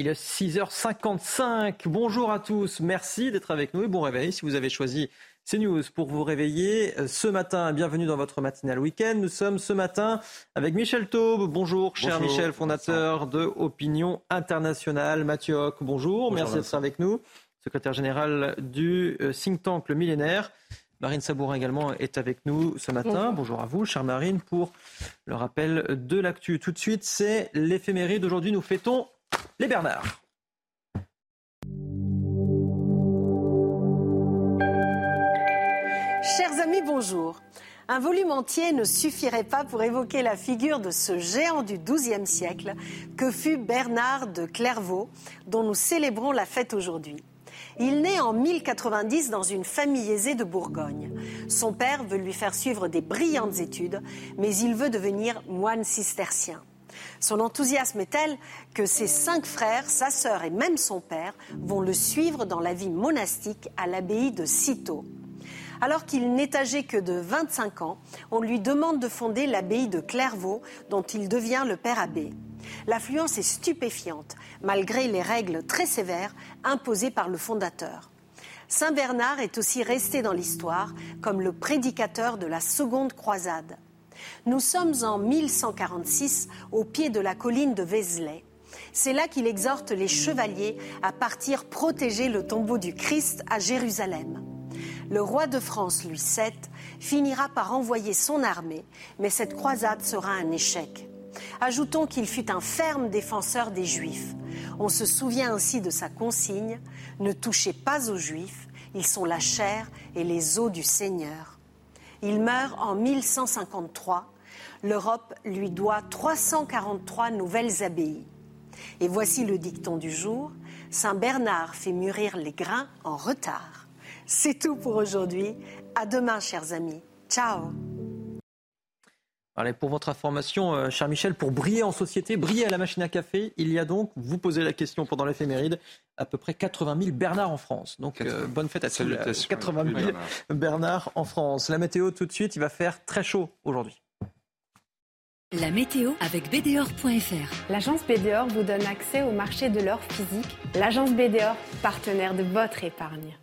Il est 6h55. Bonjour à tous. Merci d'être avec nous et bon réveil si vous avez choisi CNews pour vous réveiller euh, ce matin. Bienvenue dans votre matinale week-end. Nous sommes ce matin avec Michel Taube. Bonjour, cher Michel, fondateur de Opinion Internationale. Mathieu Hoc, bonjour. Merci d'être avec nous. Secrétaire général du euh, think tank Le Millénaire. Marine Sabourin également est avec nous ce matin. Bonjour, à vous, chère Marine, pour le rappel de l'actu. Tout de suite, c'est l'éphéméride. D'aujourd'hui, nous fêtons les Bernards. Chers amis, bonjour. Un volume entier ne suffirait pas pour évoquer la figure de ce géant du XIIe siècle que fut Bernard de Clairvaux, dont nous célébrons la fête aujourd'hui. Il naît en 1090 dans une famille aisée de Bourgogne. Son père veut lui faire suivre des brillantes études, mais il veut devenir moine cistercien. Son enthousiasme est tel que ses cinq frères, sa sœur et même son père vont le suivre dans la vie monastique à l'abbaye de Cîteaux. Alors qu'il n'est âgé que de 25 ans, on lui demande de fonder l'abbaye de Clairvaux, dont il devient le père abbé. L'affluence est stupéfiante, malgré les règles très sévères imposées par le fondateur. Saint Bernard est aussi resté dans l'histoire comme le prédicateur de la seconde croisade. Nous sommes en 1146 au pied de la colline de Vézelay. C'est là qu'il exhorte les chevaliers à partir protéger le tombeau du Christ à Jérusalem. Le roi de France, Louis VII, finira par envoyer son armée, mais cette croisade sera un échec. Ajoutons qu'il fut un ferme défenseur des Juifs. On se souvient aussi de sa consigne Ne touchez pas aux Juifs, ils sont la chair et les os du Seigneur. Il meurt en 1153. L'Europe lui doit 343 nouvelles abbayes. Et voici le dicton du jour Saint Bernard fait mûrir les grains en retard. C'est tout pour aujourd'hui. À demain, chers amis. Ciao. Allez, pour votre information, euh, cher Michel, pour briller en société, briller à la machine à café, il y a donc, vous posez la question pendant l'éphéméride, à peu près 80 000 Bernard en France. Donc euh, bonne fête à tous. 80 000 Bernard en France. La météo tout de suite, il va faire très chaud aujourd'hui. La météo avec BDOR.fr. L'agence BDOR vous donne accès au marché de l'or physique. L'agence BDOR, partenaire de votre épargne.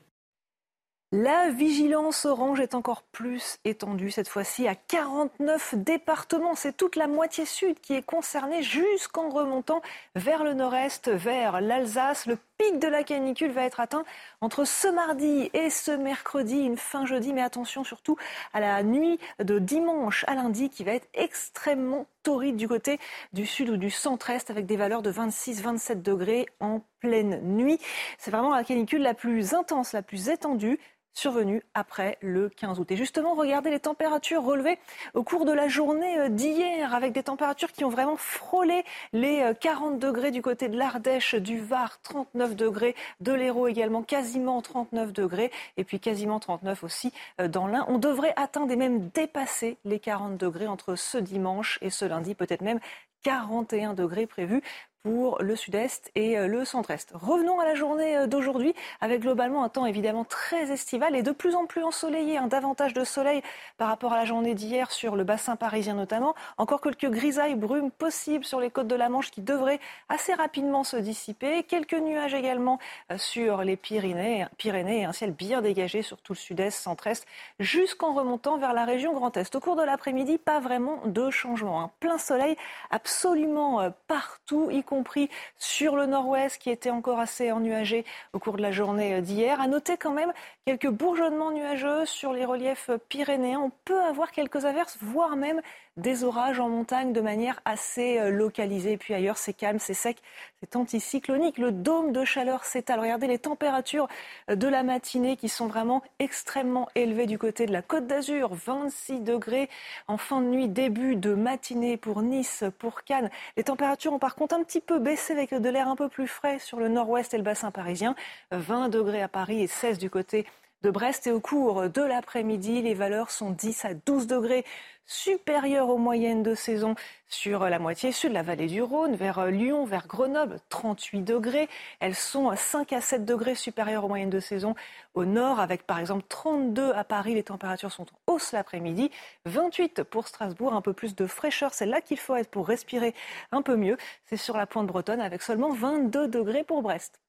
La vigilance orange est encore plus étendue, cette fois-ci à 49 départements. C'est toute la moitié sud qui est concernée jusqu'en remontant vers le nord-est, vers l'Alsace. Le pic de la canicule va être atteint entre ce mardi et ce mercredi, une fin jeudi. Mais attention surtout à la nuit de dimanche à lundi qui va être extrêmement torride du côté du sud ou du centre-est avec des valeurs de 26-27 degrés en pleine nuit. C'est vraiment la canicule la plus intense, la plus étendue survenu après le 15 août. Et justement, regardez les températures relevées au cours de la journée euh, d'hier, avec des températures qui ont vraiment frôlé les 40 euh, degrés du côté de l'Ardèche, du Var, 39 degrés, de l'Hérault également, quasiment 39 degrés, et puis quasiment 39 aussi euh, dans l'Ain. On devrait atteindre et même dépasser les 40 degrés entre ce dimanche et ce lundi, peut-être même 41 degrés prévus pour le sud-est et euh, le centre-est. Revenons à la journée euh, d'aujourd'hui avec globalement un temps évidemment très estival et de plus en plus ensoleillé, un davantage de soleil par rapport à la journée d'hier sur le bassin parisien notamment. Encore quelques grisailles, brumes possibles sur les côtes de la Manche qui devraient assez rapidement se dissiper. Quelques nuages également euh, sur les Pyrénées, Pyrénées et un ciel bien dégagé sur tout le sud-est, centre-est, jusqu'en remontant vers la région Grand Est. Au cours de l'après-midi, pas vraiment de changement. Un hein. plein soleil absolument partout, y compris sur le nord-ouest qui était encore assez ennuagé au cours de la journée d'hier. À noter quand même quelques bourgeonnements nuageux sur les reliefs pyrénéens. On peut avoir quelques averses, voire même des orages en montagne de manière assez euh, localisée. Puis ailleurs, c'est calme, c'est sec, c'est anticyclonique. Le dôme de chaleur s'étale. Regardez les températures euh, de la matinée qui sont vraiment extrêmement élevées du côté de la Côte d'Azur. 26 degrés en fin de nuit, début de matinée pour Nice, pour Cannes. Les températures ont par contre un petit peu baissé avec de l'air un peu plus frais sur le nord-ouest et le bassin parisien. 20 degrés à Paris et 16 du côté de Brest et au cours de l'après-midi, les valeurs sont 10 à 12 degrés supérieures aux moyennes de saison sur la moitié sud, la vallée du Rhône, vers Lyon, vers Grenoble, 38 degrés. Elles sont 5 à 7 degrés supérieures aux moyennes de saison au nord, avec par exemple 32 à Paris. Les températures sont en hausse l'après-midi, 28 pour Strasbourg, un peu plus de fraîcheur. C'est là qu'il faut être pour respirer un peu mieux. C'est sur la pointe bretonne avec seulement 22 degrés pour Brest.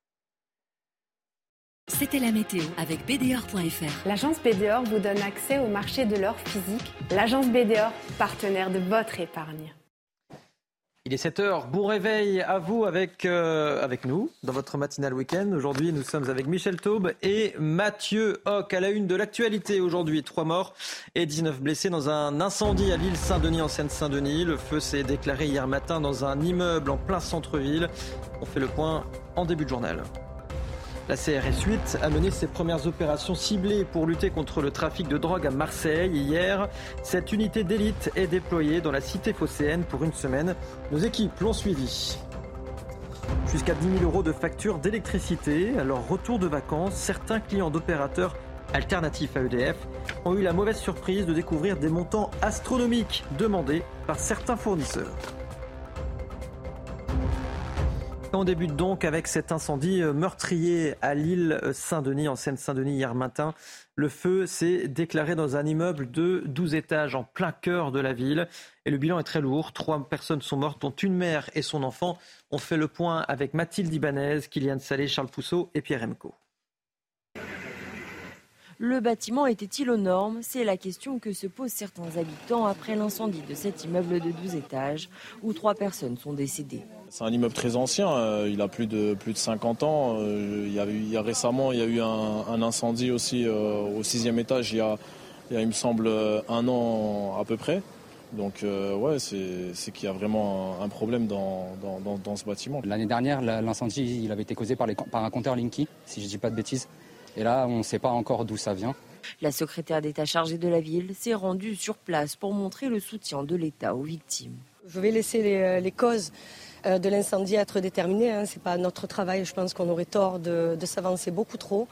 C'était la météo avec BDOR.fr. L'agence BDOR vous donne accès au marché de l'or physique. L'agence BDOR, partenaire de votre épargne. Il est 7h, bon réveil à vous avec, euh, avec nous dans votre matinale week-end. Aujourd'hui, nous sommes avec Michel Taube et Mathieu Hoc à la une de l'actualité. Aujourd'hui, trois morts et 19 blessés dans un incendie à l'île Saint-Denis en Seine-Saint-Denis. Le feu s'est déclaré hier matin dans un immeuble en plein centre-ville. On fait le point en début de journal. La CRS 8 a mené ses premières opérations ciblées pour lutter contre le trafic de drogue à Marseille. Hier, cette unité d'élite est déployée dans la cité phocéenne pour une semaine. Nos équipes l'ont suivi. Jusqu'à 10 000 euros de factures d'électricité. À leur retour de vacances, certains clients d'opérateurs alternatifs à EDF ont eu la mauvaise surprise de découvrir des montants astronomiques demandés par certains fournisseurs. On débute donc avec cet incendie euh, meurtrier à l'île Saint-Denis, en Seine-Saint-Denis, hier matin. Le feu s'est déclaré dans un immeuble de 12 étages en plein cœur de la ville. Et le bilan est très lourd. Trois personnes sont mortes, dont une mère et son enfant. On fait le point avec Mathilde Ibanez, Kylian Salé, Charles Pousseau et Pierre Emco. Le bâtiment était-il aux normes? C'est la question que se posent certains habitants après l'incendie de cet immeuble de 12 étages où trois personnes sont décédées. C'est un immeuble très ancien, euh, il a plus de, plus de 50 ans. Euh, il y, a il récemment, il y a eu un, incendie aussi euh, au sixième étage il y, a, il, me semble, un an à peu près. Donc ouais, c'est qu'il y a vraiment un, problème dans, dans, ce bâtiment. L'année dernière, l'incendie il avait été causé par, les, par un compteur Linky, si je ne dis pas de bêtises. Et là, on ne sait pas encore d'où ça vient. La secrétaire d'État chargée de la ville s'est rendue sur place pour montrer le soutien de l'État aux victimes. Je vais laisser les causes euh, de l'incendie être déterminé. Hein. Ce n'est pas notre travail. Je pense qu'on aurait tort de, s'avancer beaucoup trop.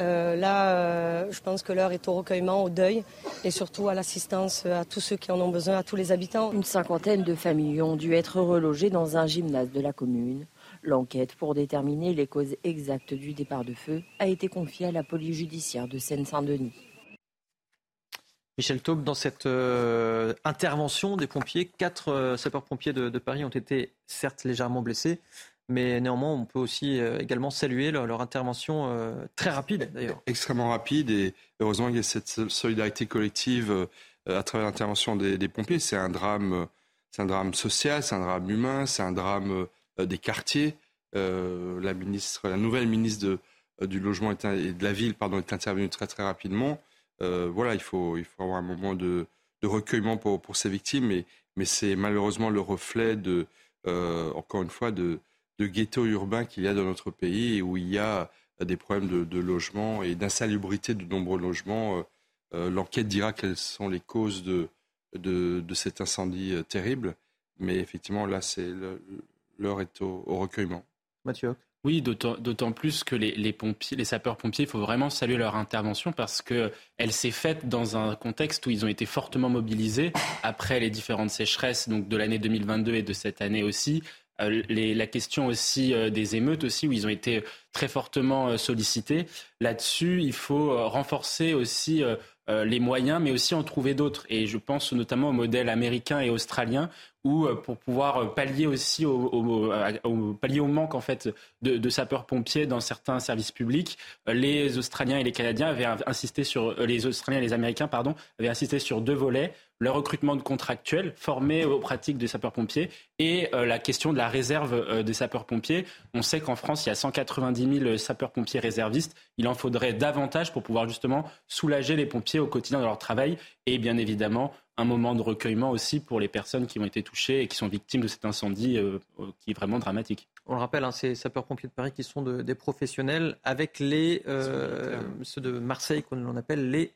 Euh, là, euh, je pense que l'heure est au recueillement, au deuil et surtout à l'assistance à tous ceux qui en ont besoin, à tous les habitants. Une cinquantaine de familles ont dû être relogées dans un gymnase de la commune. L'enquête pour déterminer les causes exactes du départ de feu a été confiée à la police judiciaire de Seine-Saint-Denis. Michel Taube, dans cette euh, intervention des pompiers, quatre euh, sapeurs-pompiers de, Paris ont été certes légèrement blessés, mais néanmoins on peut aussi euh, également saluer leur, intervention très rapide d'ailleurs. Extrêmement rapide et heureusement il y a cette solidarité collective à travers l'intervention des, pompiers. C'est un drame, c'est un drame social, c'est un drame humain, c'est un drame des quartiers. la ministre, la nouvelle ministre du logement et de la ville, pardon, est intervenue très très rapidement. Euh, voilà, il faut, il faut avoir un moment de, recueillement pour, pour ces victimes, mais, mais c'est malheureusement le reflet de, euh, encore une fois, de, de ghettos urbains qu'il y a dans notre pays où il y a des problèmes de, logement et d'insalubrité de nombreux logements. Euh, l'enquête dira quelles sont les causes de, de, cet incendie terrible, mais effectivement, là, c'est l'heure est au, au recueillement. Mathieu oui, d'autant plus que les, pompiers, les sapeurs-pompiers, il faut vraiment saluer leur intervention parce qu'elle s'est faite dans un contexte où ils ont été fortement mobilisés après les différentes sécheresses donc de l'année 2022 et de cette année aussi. Euh, la question aussi euh, des émeutes aussi où ils ont été très fortement euh, sollicités. Là-dessus, il faut renforcer aussi les moyens, mais aussi en trouver d'autres. Et je pense notamment au modèle américain et australien, ou euh, pour pouvoir euh, pallier aussi au, pallier au manque en fait de, sapeurs-pompiers dans certains services publics. Euh, les Australiens et les Canadiens avaient insisté sur les Australiens les Américains pardon avaient insisté sur deux volets le recrutement de contractuels formés aux pratiques des sapeurs-pompiers et la question de la réserve des sapeurs-pompiers. On sait qu'en France, il y a 190 000 sapeurs-pompiers réservistes. Il en faudrait davantage pour pouvoir justement soulager les pompiers au quotidien de leur travail et bien évidemment un moment de recueillement aussi pour les personnes qui ont été touchées et qui sont victimes de cet incendie euh, euh, qui est vraiment dramatique. On le rappelle, hein, ces sapeurs-pompiers de Paris qui sont des professionnels avec les, euh, ceux de Marseille qu'on appelle les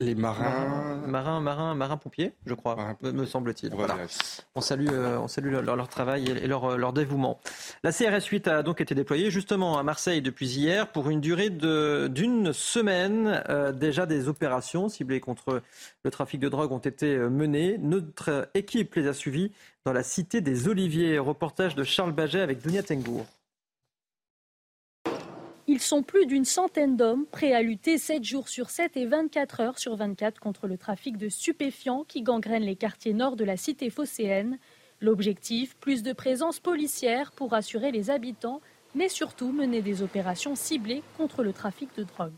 Les marins. Marins, marins, marins pompiers, je crois, me, semble-t-il. Voilà. On salue, euh, on salue leur, travail et leur, leur, dévouement. La CRS 8 a donc été déployée justement à Marseille depuis hier pour une durée d'une semaine. Euh, déjà des opérations ciblées contre le trafic de drogue ont été euh, menées. Notre équipe les a suivies dans la cité des Oliviers. Reportage de Charles Baget avec Dunia Tengour. Ils sont plus d'une centaine d'hommes prêts à lutter 7 jours sur 7 et 24 heures sur 24 contre le trafic de stupéfiants qui gangrène les quartiers nord de la cité phocéenne. L'objectif, plus de présence policière pour assurer les habitants, mais surtout mener des opérations ciblées contre le trafic de drogue.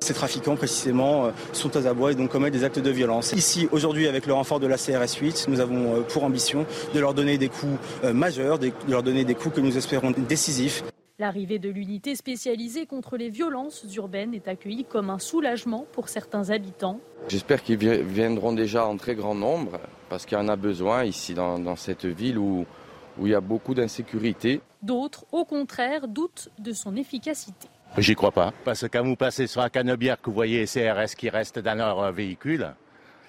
Ces trafiquants, précisément, euh, sont aux abois et donc commettent des actes de violence. Ici, aujourd'hui, avec le renfort de la CRS 8, nous avons euh, pour ambition de leur donner des coups euh, majeurs, de leur donner des coups que nous espérons décisifs. L'arrivée de l'unité spécialisée contre les violences urbaines est accueillie comme un soulagement pour certains habitants. J'espère qu'ils viendront déjà en très grand nombre, parce qu'il y en a besoin ici dans, cette ville où, où il y a beaucoup d'insécurité. D'autres, au contraire, doutent de son efficacité. J'y crois pas, parce que quand vous passez sur la canebière que vous voyez les CRS qui restent dans leur véhicule,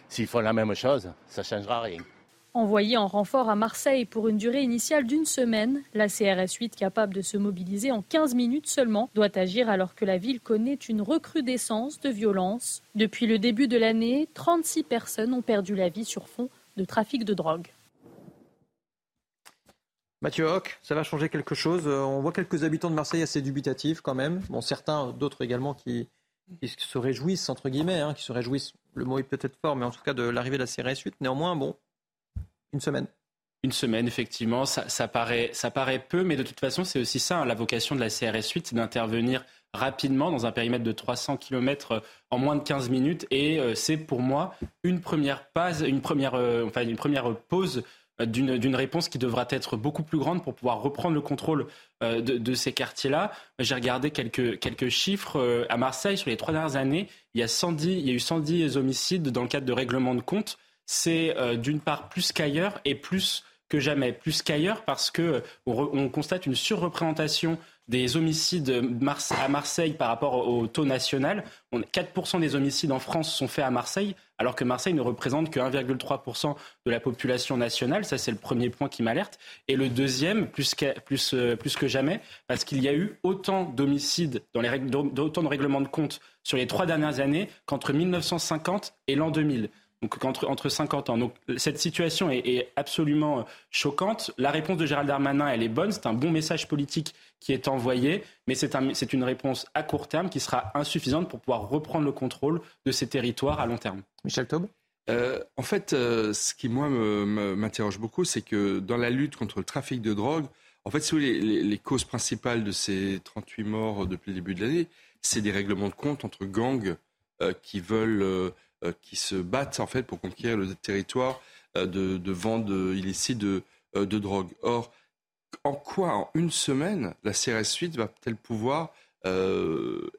s'ils font la même chose, ça ne changera rien. Envoyée en renfort à Marseille pour une durée initiale d'une semaine, la CRS 8, capable de se mobiliser en 15 minutes seulement, doit agir alors que la ville connaît une recrudescence de violence. Depuis le début de l'année, 36 personnes ont perdu la vie sur fond de trafic de drogue. Mathieu Hoc, ça va changer quelque chose? Euh, on voit quelques habitants de Marseille assez dubitatifs quand même. Bon, certains, d'autres également qui, se réjouissent, entre guillemets, hein, qui se réjouissent, le mot est peut-être fort, mais en tout cas de l'arrivée de la CRS 8. Néanmoins, bon, une semaine. Une semaine, effectivement, ça, paraît, ça paraît peu, mais de toute façon, c'est aussi ça, hein, la vocation de la CRS 8, c'est d'intervenir rapidement dans un périmètre de 300 km euh, en moins de 15 minutes. Et euh, c'est pour moi une première, phase, une première, euh, enfin, une première pause d'une réponse qui devra être beaucoup plus grande pour pouvoir reprendre le contrôle de, ces quartiers-là. J'ai regardé quelques, quelques chiffres. À Marseille, sur les trois dernières années, il y, a 110, il y a eu 110 homicides dans le cadre de règlements de compte c'est euh, d'une part plus qu'ailleurs et plus que jamais, plus qu'ailleurs parce que on, constate une surreprésentation des homicides à Marseille par rapport au taux national. 4% des homicides en France sont faits à Marseille, alors que Marseille ne représente que 1,3% de la population nationale. Ça, c'est le premier point qui m'alerte. Et le deuxième, plus que, plus, euh, plus que jamais, parce qu'il y a eu autant d'homicides, dans les autant de règlements de compte sur les trois dernières années qu'entre 1950 et l'an 2000 donc entre, entre 50 ans. Donc cette situation est, absolument euh, choquante. La réponse de Gérald Darmanin, elle est bonne. C'est un bon message politique qui est envoyé, mais c'est un, une réponse à court terme qui sera insuffisante pour pouvoir reprendre le contrôle de ces territoires à long terme. Michel Taube euh, en fait, euh, ce qui moi m'interroge beaucoup, c'est que dans la lutte contre le trafic de drogue, en fait, les, les, causes principales de ces 38 morts depuis le début de l'année, c'est des règlements de compte entre gangs qui veulent euh, qui se battent en fait pour conquérir le territoire euh, de, de vente illicite de, euh, de drogue. Or, en quoi, en une semaine, la CRS 8 va-t-elle pouvoir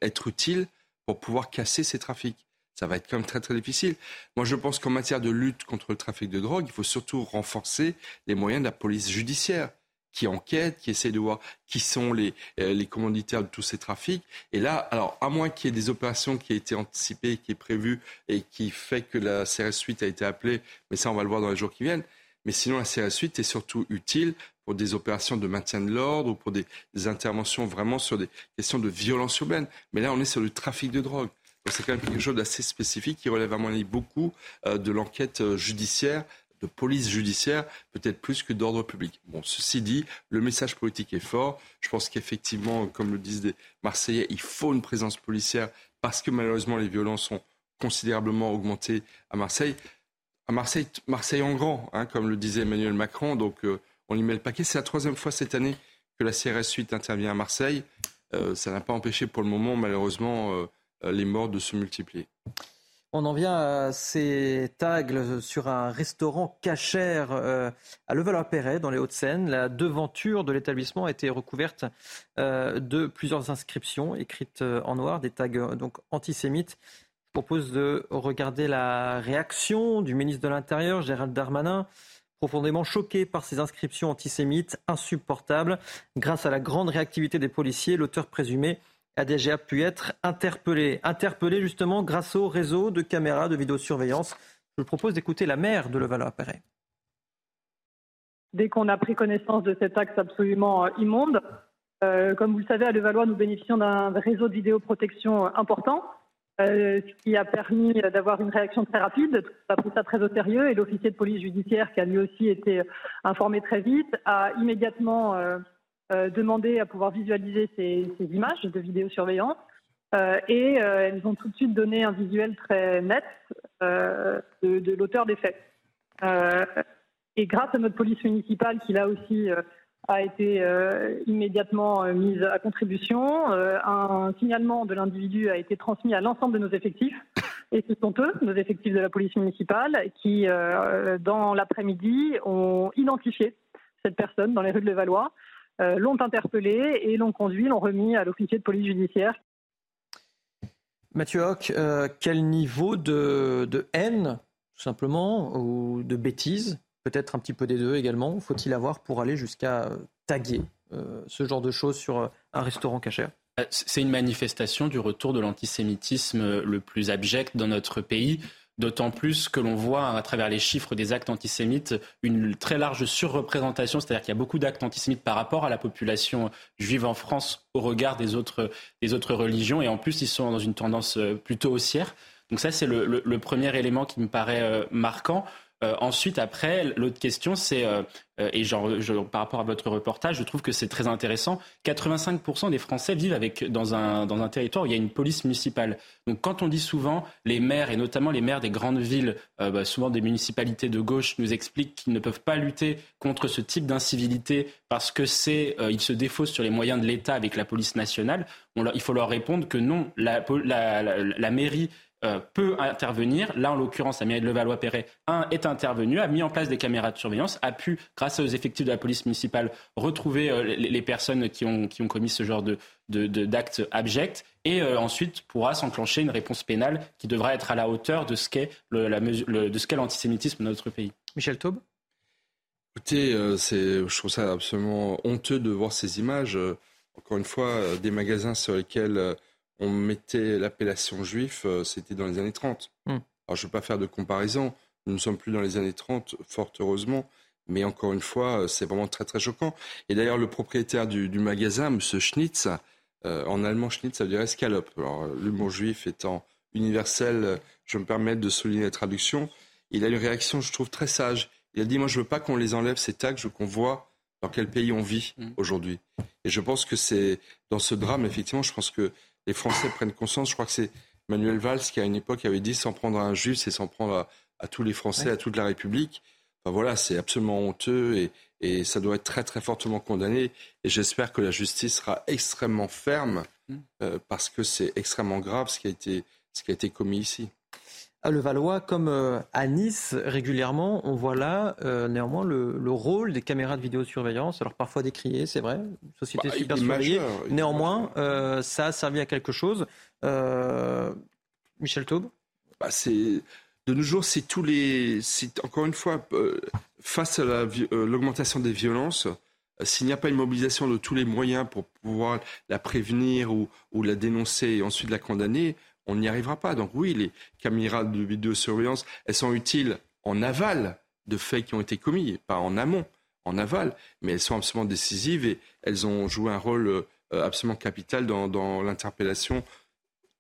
être utile pour pouvoir casser ces trafics? Ça va être quand même très très difficile. Moi, je pense qu'en matière de lutte contre le trafic de drogue, il faut surtout renforcer les moyens de la police judiciaire qui enquête, qui essaie de voir qui sont les, euh, les commanditaires de tous ces trafics. Et là, alors, à moins qu'il y ait des opérations qui aient été anticipées, qui est prévues et qui fait que la CRS 8 a été appelée, mais ça, on va le voir dans les jours qui viennent. Mais sinon, la CRS 8 est surtout utile pour des opérations de maintien de l'ordre ou pour des, interventions vraiment sur des questions de violence urbaine. Mais là, on est sur le trafic de drogue. C'est quand même quelque chose d'assez spécifique qui relève à mon avis beaucoup euh, de l'enquête euh, judiciaire de police judiciaire, peut-être plus que d'ordre public. Bon, ceci dit, le message politique est fort. Je pense qu'effectivement, comme le disent des Marseillais, il faut une présence policière parce que malheureusement les violences ont considérablement augmenté à Marseille. À Marseille, Marseille en grand, hein, comme le disait Emmanuel Macron. Donc euh, on y met le paquet. C'est la troisième fois cette année que la CRS 8 intervient à Marseille. Euh, ça n'a pas empêché pour le moment, malheureusement, euh, les morts de se multiplier. On en vient à ces tags sur un restaurant cachère euh, à Levallois-Perret, dans les Hauts-de-Seine. La devanture de l'établissement a été recouverte euh, de plusieurs inscriptions écrites euh, en noir, des tags donc antisémites. Je propose de regarder la réaction du ministre de l'Intérieur, Gérald Darmanin, profondément choqué par ces inscriptions antisémites insupportables. Grâce à la grande réactivité des policiers, l'auteur présumé a déjà pu être interpellé. Interpellé justement grâce au réseau de caméras de vidéosurveillance. Je vous propose d'écouter la maire de Levallois-Perret. Dès qu'on a pris connaissance de cet axe absolument immonde, comme vous le savez, à Levallois, nous bénéficions d'un réseau de vidéoprotection important euh, ce qui a permis d'avoir une réaction très rapide. On a pris ça très au sérieux et l'officier de police judiciaire, qui a lui aussi été informé très vite, a immédiatement euh, euh, demandé à pouvoir visualiser ces, images de vidéosurveillance. et elles ont tout de suite donné un visuel très net de, de l'auteur des faits. et grâce à notre police municipale, qui là aussi a été euh, immédiatement euh, mise à contribution. Euh, un signalement de l'individu a été transmis à l'ensemble de nos effectifs. Et ce sont eux, nos effectifs de la police municipale, qui, dans l'après-midi, ont identifié cette personne dans les rues de Levallois, l'ont interpellé et l'ont conduit, l'ont remis à l'officier de police judiciaire. Mathieu Hoc, quel niveau de, de haine, tout simplement, ou de bêtise peut-être un petit peu des deux également, faut-il avoir pour aller jusqu'à euh, taguer euh, ce genre de choses sur euh, un restaurant cachère? C'est une manifestation du retour de l'antisémitisme le plus abject dans notre pays. D'autant plus que l'on voit à travers les chiffres des actes antisémites une très large surreprésentation, c'est-à-dire qu'il y a beaucoup d'actes antisémites par rapport à la population juive en France au regard des autres, des autres religions, et en plus ils sont dans une tendance plutôt haussière. Donc ça c'est le, le, premier élément qui me paraît marquant. Euh, ensuite, après, l'autre question, c'est, euh, euh, et genre, par rapport à votre reportage, je trouve que c'est très intéressant, 85% des Français vivent avec, dans, un, dans un territoire où il y a une police municipale. Donc quand on dit souvent, les maires, et notamment les maires des grandes villes, bah, souvent des municipalités de gauche, nous expliquent qu'ils ne peuvent pas lutter contre ce type d'incivilité parce que c'est, ils se défaussent sur les moyens de l'État avec la police nationale, il faut leur répondre que non, la, la, la mairie euh, peut intervenir. Là, en l'occurrence, la mairie de Levallois-Perret est intervenue, a mis en place des caméras de surveillance, a pu, grâce aux effectifs de la police municipale, retrouver euh, les, personnes qui ont, qui ont commis ce genre de, d'actes abjects et euh, ensuite pourra s'enclencher une réponse pénale qui devra être à la hauteur de ce qu'est, l'antisémitisme dans notre pays. Michel Taube? Écoutez, je trouve ça absolument honteux de voir ces images. Encore une fois, des magasins sur lesquels on mettait l'appellation juif, euh, c'était dans les années 30. Hmm. Alors je ne veux pas faire de comparaison, nous ne sommes plus dans les années 30, fort heureusement, mais encore une fois, euh, c'est vraiment très très choquant. Et d'ailleurs, le propriétaire du, magasin, M. Schnitz, euh, en allemand Schnitz, ça veut dire escalope. Alors l'humour juif étant universel, je me permets de souligner la traduction. Il a une réaction, je trouve, très sage. Il a dit, moi je veux pas qu'on les enlève, ces tags, je veux qu'on voit dans quel pays on vit hmm. aujourd'hui. Et je pense que c'est dans ce drame, effectivement, je pense que les Français prennent conscience. Je crois que c'est Manuel Valls qui, à une époque, avait dit s'en prendre à un juif, c'est s'en prendre à, tous les Français, à toute la République. Enfin, voilà, c'est absolument honteux et, et, ça doit être très, très fortement condamné. Et j'espère que la justice sera extrêmement ferme mm. euh, parce que c'est extrêmement grave ce qui a été, ce qui a été commis ici à Levallois comme euh, à Nice régulièrement, on voit là euh, néanmoins le, rôle des caméras de vidéosurveillance, alors parfois décrié, c'est vrai, société bah, super surveillée, néanmoins euh, ça a servi à quelque chose. Michel Taube? Bah, c'est de nos jours, c'est tous les, encore une fois face à l'augmentation des violences, s'il n'y a pas une mobilisation de tous les moyens pour pouvoir la prévenir ou, ou la dénoncer et ensuite la condamner, on n'y arrivera pas. Donc oui, les caméras de vidéosurveillance, elles sont utiles en aval de faits qui ont été commis, pas en amont, en aval, mais elles sont absolument décisives et elles ont joué un rôle euh, absolument capital dans, l'interpellation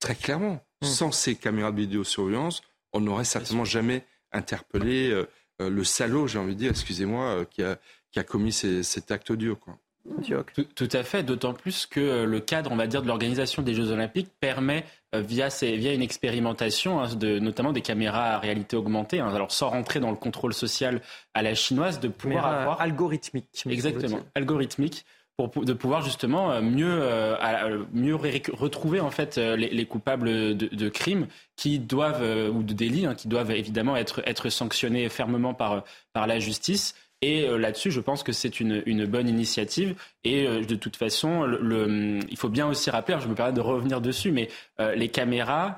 très clairement. Hmm. Sans ces caméras de vidéosurveillance, on n'aurait certainement jamais interpellé euh, euh, le salaud, j'ai envie de dire, excusez-moi, qui a, qui a commis cet acte dur. Quoi. Tout, à fait, d'autant plus que le cadre, on va dire, de l'organisation des Jeux Olympiques permet, euh, via, via une expérimentation, hein, de, notamment des caméras à réalité augmentée, hein, alors sans rentrer dans le contrôle social à la chinoise, de pouvoir avoir... Algorithmique. Exactement, algorithmique. Pour, de pouvoir justement euh, mieux, mieux retrouver en fait les, coupables de, crimes qui doivent ou de délits hein, qui doivent évidemment être, être sanctionnés fermement par, par la justice et euh, là-dessus, je pense que c'est une, bonne initiative. Et euh, de toute façon, il faut bien aussi rappeler, je me permets de revenir dessus, mais euh, les caméras,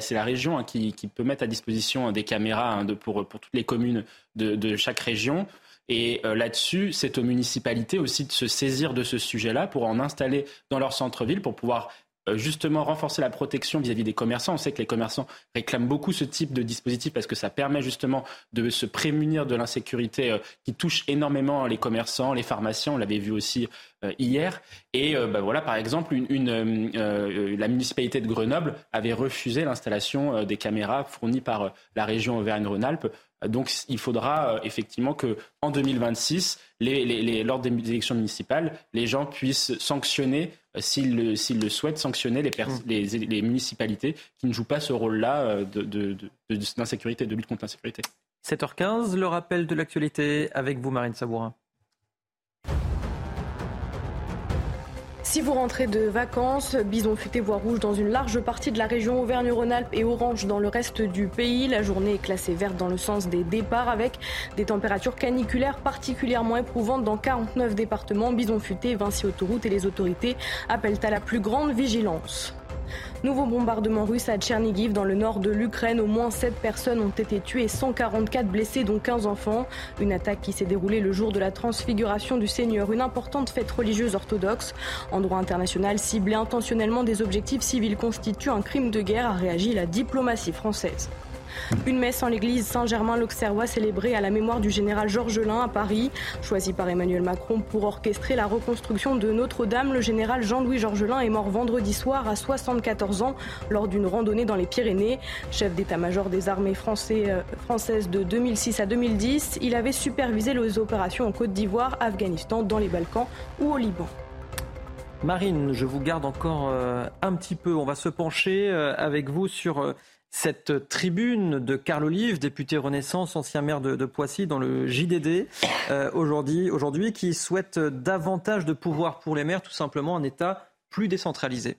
c'est la région hein, qui, peut mettre à disposition des caméras hein, pour, toutes les communes de, chaque région. Et là-dessus, c'est aux municipalités aussi de se saisir de ce sujet-là pour en installer dans leur centre-ville, pour pouvoir justement renforcer la protection vis-à-vis des commerçants. On sait que les commerçants réclament beaucoup ce type de dispositif parce que ça permet justement de se prémunir de l'insécurité euh, qui touche énormément les commerçants, les pharmaciens. On l'avait vu aussi euh, hier. Et bah, voilà, par exemple, la municipalité de Grenoble avait refusé l'installation des caméras fournies par la région Auvergne-Rhône-Alpes donc il faudra euh, effectivement que en 2026, lors des élections municipales, les gens puissent sanctionner, euh, s'ils le, souhaitent, sanctionner les, municipalités qui ne jouent pas ce rôle-là euh, d'insécurité, de, de lutte contre l'insécurité. 7h15, le rappel de l'actualité avec vous, Marine Sabourin. Si vous rentrez de vacances, bison futé voie rouge dans une large partie de la région Auvergne-Rhône-Alpes et orange dans le reste du pays. La journée est classée verte dans le sens des départs avec des températures caniculaires particulièrement éprouvantes dans 49 départements. Bison futé, Vinci Autoroute et les autorités appellent à la plus grande vigilance. Nouveau bombardement russe à Tchernigiv dans le nord de l'Ukraine. Au moins 7 personnes ont été tuées et 144 blessés, dont 15 enfants. Une attaque qui s'est déroulée le jour de la transfiguration du Seigneur, une importante fête religieuse orthodoxe. En droit international, cibler intentionnellement des objectifs civils constitue un crime de guerre, a réagi la diplomatie française. Une messe en l'église Saint-Germain-l'Auxerrois célébrée à la mémoire du général Georges Lain à Paris. Choisi par Emmanuel Macron pour orchestrer la reconstruction de Notre-Dame, le général Jean-Louis Georges Lain est mort vendredi soir à 74 ans lors d'une randonnée dans les Pyrénées. Chef d'état-major des armées euh, françaises de 2006 à 2010, il avait supervisé les opérations en Côte d'Ivoire, Afghanistan, dans les Balkans ou au Liban. Marine, je vous garde encore euh, un petit peu. On va se pencher euh, avec vous sur cette tribune de Carl Olive, député Renaissance, ancien maire de, Poissy, dans le JDD, euh, aujourd'hui, aujourd'hui, qui souhaite davantage de pouvoir pour les maires, tout simplement un État plus décentralisé.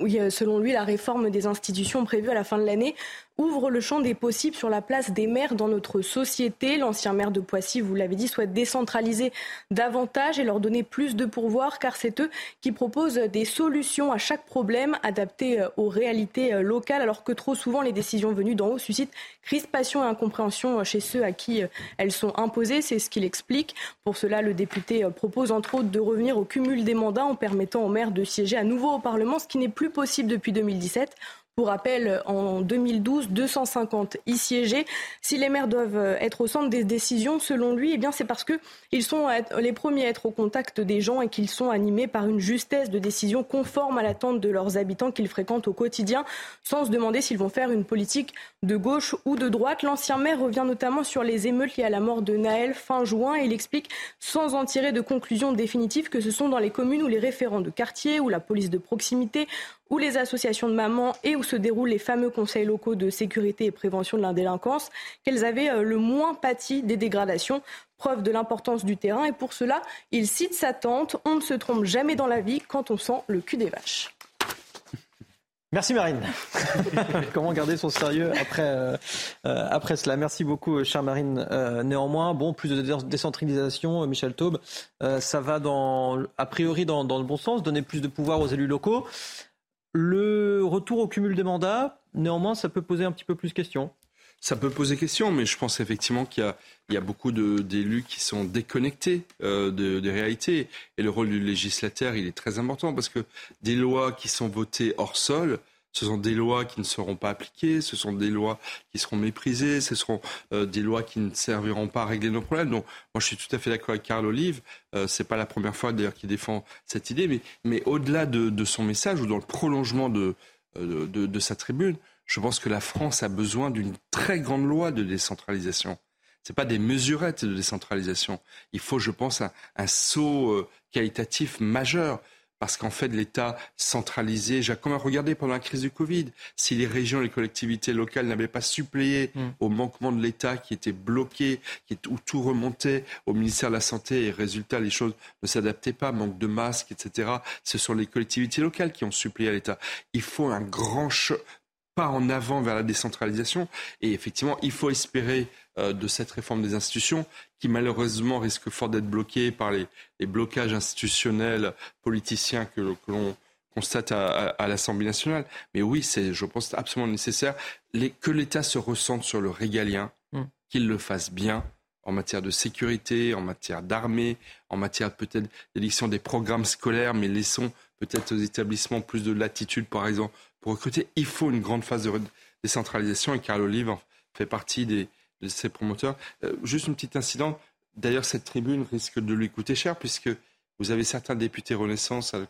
Oui, euh, selon lui, la réforme des institutions prévue à la fin de l'année ouvre le champ des possibles sur la place des maires dans notre société. L'ancien maire de Poissy, vous l'avez dit, souhaite décentraliser davantage et leur donner plus de pourvoir car c'est eux qui proposent des solutions à chaque problème adaptées euh, aux réalités euh, locales alors que trop souvent les décisions venues d'en haut suscitent crispation et incompréhension chez ceux à qui euh, elles sont imposées. C'est ce qu'il explique. Pour cela, le député propose entre autres de revenir au cumul des mandats en permettant aux maires de siéger à nouveau au Parlement, ce qui n'est plus possible depuis 2017. Pour rappel, en 2012, 250 y siégeaient. Si les maires doivent être au centre des décisions, selon lui, eh bien c'est parce qu'ils sont les premiers à être au contact des gens et qu'ils sont animés par une justesse de décision conforme à l'attente de leurs habitants qu'ils fréquentent au quotidien, sans se demander s'ils vont faire une politique de gauche ou de droite. L'ancien maire revient notamment sur les émeutes liées à la mort de Naël fin juin et il explique, sans en tirer de conclusion définitive, que ce sont dans les communes où les référents de quartier, ou la police de proximité, où les associations de mamans et où se déroulent les fameux conseils locaux de sécurité et prévention de la délinquance, qu'elles avaient euh, le moins pâti des dégradations. Preuve de l'importance du terrain. Et pour cela, il cite sa tante On ne se trompe jamais dans la vie quand on sent le cul des vaches. Merci Marine. Comment garder son sérieux après, euh, euh, après cela? Merci beaucoup, chère Marine. néanmoins, bon, plus de décentralisation, Michel Taube, ça va dans, a priori dans, dans, le bon sens, donner plus de pouvoir aux élus locaux. Le retour au cumul des mandats, néanmoins, ça peut poser un petit peu plus question. Ça peut poser question, mais je pense effectivement qu'il y, a, beaucoup d'élus qui sont déconnectés euh, des réalités. Et le rôle du législateur, il est très important parce que des lois qui sont votées hors sol, ce sont des lois qui ne seront pas appliquées, ce sont des lois qui seront méprisées, ce seront euh, des lois qui ne serviront pas à régler nos problèmes. Donc, moi, je suis tout à fait d'accord avec Carl Olive. Euh, c'est pas la première fois d'ailleurs qu'il défend cette idée, mais, mais au-delà de, son message ou dans le prolongement de, euh, de, de, sa tribune, je pense que la France a besoin d'une très grande loi de décentralisation. Ce pas des mesurettes de décentralisation. Il faut, je pense, un, un saut euh, qualitatif majeur parce qu'en fait, l'État centralisé, j'ai même regardé pendant la crise du Covid, si les régions et les collectivités locales n'avaient pas suppléé mm. au manquement de l'État qui était bloqué, qui, où tout remontait au ministère de la Santé et résultat, les choses ne s'adaptaient pas, manque de masques, etc. Ce sont les collectivités locales qui ont suppléé à l'État. Il faut un grand pas en avant vers la décentralisation et effectivement, il faut espérer euh, de cette réforme des institutions qui malheureusement risque fort d'être bloquée par les, blocages institutionnels politiciens que, l'on constate à, l'Assemblée nationale. Mais oui, c'est, je pense, absolument nécessaire que l'État se ressente sur le régalien, mm. qu'il le fasse bien en matière de sécurité, en matière d'armée, en matière peut-être d'élection des programmes scolaires, mais laissons peut-être aux établissements plus de latitude, par exemple, pour recruter. Il faut une grande phase de décentralisation et Carl Olive fait partie des, de ses promoteurs. Euh, juste une petite incident. D'ailleurs, cette tribune risque de lui coûter cher puisque vous avez certains députés Renaissance, à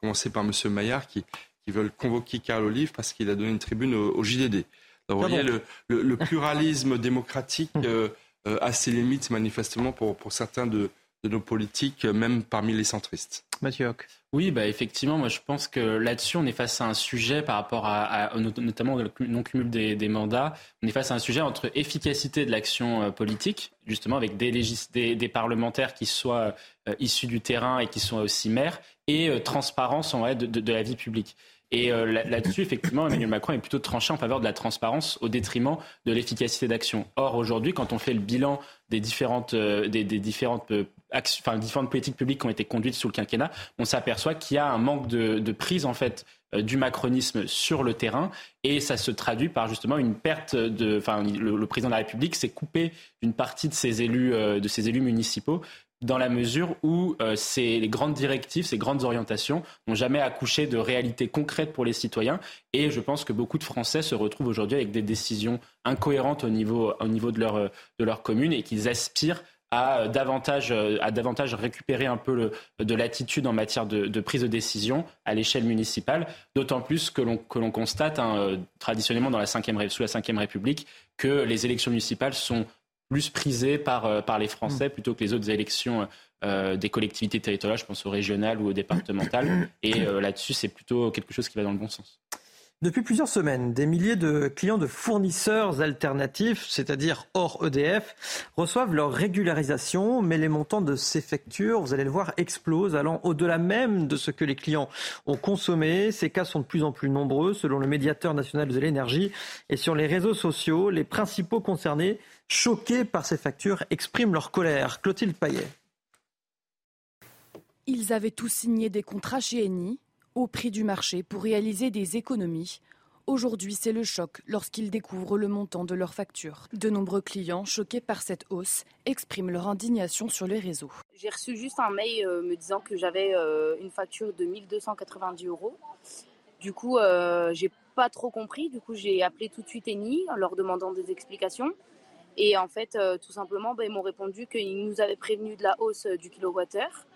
commencer par M. Maillard, qui, qui veulent convoquer Carl Olive parce qu'il a donné une tribune au, JDD. vous voyez, le, pluralisme démocratique euh, euh, a ses limites manifestement pour, pour certains de, de nos politiques, même parmi les centristes. Mathieu Oui, bah effectivement, moi je pense que là-dessus, on est face à un sujet par rapport à, notamment le non-cumul des, mandats. On est face à un sujet entre efficacité de l'action euh, politique, justement avec des, des, parlementaires qui soient euh, issus du terrain et qui soient aussi maires, et euh, transparence en vrai, de, la vie publique. Et là-dessus, effectivement, Emmanuel Macron est plutôt tranché en faveur de la transparence au détriment de l'efficacité d'action. Or, aujourd'hui, quand on fait le bilan des différentes, des, différentes enfin, différentes politiques publiques qui ont été conduites sous le quinquennat, on s'aperçoit qu'il y a un manque de, prise en fait euh, du macronisme sur le terrain et ça se traduit par justement une perte de enfin le, président de la République s'est coupé d'une partie de ses élus euh, de ses élus municipaux dans la mesure où euh, ces, les grandes directives, ces grandes orientations n'ont jamais accouché de réalités concrètes pour les citoyens. Et je pense que beaucoup de Français se retrouvent aujourd'hui avec des décisions incohérentes au niveau, au niveau de, leur, de leur commune et qu'ils aspirent à davantage, à davantage récupérer un peu de l'attitude en matière de, prise de décision à l'échelle municipale, d'autant plus que l'on constate hein, euh, traditionnellement dans la 5 sous la Ve République que les élections municipales sont plus prisées par, euh, par les Français mmh. plutôt que les autres élections euh, des collectivités territoriales, je pense aux régionales ou aux départementales. Et là-dessus, c'est plutôt quelque chose qui va dans le bon sens. Depuis plusieurs semaines, des milliers de clients de fournisseurs alternatifs, c'est-à-dire hors EDF, reçoivent leur régularisation, mais les montants de ces factures, vous allez le voir, explosent, allant au-delà même de ce que les clients ont consommé. Ces cas sont de plus en plus nombreux, selon le médiateur national de l'énergie. Et sur les réseaux sociaux, les principaux concernés, choqués par ces factures, expriment leur colère. Clotilde Payet. Ils avaient tous signé des contrats chez Eni au prix du marché pour réaliser des économies. Aujourd'hui, c'est le choc lorsqu'ils découvrent le montant de leurs factures. De nombreux clients, choqués par cette hausse, expriment leur indignation sur les réseaux. J'ai reçu juste un mail euh, me disant que j'avais euh, une facture de 1290 euros. Du coup, euh, j'ai pas trop compris. Du coup, j'ai appelé tout de suite Eni en leur demandant des explications. Et en fait, tout simplement, ben, ils m'ont répondu qu'ils nous avaient prévenu de la hausse du kilowattheure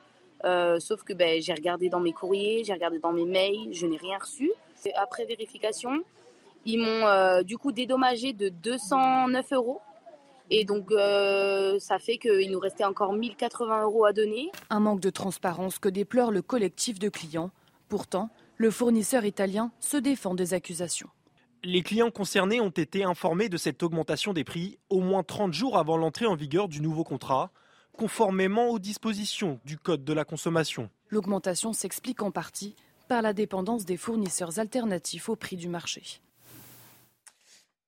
euh, sauf que ben, j'ai regardé dans mes courriers, j'ai regardé dans mes mails, je n'ai rien reçu. Après vérification, ils m'ont euh, du coup dédommagé de 209 euros. Et donc, euh, ça fait qu'il nous restait encore 1080 euros à donner. Un manque de transparence que déplore le collectif de clients. Pourtant, le fournisseur italien se défend des accusations. Les clients concernés ont été informés de cette augmentation des prix au moins 30 jours avant l'entrée en vigueur du nouveau contrat conformément aux dispositions du Code de la consommation. L'augmentation s'explique en partie par la dépendance des fournisseurs alternatifs au prix du marché.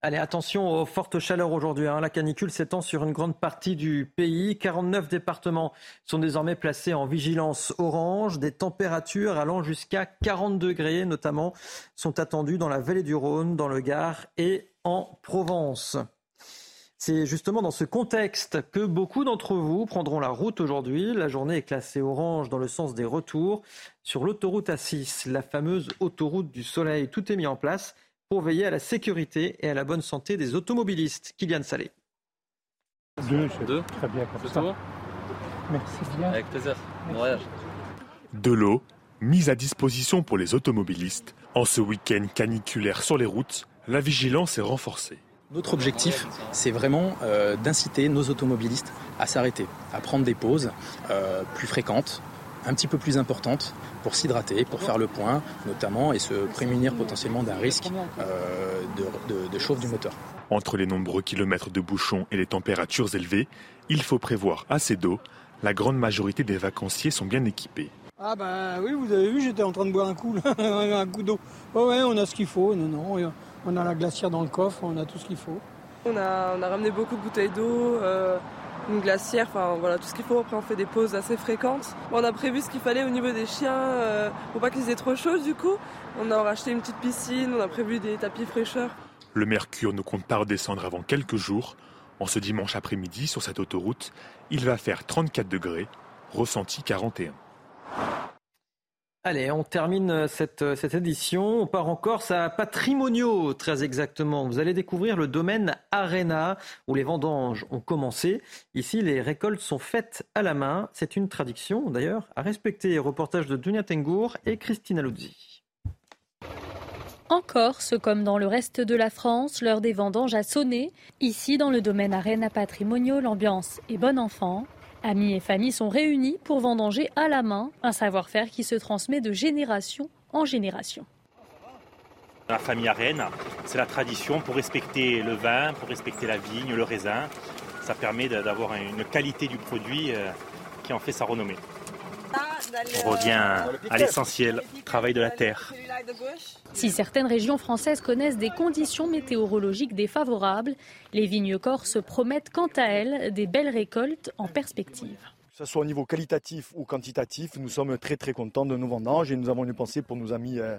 Allez, attention aux fortes chaleurs aujourd'hui. Hein. La canicule s'étend sur une grande partie du pays. 49 départements sont désormais placés en vigilance orange. Des températures allant jusqu'à 40 degrés, notamment, sont attendues dans la vallée du Rhône, dans le Gard et en Provence. C'est justement dans ce contexte que beaucoup d'entre vous prendront la route aujourd'hui. La journée est classée orange dans le sens des retours. Sur l'autoroute A6, la fameuse autoroute du soleil, tout est mis en place pour veiller à la sécurité et à la bonne santé des automobilistes. Kylian Salé. Deux, Deux. Très bien comme ça. Merci bien. Avec plaisir. Bon voyage. De l'eau, mise à disposition pour les automobilistes. En ce week-end caniculaire sur les routes, la vigilance est renforcée. Notre objectif, c'est vraiment euh, d'inciter nos automobilistes à s'arrêter, à prendre des pauses euh, plus fréquentes, un petit peu plus importantes, pour s'hydrater, pour faire le point notamment, et se prémunir potentiellement d'un risque euh, de, de chauffe du moteur. Entre les nombreux kilomètres de bouchons et les températures élevées, il faut prévoir assez d'eau. La grande majorité des vacanciers sont bien équipés. Ah ben oui, vous avez vu, j'étais en train de boire un coup, un coup d'eau. Oh ouais, on a ce qu'il faut. Non, non, on a la glacière dans le coffre, on a tout ce qu'il faut. On a, ramené beaucoup de bouteilles d'eau, euh, une glacière, enfin voilà tout ce qu'il faut. Après on fait des pauses assez fréquentes. on a prévu ce qu'il fallait au niveau des chiens euh, pour pas qu'ils aient trop chaud du coup. On a racheté une petite piscine, on a prévu des tapis fraîcheurs. Le mercure ne compte pas redescendre avant quelques jours. En ce dimanche après-midi sur cette autoroute, il va faire 34 degrés, ressenti 41. Allez, on termine cette, cette, édition. On part encore à Patrimonio, très exactement. Vous allez découvrir le domaine Arena, où les vendanges ont commencé. Ici, les récoltes sont faites à la main. C'est une tradition, d'ailleurs, à respecter. Reportage de Dunia Tengour et Christina Luzzi. En Corse, comme dans le reste de la France, l'heure des vendanges a sonné. Ici, dans le domaine Arena Patrimonio, l'ambiance est bonne enfant. Amis et familles sont réunis pour vendanger à la main, un savoir-faire qui se transmet de génération en génération. La famille Arène, c'est la tradition pour respecter le vin, pour respecter la vigne, le raisin. Ça permet d'avoir une qualité du produit euh, qui en fait sa renommée. On revient à l'essentiel, travail de la terre. Si certaines régions françaises connaissent des conditions météorologiques défavorables, les vignes corses promettent quant à elles des belles récoltes en perspective. Que ce soit au niveau qualitatif ou quantitatif, nous sommes très très contents de nos vendanges et nous avons une pensée pour nos amis, euh,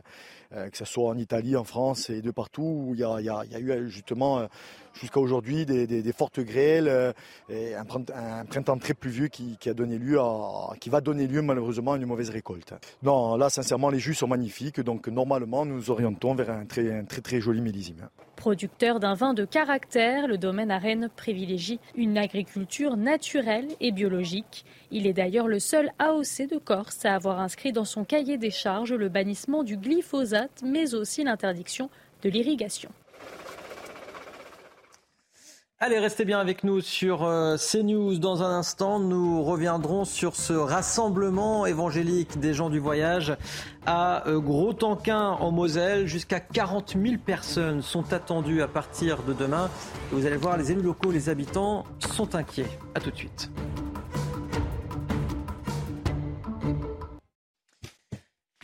que ce soit en Italie, en France et de partout où il y a, eu justement euh, jusqu'à aujourd'hui des, fortes grêles et un, printemps très pluvieux qui, a donné lieu à, qui va donner lieu malheureusement à une mauvaise récolte. Non, là sincèrement les jus sont magnifiques donc normalement nous nous orientons vers un très un très, très joli millésime. Producteur d'un vin de caractère, le domaine à Rennes privilégie une agriculture naturelle et biologique. Il est d'ailleurs le seul AOC de Corse à avoir inscrit dans son cahier des charges le bannissement du glyphosate, mais aussi l'interdiction de l'irrigation. Allez, restez bien avec nous sur euh, CNews. Dans un instant, nous reviendrons sur ce rassemblement évangélique des gens du voyage à euh, Gros-Tanquin en Moselle. Jusqu'à 40 000 personnes sont attendues à partir de demain. vous allez voir, les élus locaux, les habitants sont inquiets. A tout de suite.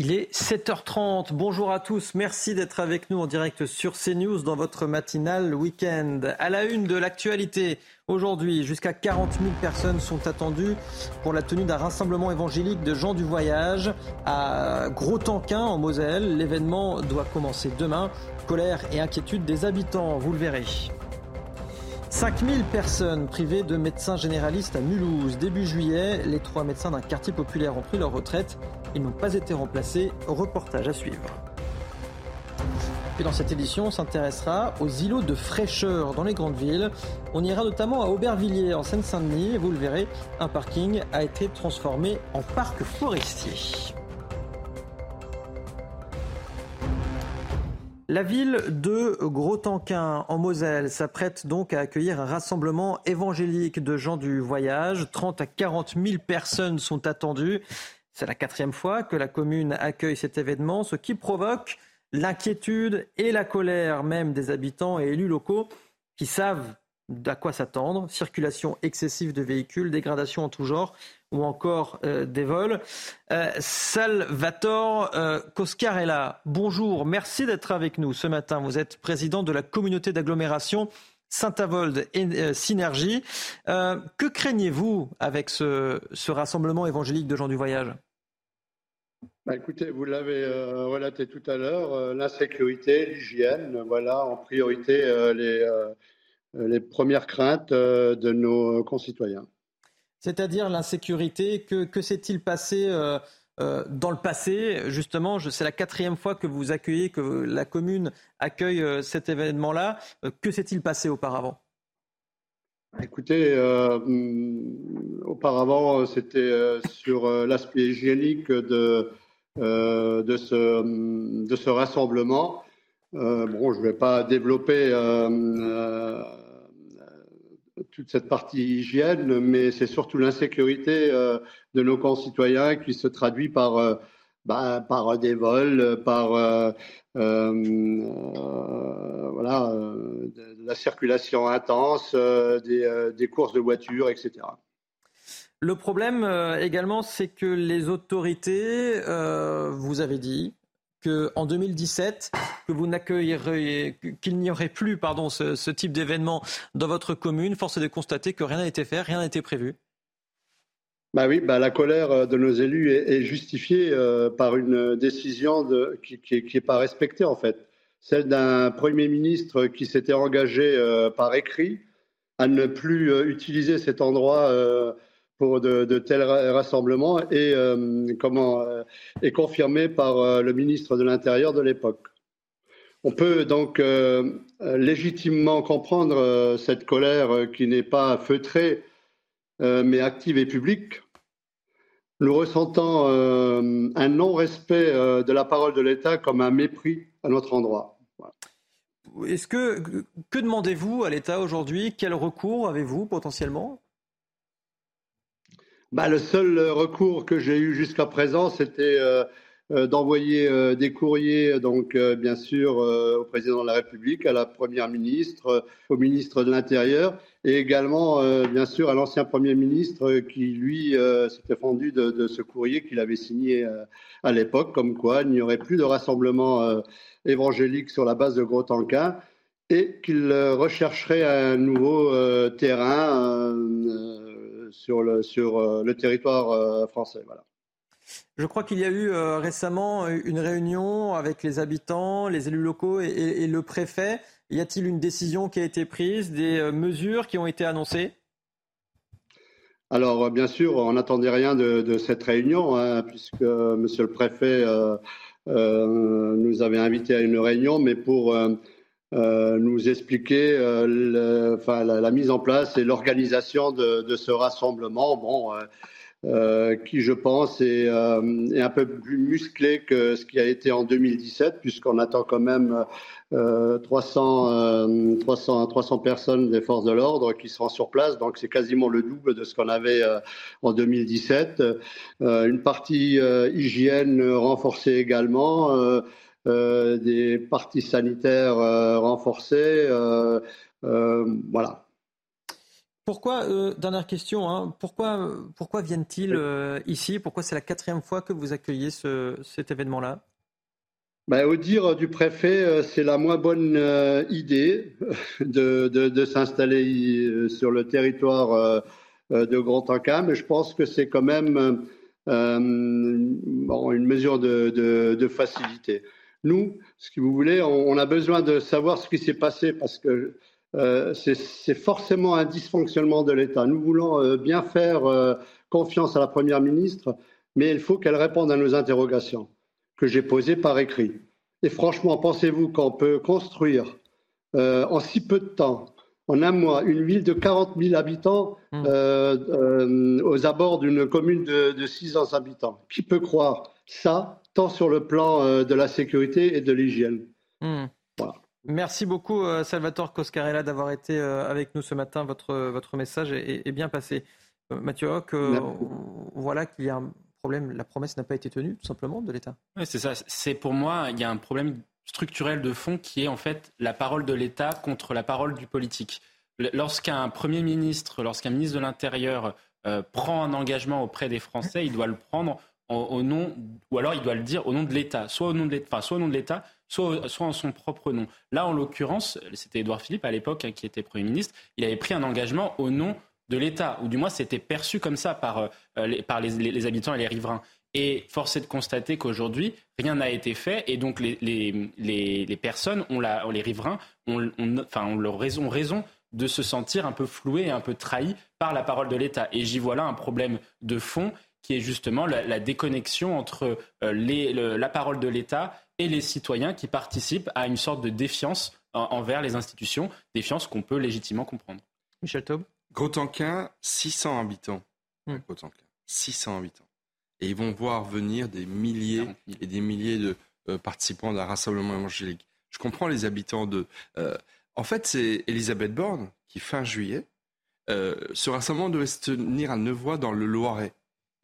Il est 7h30. Bonjour à tous. Merci d'être avec nous en direct sur CNews dans votre matinale week-end. À la une de l'actualité, aujourd'hui, jusqu'à 40 000 personnes sont attendues pour la tenue d'un rassemblement évangélique de gens du voyage à Gros-Tanquin en Moselle. L'événement doit commencer demain. Colère et inquiétude des habitants, vous le verrez. 5000 personnes privées de médecins généralistes à Mulhouse. Début juillet, les trois médecins d'un quartier populaire ont pris leur retraite. Ils n'ont pas été remplacés. Reportage à suivre. Puis dans cette édition, on s'intéressera aux îlots de fraîcheur dans les grandes villes. On ira notamment à Aubervilliers en Seine-Saint-Denis. Vous le verrez, un parking a été transformé en parc forestier. La ville de Gros-Tanquin en Moselle s'apprête donc à accueillir un rassemblement évangélique de gens du voyage. 30 à 40 000 personnes sont attendues. C'est la quatrième fois que la commune accueille cet événement, ce qui provoque l'inquiétude et la colère même des habitants et élus locaux qui savent à quoi s'attendre. Circulation excessive de véhicules, dégradation en tout genre ou encore euh, des vols. Euh, Salvatore euh, Coscarella, bonjour, merci d'être avec nous ce matin. Vous êtes président de la communauté d'agglomération Saint-Avold et Synergie. que craignez-vous avec ce, rassemblement évangélique de gens du voyage? Bah, écoutez, vous l'avez relaté tout à l'heure, l'insécurité, l'hygiène, voilà en priorité les, les premières craintes de nos concitoyens c'est-à-dire l'insécurité. Que, s'est-il passé euh, euh, dans le passé Justement, c'est la quatrième fois que vous accueillez, que la commune accueille euh, cet événement-là. que s'est-il passé auparavant? Écoutez, mm, auparavant, c'était sur l'aspect hygiénique de, de, ce, mm, de ce rassemblement. bon, je ne vais pas développer toute cette partie hygiène, mais c'est surtout l'insécurité euh, de nos concitoyens qui se traduit par, euh, bah, par des vols, par euh, voilà, la circulation intense, des, courses de voitures, etc. Le problème également, c'est que les autorités, vous avez dit, qu'en 2017, que vous n'accueillerez, qu'il n'y aurait plus pardon, ce, type d'événement dans votre commune. Force de constater que rien n'a été fait, rien n'a été prévu. Bah oui, bah la colère euh, de nos élus est, justifiée euh, par une décision qui n'est pas respectée en fait. Celle d'un Premier ministre qui s'était engagé euh, par écrit à ne plus utiliser cet endroit pour de, tels rassemblements est, comment, est confirmée par le ministre de l'Intérieur de l'époque. On peut donc légitimement comprendre cette colère qui n'est pas feutrée, mais active et publique nous ressentons euh, un non-respect euh, de la parole de l'État comme un mépris à notre endroit. Est-ce que que demandez-vous à l'État aujourd'hui? Quel recours avez-vous potentiellement? Bah, le seul recours que j'ai eu jusqu'à présent, c'était euh, euh, d'envoyer euh, des courriers, donc euh, bien sûr au président de la République, à la première ministre, au ministre de l'Intérieur, et également bien sûr à l'ancien premier ministre qui lui s'était fendu de, ce courrier qu'il avait signé à l'époque, comme quoi il n'y aurait plus de rassemblement évangélique sur la base de Gros-Tanquin et qu'il rechercherait un nouveau terrain sur le, sur le territoire français. Voilà. Je crois qu'il y a eu euh, récemment euh, une réunion avec les habitants, les élus locaux et, le préfet. Y a-t-il une décision qui a été prise, des euh, mesures qui ont été annoncées? Alors, bien sûr, on n'attendait rien de, cette réunion, hein, puisque Monsieur le Préfet nous avait invités à une réunion, mais pour nous expliquer la, mise en place et l'organisation de, ce rassemblement. Euh, qui, je pense, est, euh, un peu plus musclé que ce qui a été en 2017, puisqu'on attend quand même euh, 300, 300, 300 personnes des forces de l'ordre qui seront sur place. Donc, c'est quasiment le double de ce qu'on avait euh, en 2017. une partie hygiène renforcée également. Des parties sanitaires renforcées. voilà. Pourquoi, euh, dernière question, hein, pourquoi, pourquoi viennent-ils euh, ici? Pourquoi c'est la quatrième fois que vous accueillez cet événement-là? Ben, Au dire du préfet, euh, c'est la moins bonne idée de, s'installer sur le territoire de Grand Anca, mais je pense que c'est quand même une mesure de, facilité. Nous, ce que vous voulez, on a besoin de savoir ce qui s'est passé parce que euh, c'est forcément un dysfonctionnement de l'État. Nous voulons euh, bien faire euh, confiance à la Première ministre, mais il faut qu'elle réponde à nos interrogations que j'ai posées par écrit. Et franchement, pensez-vous qu'on peut construire en si peu de temps, en un mois, une ville de 40 000 habitants mmh. aux abords d'une commune de, de 600 habitants? Qui peut croire ça, tant sur le plan de la sécurité et de l'hygiène mmh. Merci beaucoup euh, Salvatore Coscarella d'avoir été euh, avec nous ce matin. Votre, votre message est, bien passé. Euh, Mathieu Hoc, voilà qu'il y a un problème. La promesse n'a pas été tenue, tout simplement, de l'État. Oui, c'est ça. C'est pour moi, il y a un problème structurel de fond qui est en fait la parole de l'État contre la parole du politique. Lorsqu'un Premier ministre, lorsqu'un ministre de l'Intérieur prend un engagement auprès des Français, il doit le prendre au nom, ou alors il doit le dire au nom de l'État, soit au nom de l'État, soit au nom de l'État, soit, soit en son propre nom. Là, en l'occurrence, c'était Édouard Philippe à l'époque hein, qui était Premier ministre, il avait pris un engagement au nom de l'État, ou du moins c'était perçu comme ça par, euh, les, par les, habitants et les riverains. Et force est de constater qu'aujourd'hui, rien n'a été fait, et donc les, les personnes, ont la, les riverains, ont, enfin, ont leur raison, raison de se sentir un peu floués et un peu trahis par la parole de l'État. Et j'y vois là un problème de fond qui est justement la, déconnexion entre euh, la parole de l'État et les citoyens qui participent à une sorte de défiance envers les institutions, défiance qu'on peut légitimement comprendre. Michel Taub? Grotanquin, 600 habitants. 600 hmm. habitants. Et ils vont voir venir des milliers et des milliers de euh, participants d'un rassemblement évangélique. Je comprends les habitants de... Euh, en fait, c'est Elisabeth Borne qui, fin juillet, ce rassemblement devait se tenir à Nevoix dans le Loiret.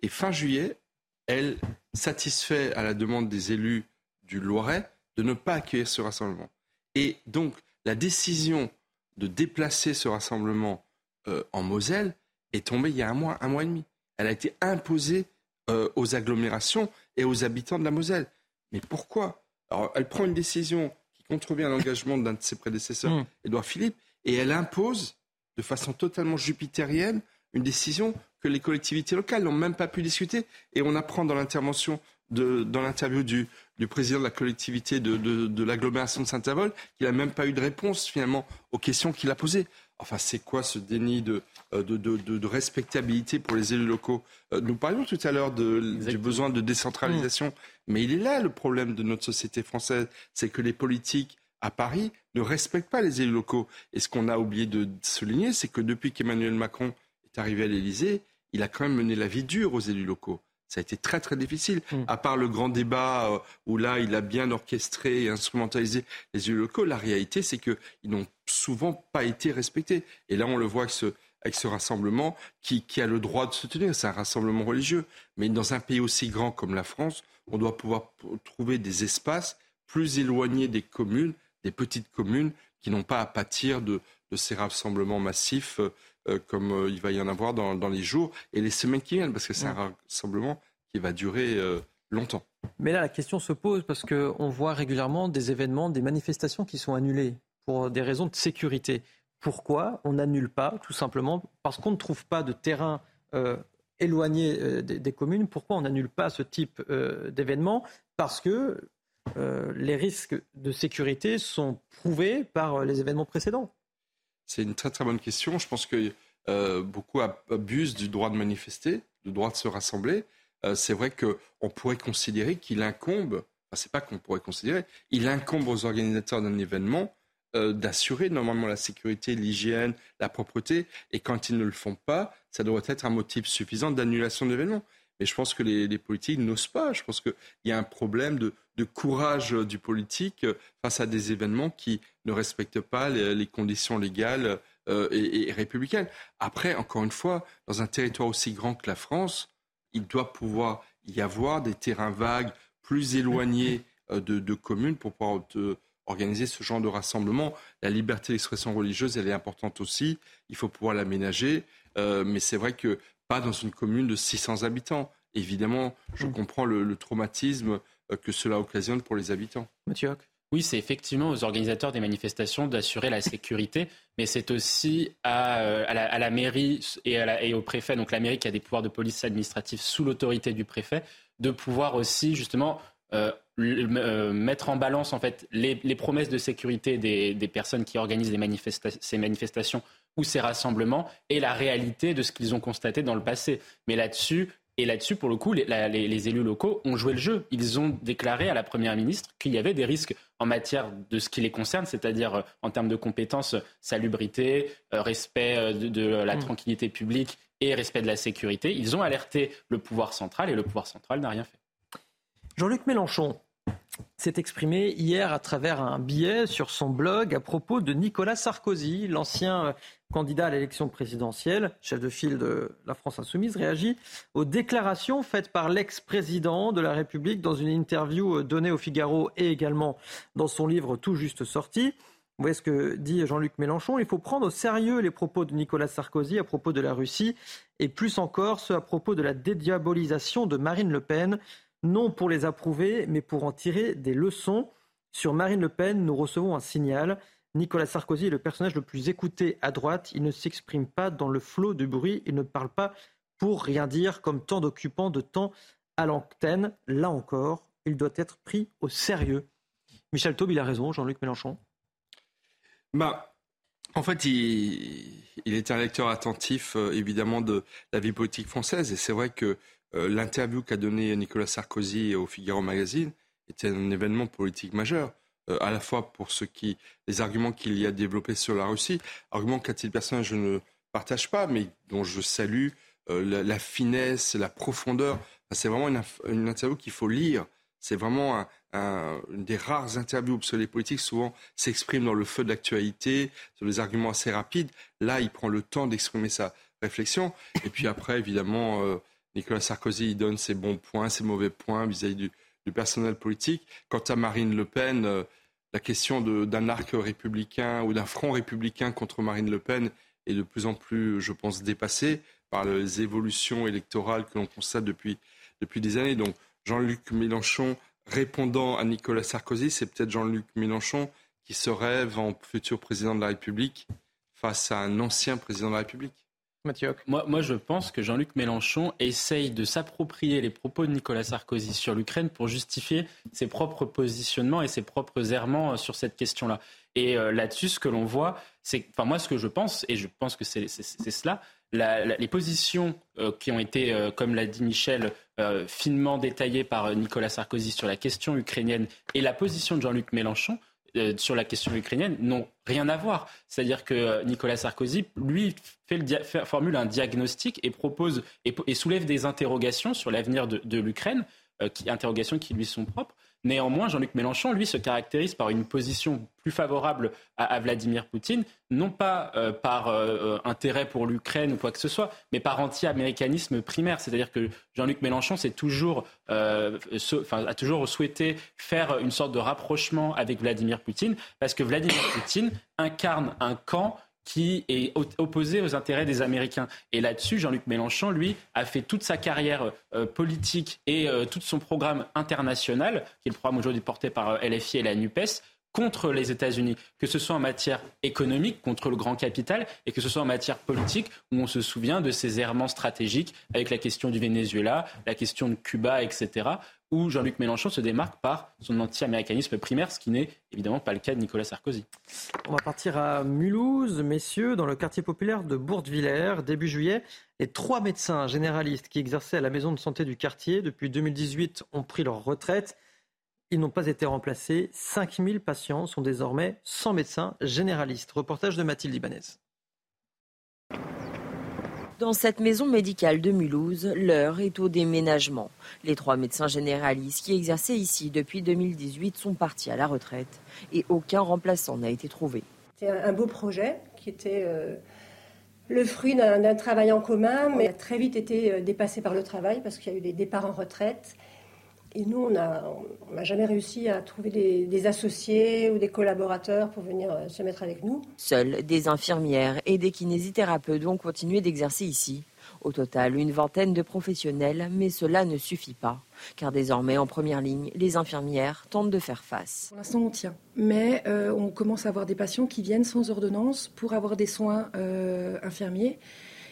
Et fin juillet, elle satisfait à la demande des élus du Loiret de ne pas accueillir ce rassemblement. Et donc, la décision de déplacer ce rassemblement euh, en Moselle est tombée il y a un mois, un mois et demi. Elle a été imposée euh, aux agglomérations et aux habitants de la Moselle. Mais pourquoi? Alors, elle prend une décision qui contrevient l'engagement d'un de ses prédécesseurs, mmh. Édouard Philippe, et elle impose de façon totalement jupitérienne une décision que les collectivités locales n'ont même pas pu discuter. Et on apprend dans l'intervention, dans l'interview du, président de la collectivité de, l'agglomération de Saint-Avold qu'il n'a même pas eu de réponse finalement aux questions qu'il a posées. Enfin, c'est quoi ce déni de, euh, de, de, de, respectabilité pour les élus locaux? Euh, Nous parlions tout à l'heure du besoin de décentralisation, mais il est là le problème de notre société française, c'est que les politiques à Paris ne respectent pas les élus locaux. Et ce qu'on a oublié de souligner, c'est que depuis qu'Emmanuel Macron arrivé à l'Élysée, il a quand même mené la vie dure aux élus locaux. Ça a été très très difficile. Mm. À part le grand débat euh, où là, il a bien orchestré et instrumentalisé les élus locaux, la réalité, c'est qu'ils n'ont souvent pas été respectés. Et là, on le voit avec ce, avec ce rassemblement qui, qui, a le droit de se tenir. C'est un rassemblement religieux. Mais dans un pays aussi grand comme la France, on doit pouvoir trouver des espaces plus éloignés des communes, des petites communes, qui n'ont pas à pâtir de, de ces rassemblements massifs euh, comme euh, il va y en avoir dans, les jours et les semaines qui viennent, parce que c'est un rassemblement qui va durer euh, longtemps. Mais là, la question se pose parce qu'on voit régulièrement des événements, des manifestations qui sont annulées pour des raisons de sécurité. Pourquoi on n'annule pas Tout simplement parce qu'on ne trouve pas de terrain éloigné des, communes. Pourquoi on n'annule pas ce type d'événement? Parce que les risques de sécurité sont prouvés par les événements précédents. C'est une très très bonne question. Je pense que euh, beaucoup abusent du droit de manifester, du droit de se rassembler. Euh, c'est vrai qu'on pourrait considérer qu'il incombe, enfin, c'est pas qu'on pourrait considérer, il incombe aux organisateurs d'un événement euh, d'assurer normalement la sécurité, l'hygiène, la propreté. Et quand ils ne le font pas, ça doit être un motif suffisant d'annulation d'événements. Mais je pense que les, politiques n'osent pas. Je pense qu'il y a un problème de, courage du politique face à des événements qui ne respectent pas les, conditions légales euh, et, républicaines. Après, encore une fois, dans un territoire aussi grand que la France, il doit pouvoir y avoir des terrains vagues plus éloignés euh, de, communes pour pouvoir organiser ce genre de rassemblement. La liberté d'expression religieuse, elle est importante aussi. Il faut pouvoir l'aménager. Euh, mais c'est vrai que pas dans une commune de 600 habitants. Évidemment, je mm. comprends le, traumatisme euh, que cela occasionne pour les habitants. Mathieu oui, c'est effectivement aux organisateurs des manifestations d'assurer la sécurité, mais c'est aussi à, euh, la, mairie et, au préfet, donc la mairie qui a des pouvoirs de police administrative sous l'autorité du préfet, de pouvoir aussi justement euh, mettre en balance en fait les, promesses de sécurité des, personnes qui organisent ces manifestations ou ces rassemblements et la réalité de ce qu'ils ont constaté dans le passé. Mais là-dessus, et là-dessus, pour le coup, les, élus locaux ont joué le jeu. Ils ont déclaré à la Première ministre qu'il y avait des risques en matière de ce qui les concerne, c'est-à-dire euh, en termes de compétences, salubrité, euh, respect euh, de, la mmh. tranquillité publique et respect de la sécurité. Ils ont alerté le pouvoir central et le pouvoir central n'a rien fait. Jean-Luc Mélenchon, s'est exprimé hier à travers un billet sur son blog à propos de Nicolas Sarkozy, l'ancien candidat à l'élection présidentielle, chef de file de la France insoumise, réagit aux déclarations faites par l'ex-président de la République dans une interview donnée au Figaro et également dans son livre tout juste sorti. Vous voyez ce que dit Jean-Luc Mélenchon. Il faut prendre au sérieux les propos de Nicolas Sarkozy à propos de la Russie et plus encore ceux à propos de la dédiabolisation de Marine Le Pen non pour les approuver, mais pour en tirer des leçons. Sur Marine Le Pen, nous recevons un signal. Nicolas Sarkozy est le personnage le plus écouté à droite. Il ne s'exprime pas dans le flot de bruit. Il ne parle pas pour rien dire, comme tant d'occupants de temps à l'antenne. Là encore, il doit être pris au sérieux. Michel Taube, il a raison, Jean-Luc Mélenchon. Bah, en fait, il, est un lecteur attentif, euh, évidemment, de la vie politique française. Et c'est vrai que l'interview qu'a donné Nicolas Sarkozy au Figaro Magazine était un événement politique majeur. Euh, à la fois pour ce qui, les arguments qu'il y a développés sur la Russie, arguments qu'à titre personnel je ne partage pas, mais dont je salue euh, la, finesse, la profondeur. c'est vraiment une, interview qu'il faut lire. C'est vraiment une des rares interviews, que les politiques souvent s'expriment dans le feu de l'actualité, sur des arguments assez rapides. Là, il prend le temps d'exprimer sa réflexion. Et puis après, évidemment, Nicolas Sarkozy donne ses bons points, ses mauvais points vis-à-vis du, personnel politique. Quant à Marine Le Pen, euh, la question d'un arc républicain ou d'un front républicain contre Marine Le Pen est de plus en plus, je pense, dépassée par les évolutions électorales que l'on constate depuis, depuis des années. Donc Jean-Luc Mélenchon répondant à Nicolas Sarkozy, c'est peut-être Jean-Luc Mélenchon qui se rêve en futur président de la République face à un ancien président de la République. Moi, moi, je pense que Jean-Luc Mélenchon essaye de s'approprier les propos de Nicolas Sarkozy sur l'Ukraine pour justifier ses propres positionnements et ses propres errements euh, sur cette question-là. Et euh, là-dessus, ce que l'on voit, c'est, enfin moi, ce que je pense, et je pense que c'est cela, les positions euh, qui ont été, comme l'a dit Michel, finement détaillées par Nicolas Sarkozy sur la question ukrainienne et la position de Jean-Luc Mélenchon euh, sur la question ukrainienne n'ont rien à voir. C'est-à-dire que euh, Nicolas Sarkozy, lui, formule un diagnostic et propose et, soulève des interrogations sur l'avenir de, l'Ukraine, euh, interrogations qui lui sont propres. Néanmoins, Jean-Luc Mélenchon, lui, se caractérise par une position plus favorable à, Vladimir Poutine, non pas euh, par euh, intérêt pour l'Ukraine ou quoi que ce soit, mais par anti-américanisme primaire. C'est-à-dire que Jean-Luc Mélenchon toujours, euh, a toujours souhaité faire une sorte de rapprochement avec Vladimir Poutine, parce que Vladimir Poutine incarne un camp qui est opposé aux intérêts des Américains. Et là-dessus, Jean-Luc Mélenchon, lui, a fait toute sa carrière euh, politique et euh, tout son programme international, qui est le programme aujourd'hui porté par euh, LFI et la NUPES, contre les États-Unis, que ce soit en matière économique, contre le grand capital, et que ce soit en matière politique, où on se souvient de ses errements stratégiques avec la question du Venezuela, la question de Cuba, etc., où Jean-Luc Mélenchon se démarque par son anti-américanisme primaire, ce qui n'est évidemment pas le cas de Nicolas Sarkozy. On va partir à Mulhouse, messieurs, dans le quartier populaire de Bourtevillers. Début juillet, les trois médecins généralistes qui exerçaient à la maison de santé du quartier depuis 2018 ont pris leur retraite. Ils n'ont pas été remplacés. 5000 patients sont désormais sans médecin généraliste. Reportage de Mathilde Ibanez. Dans cette maison médicale de Mulhouse, l'heure est au déménagement. Les trois médecins généralistes qui exerçaient ici depuis 2018 sont partis à la retraite et aucun remplaçant n'a été trouvé. C'est un beau projet qui était euh, le fruit d'un travail en commun, mais a très vite été euh, dépassé par le travail parce qu'il y a eu des départs en retraite et nous, on n'a jamais réussi à trouver des, associés ou des collaborateurs pour venir euh, se mettre avec nous. Seules des infirmières et des kinésithérapeutes vont continuer d'exercer ici. Au total, une vingtaine de professionnels, mais cela ne suffit pas. Car désormais, en première ligne, les infirmières tentent de faire face. Pour l'instant, on tient. Mais euh, on commence à avoir des patients qui viennent sans ordonnance pour avoir des soins euh, infirmiers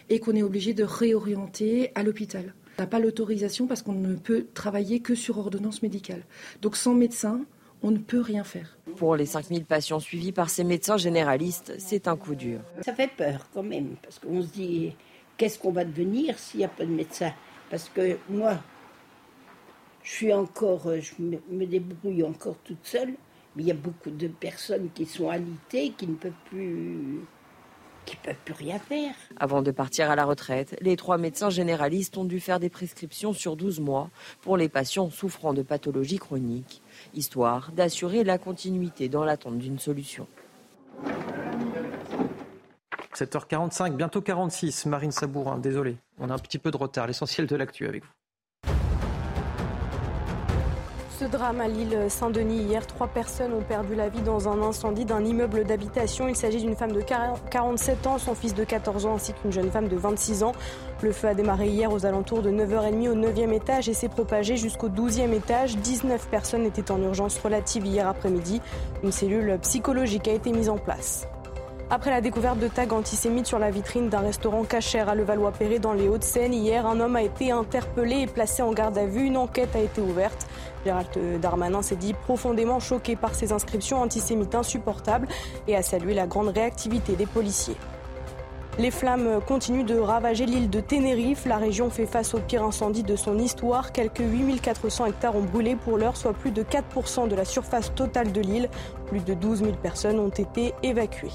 et qu'on est obligé de réorienter à l'hôpital. On n'a pas l'autorisation parce qu'on ne peut travailler que sur ordonnance médicale. Donc sans médecin, on ne peut rien faire. Pour les 5000 patients suivis par ces médecins généralistes, c'est un coup dur. Ça fait peur quand même, parce qu'on se dit, qu'est-ce qu'on va devenir s'il n'y a pas de médecin? Parce que moi, je suis encore, je me débrouille encore toute seule, mais il y a beaucoup de personnes qui sont alitées, qui ne peuvent plus qui ne peuvent plus rien faire. Avant de partir à la retraite, les trois médecins généralistes ont dû faire des prescriptions sur 12 mois pour les patients souffrant de pathologies chroniques, histoire d'assurer la continuité dans l'attente d'une solution. 7h45, bientôt 46. Marine Sabourin, désolé, on a un petit peu de retard. L'essentiel de l'actu avec vous. Ce drame à l'île Saint-Denis, hier, trois personnes ont perdu la vie dans un incendie d'un immeuble d'habitation. Il s'agit d'une femme de 47 ans, son fils de 14 ans ainsi qu'une jeune femme de 26 ans. Le feu a démarré hier aux alentours de 9h30 au 9e étage et s'est propagé jusqu'au 12e étage. 19 personnes étaient en urgence relative hier après-midi. Une cellule psychologique a été mise en place. Après la découverte de tags antisémites sur la vitrine d'un restaurant cachère à Levallois-Perret dans les Hauts-de-Seine, hier, un homme a été interpellé et placé en garde à vue. Une enquête a été ouverte. Gérald Darmanin s'est dit profondément choqué par ces inscriptions antisémites insupportables et a salué la grande réactivité des policiers. Les flammes continuent de ravager l'île de Tenerife. La région fait face au pire incendie de son histoire. Quelques 8400 hectares ont brûlé pour l'heure, soit plus de 4% de la surface totale de l'île. Plus de 12 000 personnes ont été évacuées.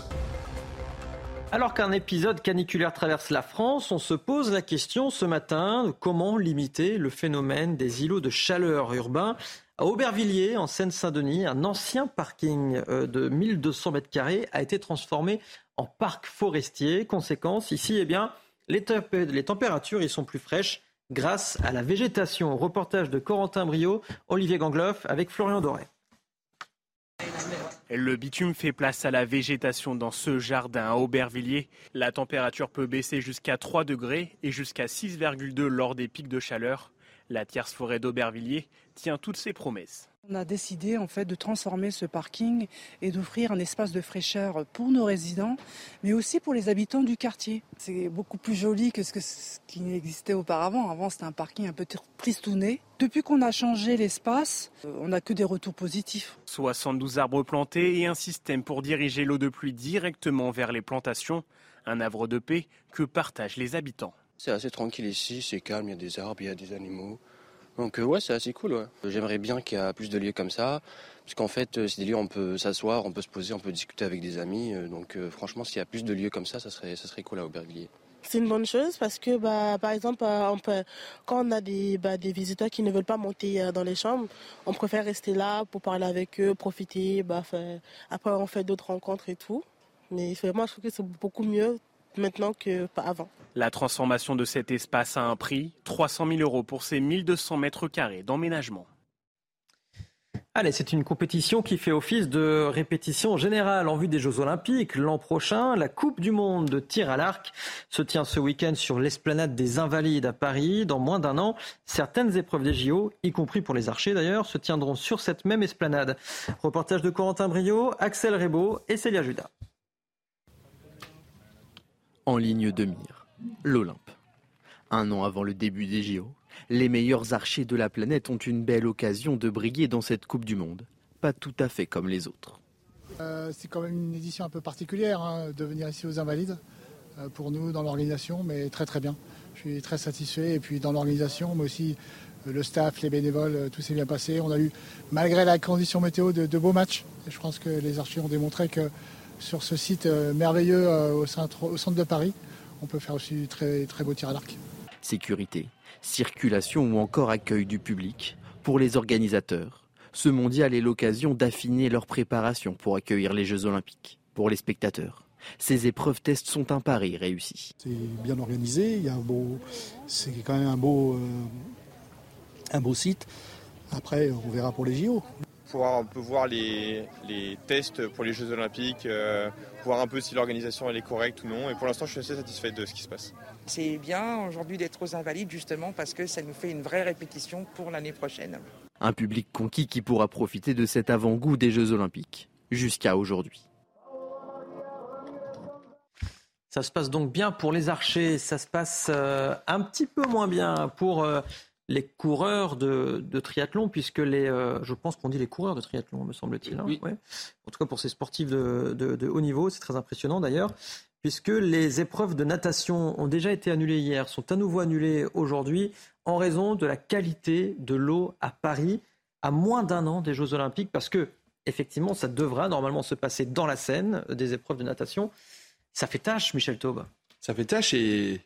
Alors qu'un épisode caniculaire traverse la France, on se pose la question ce matin de comment limiter le phénomène des îlots de chaleur urbains. À Aubervilliers, en Seine-Saint-Denis, un ancien parking euh, de 1200 mètres carrés a été transformé en parc forestier. Conséquence, ici, eh bien, les, les températures y sont plus fraîches grâce à la végétation. Reportage de Corentin Brio, Olivier Gangloff avec Florian Doré. Le bitume fait place à la végétation dans ce jardin à Aubervilliers. La température peut baisser jusqu'à 3 degrés et jusqu'à 6,2 lors des pics de chaleur. La tierce forêt d'Aubervilliers tient toutes ses promesses. On a décidé en fait de transformer ce parking et d'offrir un espace de fraîcheur pour nos résidents, mais aussi pour les habitants du quartier. C'est beaucoup plus joli que ce, qui existait auparavant. Avant, c'était un parking un peu tristouné. Depuis qu'on a changé l'espace, euh, on n'a que des retours positifs. 72 arbres plantés et un système pour diriger l'eau de pluie directement vers les plantations. Un havre de paix que partagent les habitants. C'est assez tranquille ici, c'est calme, il y a des arbres, il y a des animaux. Donc euh, ouais, c'est assez cool. J'aimerais bien qu'il y ait plus de lieux comme ça, parce qu'en fait, euh, c'est des lieux où on peut s'asseoir, on peut se poser, on peut discuter avec des amis. Euh, donc franchement, s'il y a plus de lieux comme ça, ça serait, ça serait cool à Aubervilliers. C'est une bonne chose parce que, bah, par exemple, quand on a des, bah, des visiteurs qui ne veulent pas monter dans les chambres, on préfère rester là pour parler avec eux, profiter. Bah, après, on fait d'autres rencontres et tout. Mais vraiment, je trouve que c'est beaucoup mieux maintenant que pas avant. La transformation de cet espace a un prix, 300 000 euros pour ces 1200 mètres carrés d'emménagement. Allez, c'est une compétition qui fait office de répétition générale en vue des Jeux Olympiques. L'an prochain, la Coupe du Monde de tir à l'arc se tient ce week-end sur l'esplanade des Invalides à Paris. Dans moins d'un an, certaines épreuves des JO, y compris pour les archers d'ailleurs, se tiendront sur cette même esplanade. Reportage de Corentin Brio, Axel Rebaud et Célia Judas en ligne de mire, l'Olympe. Un an avant le début des JO, les meilleurs archers de la planète ont une belle occasion de briller dans cette Coupe du Monde, pas tout à fait comme les autres. Euh, c'est quand même une édition un peu particulière hein, de venir ici aux Invalides, euh, pour nous dans l'organisation, mais très très bien. Je suis très satisfait, et puis dans l'organisation, mais aussi euh, le staff, les bénévoles, tout s'est bien passé. On a eu, malgré la condition météo, de, beaux matchs. Je pense que les archers ont démontré que sur ce site euh, merveilleux euh, au centre, au centre de Paris. On peut faire aussi très, très beaux tirs à l'arc. Sécurité, circulation ou encore accueil du public. Pour les organisateurs, ce mondial est l'occasion d'affiner leur préparation pour accueillir les Jeux Olympiques. Pour les spectateurs, ces épreuves tests sont un pari réussi. C'est bien organisé, il y a un beau, c'est quand même un beau, euh, un beau site. Après, on verra pour les JO pouvoir un peu voir les, tests pour les Jeux Olympiques, euh, voir un peu si l'organisation elle est correcte ou non. Et pour l'instant, je suis assez satisfait de ce qui se passe. C'est bien aujourd'hui d'être aux Invalides justement parce que ça nous fait une vraie répétition pour l'année prochaine. Un public conquis qui pourra profiter de cet avant-goût des Jeux Olympiques jusqu'à aujourd'hui. Ça se passe donc bien pour les archers, ça se passe euh, un petit peu moins bien pour euh, les coureurs de, triathlon, puisque les, euh, je pense qu'on dit les coureurs de triathlon, me semble-t-il. Hein, en tout cas, pour ces sportifs de, haut niveau, c'est très impressionnant d'ailleurs, puisque les épreuves de natation ont déjà été annulées hier, sont à nouveau annulées aujourd'hui en raison de la qualité de l'eau à Paris, à moins d'un an des Jeux Olympiques, parce que effectivement, ça devra normalement se passer dans la Seine, des épreuves de natation. Ça fait tâche, Michel Taube. Ça fait tâche et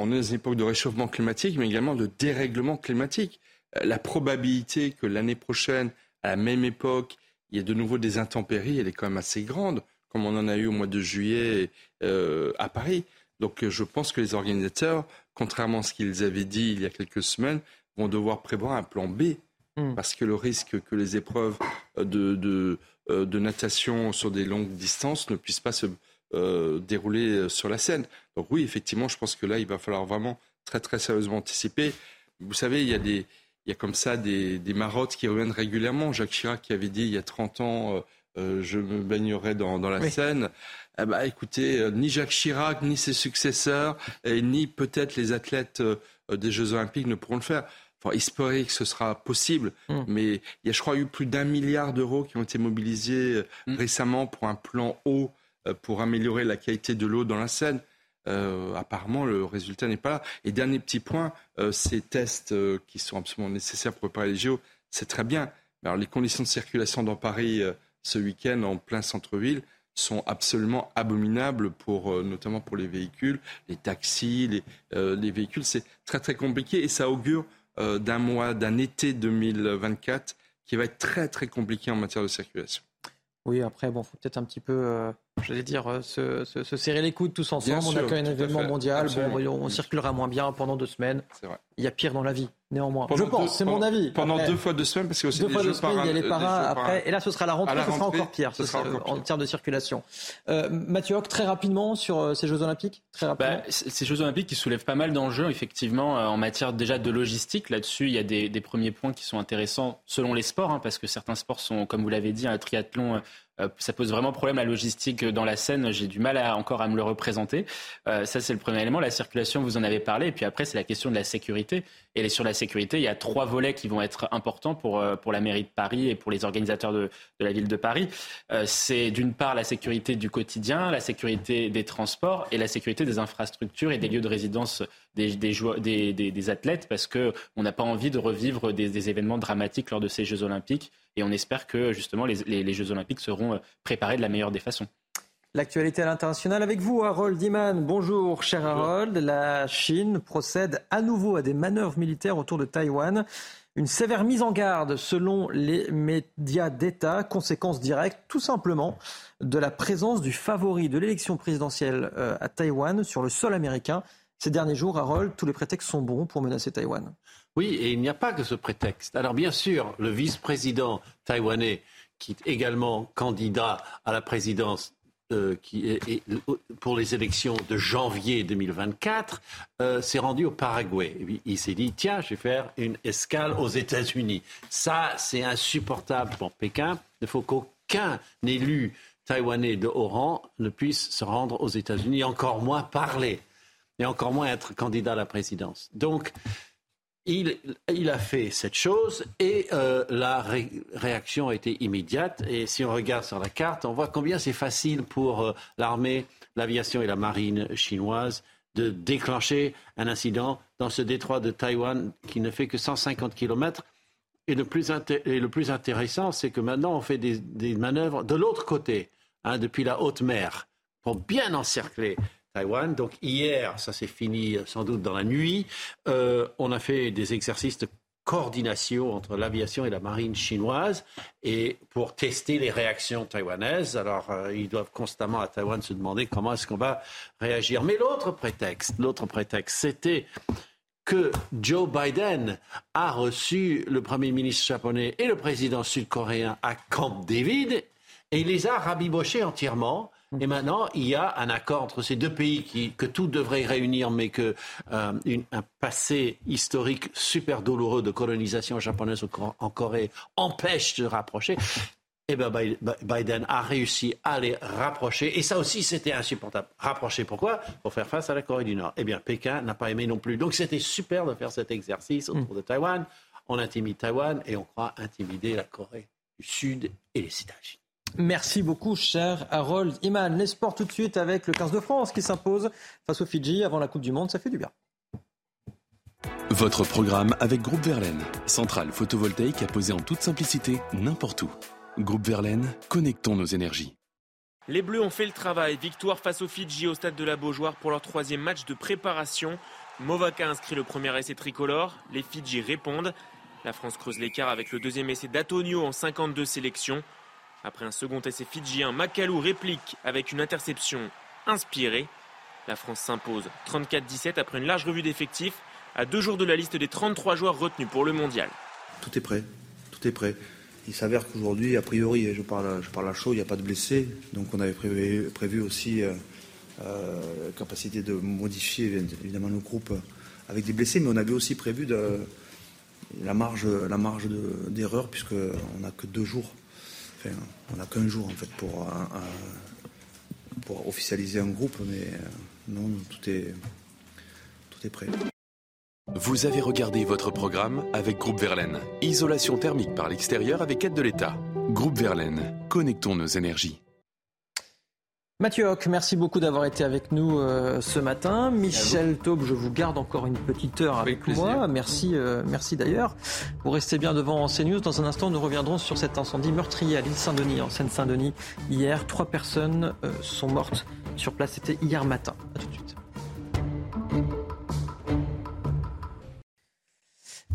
on est dans une époque de réchauffement climatique, mais également de dérèglement climatique. Euh, la probabilité que l'année prochaine, à la même époque, il y ait de nouveau des intempéries, elle est quand même assez grande, comme on en a eu au mois de juillet euh, à Paris. Donc euh, je pense que les organisateurs, contrairement à ce qu'ils avaient dit il y a quelques semaines, vont devoir prévoir un plan B, hmm. parce que le risque que les épreuves de, de natation sur des longues distances ne puissent pas se euh, dérouler euh, sur la scène. Donc oui, effectivement, je pense que là, il va falloir vraiment très très sérieusement anticiper. Vous savez, il y a des il y a comme ça des, des marottes qui reviennent régulièrement. Jacques Chirac qui avait dit il y a 30 ans, euh, je me baignerai dans, dans la Seine. Eh ben, écoutez, ni Jacques Chirac, ni ses successeurs, et ni peut-être les athlètes des Jeux Olympiques ne pourront le faire. Enfin, espérer que ce sera possible, mmh. mais il y a, je crois, eu plus d'un milliard d'euros qui ont été mobilisés mmh. récemment pour un plan eau euh, pour améliorer la qualité de l'eau dans la Seine. Euh, apparemment, le résultat n'est pas là. Et dernier petit point, euh, ces tests qui sont absolument nécessaires pour préparer les JO, c'est très bien. Alors, les conditions de circulation dans Paris ce week-end en plein centre-ville sont absolument abominables, pour, notamment pour les véhicules, les taxis, les, les véhicules. C'est très très compliqué et ça augure d'un mois, d'un été 2024 qui va être très très compliqué en matière de circulation. Oui, après, bon, faut peut-être un petit peu, euh, j'allais dire, euh, se, se, serrer les coudes tous ensemble. on a qu'un événement mondial. Bon, on, circulera moins bien pendant deux semaines. Il y a pire dans la vie. Néanmoins. je pense, c'est mon avis. Pendant deux fois deux semaines, parce que aussi deux fois deux semaines, il y a les paras après, et là ce sera la rentrée, la ce sera encore pire, ce ce sera sera encore pire. en termes de circulation. Euh, Mathieu Hoc, très rapidement sur euh, ces Jeux Olympiques, très rapidement. Bah, c- ces Jeux Olympiques qui soulèvent pas mal d'enjeux, effectivement, euh, en matière déjà de logistique. Là-dessus, il y a des, des premiers points qui sont intéressants selon les sports, hein, parce que certains sports sont, comme vous l'avez dit, un triathlon. Euh, ça pose vraiment problème la logistique dans la Seine. J'ai du mal à, encore à me le représenter. Euh, ça, c'est le premier élément. La circulation, vous en avez parlé. Et puis après, c'est la question de la sécurité. Et sur la sécurité, il y a trois volets qui vont être importants pour, euh, pour la mairie de Paris et pour les organisateurs de, de la ville de Paris. C'est d'une part la sécurité du quotidien, la sécurité des transports et la sécurité des infrastructures et des lieux de résidence des, des, des, athlètes parce que on n'a pas envie de revivre des événements dramatiques lors de ces Jeux Olympiques et on espère que justement les, les- les Jeux Olympiques seront euh, préparés de la meilleure des façons. L'actualité à l'international avec vous, Harold Iman. Bonjour, cher Harold. La Chine procède à nouveau à des manœuvres militaires autour de Taïwan. Une sévère mise en garde selon les médias d'État, conséquence directe tout simplement de la présence du favori de l'élection présidentielle euh, à Taïwan sur le sol américain. Ces derniers jours, Harold, tous les prétextes sont bons pour menacer Taïwan. Oui, et il n'y a pas que ce prétexte. Alors bien sûr, le vice-président taïwanais, qui est également candidat à la présidence euh, est- pour les élections de janvier 2024, euh, s'est rendu au Paraguay. Il s'est dit, tiens, je vais faire une escale aux États-Unis. Ça, c'est insupportable pour Pékin. Il faut qu'aucun élu taïwanais de haut rang ne puisse se rendre aux États-Unis, encore moins parler, et encore moins être candidat à la présidence. Donc, il, a fait cette chose et euh, la ré- réaction a été immédiate. Et si on regarde sur la carte, on voit combien c'est facile pour euh, l'armée, l'aviation et la marine chinoise de déclencher un incident dans ce détroit de Taïwan qui ne fait que 150 kilomètres. Et le plus, et le plus intéressant, c'est que maintenant, on fait des, des manœuvres de l'autre côté, hein, depuis la haute mer, pour bien encercler Taïwan. Donc hier, ça s'est fini sans doute dans la nuit, euh, on a fait des exercices de coordination entre l'aviation et la marine chinoise et pour tester les réactions taïwanaises. Alors, euh, ils doivent constamment à Taïwan se demander comment est-ce qu'on va réagir. Mais l'autre prétexte, l'autre prétexte, c'était que Joe Biden a reçu le Premier ministre japonais et le président sud-coréen à Camp David et il les a rabibochés entièrement. Et maintenant, il y a un accord entre ces deux pays qui, que tout devrait réunir, mais que euh, une- un passé historique super douloureux de colonisation japonaise en Corée empêche de rapprocher. Eh ben, Bi- Bi- Biden a réussi à les rapprocher. Et ça aussi, c'était insupportable. Rapprocher, pourquoi? Pour faire face à la Corée du Nord. Eh bien, Pékin n'a pas aimé non plus. Donc, c'était super de faire cet exercice autour de Taïwan. On intimide Taïwan et on croit intimider la Corée du Sud et les États-Unis. Merci beaucoup, cher Harold Iman. Les sports tout de suite avec le 15 de France qui s'impose face aux Fidji avant la Coupe du Monde. Ça fait du bien. Votre programme avec Groupe Verlaine, centrale photovoltaïque à poser en toute simplicité n'importe où. Groupe Verlaine, connectons nos énergies. Les Bleus ont fait le travail. Victoire face aux Fidji au stade de la Beaujoire pour leur troisième match de préparation. Movaka inscrit le premier essai tricolore. Les Fidji répondent. La France creuse l'écart avec le deuxième essai d'Atonio en 52 sélections. Après un second essai fidjien, Makalou réplique avec une interception inspirée. La France s'impose 34-17 après une large revue d'effectifs à deux jours de la liste des 33 joueurs retenus pour le mondial. Tout est prêt. Tout est prêt. Il s'avère qu'aujourd'hui, a priori, je parle, je parle à chaud, il n'y a pas de blessés. Donc on avait prévu, aussi euh, euh, capacité de modifier évidemment le groupe avec des blessés, mais on avait aussi prévu la marge, la marge de- d'erreur, puisqu'on n'a que deux jours. On n'a qu'un jour en fait pour, un- un- pour officialiser un groupe, mais euh, non, tout est, tout est prêt. Vous avez regardé votre programme avec Groupe Verlaine. Isolation thermique par l'extérieur avec aide de l'État. Groupe Verlaine, connectons nos énergies. Mathieu Hoc, merci beaucoup d'avoir été avec nous euh, ce matin. Michel Taube, je vous garde encore une petite heure avec plaisir. moi. Merci, euh, merci d'ailleurs. Vous restez bien devant CNews. Dans un instant, nous reviendrons sur cet incendie meurtrier à l'île Saint-Denis, en Seine-Saint-Denis. Hier, trois personnes euh, sont mortes sur place. C'était hier matin. À tout de suite.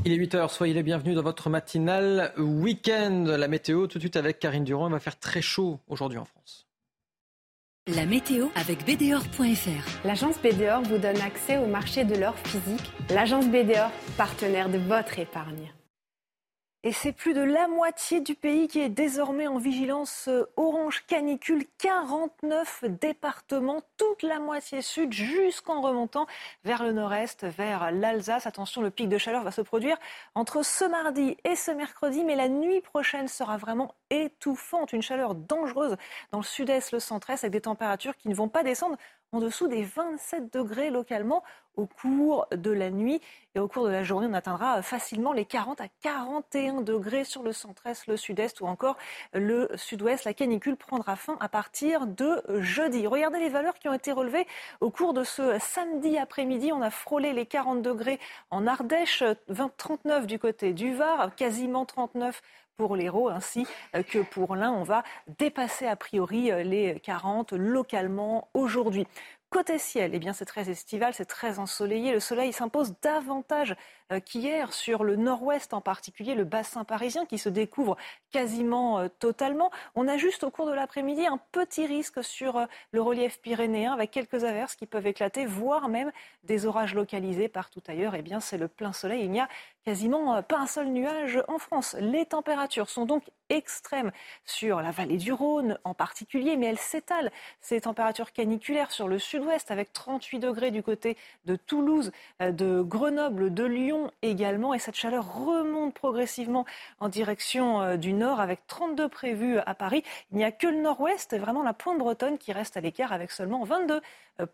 Il est 8h, soyez les bienvenus dans votre matinale week-end. La météo, tout de suite avec Karine Durand, il va faire très chaud aujourd'hui en France. La météo avec BDOR.fr. L'agence BDOR vous donne accès au marché de l'or physique. L'agence BDOR, partenaire de votre épargne. Et c'est plus de la moitié du pays qui est désormais en vigilance euh, orange canicule. 49 départements, toute la moitié sud jusqu'en remontant vers le nord-est, vers l'Alsace. Attention, le pic de chaleur va se produire entre ce mardi et ce mercredi, mais la nuit prochaine sera vraiment étouffante. Une chaleur dangereuse dans le sud-est, le centre-est, avec des températures qui ne vont pas descendre en dessous des 27 degrés localement au cours de la nuit. Et au cours de la journée, on atteindra facilement les 40 à 41 degrés sur le centre-est, le sud-est ou encore le sud-ouest. La canicule prendra fin à partir de jeudi. Regardez les valeurs qui ont été relevées au cours de ce samedi après-midi. On a frôlé les 40 degrés en Ardèche, 20, 39 du côté du Var, quasiment 39 pour l'Hérault ainsi que pour l'Ain. On va dépasser a priori les 40 localement aujourd'hui. Côté ciel, eh bien c'est très estival, c'est très ensoleillé. Le soleil s'impose davantage euh, qu'hier sur le nord-ouest, en particulier le bassin parisien qui se découvre quasiment euh, totalement. On a juste au cours de l'après-midi un petit risque sur euh, le relief pyrénéen avec quelques averses qui peuvent éclater, voire même des orages localisés partout ailleurs. Eh bien c'est le plein soleil. Il n'y a quasiment pas un seul nuage en France. Les températures sont donc extrêmes sur la vallée du Rhône en particulier, mais elles s'étalent. Ces températures caniculaires sur le sud-ouest avec 38 degrés du côté de Toulouse, de Grenoble, de Lyon également. Et cette chaleur remonte progressivement en direction du nord avec 32 prévus à Paris. Il n'y a que le nord-ouest, vraiment la pointe bretonne qui reste à l'écart avec seulement 22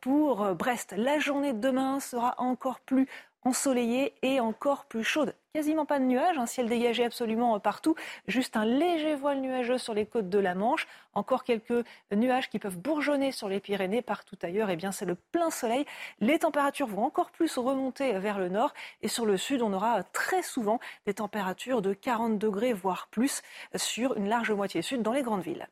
pour Brest. La journée de demain sera encore plus ensoleillée et encore plus chaude. Quasiment pas de nuages, un ciel dégagé absolument partout, juste un léger voile nuageux sur les côtes de la Manche, encore quelques nuages qui peuvent bourgeonner sur les Pyrénées, partout ailleurs, eh bien c'est le plein soleil. Les températures vont encore plus remonter vers le nord et sur le sud, on aura très souvent des températures de 40 degrés voire plus sur une large moitié sud dans les grandes villes.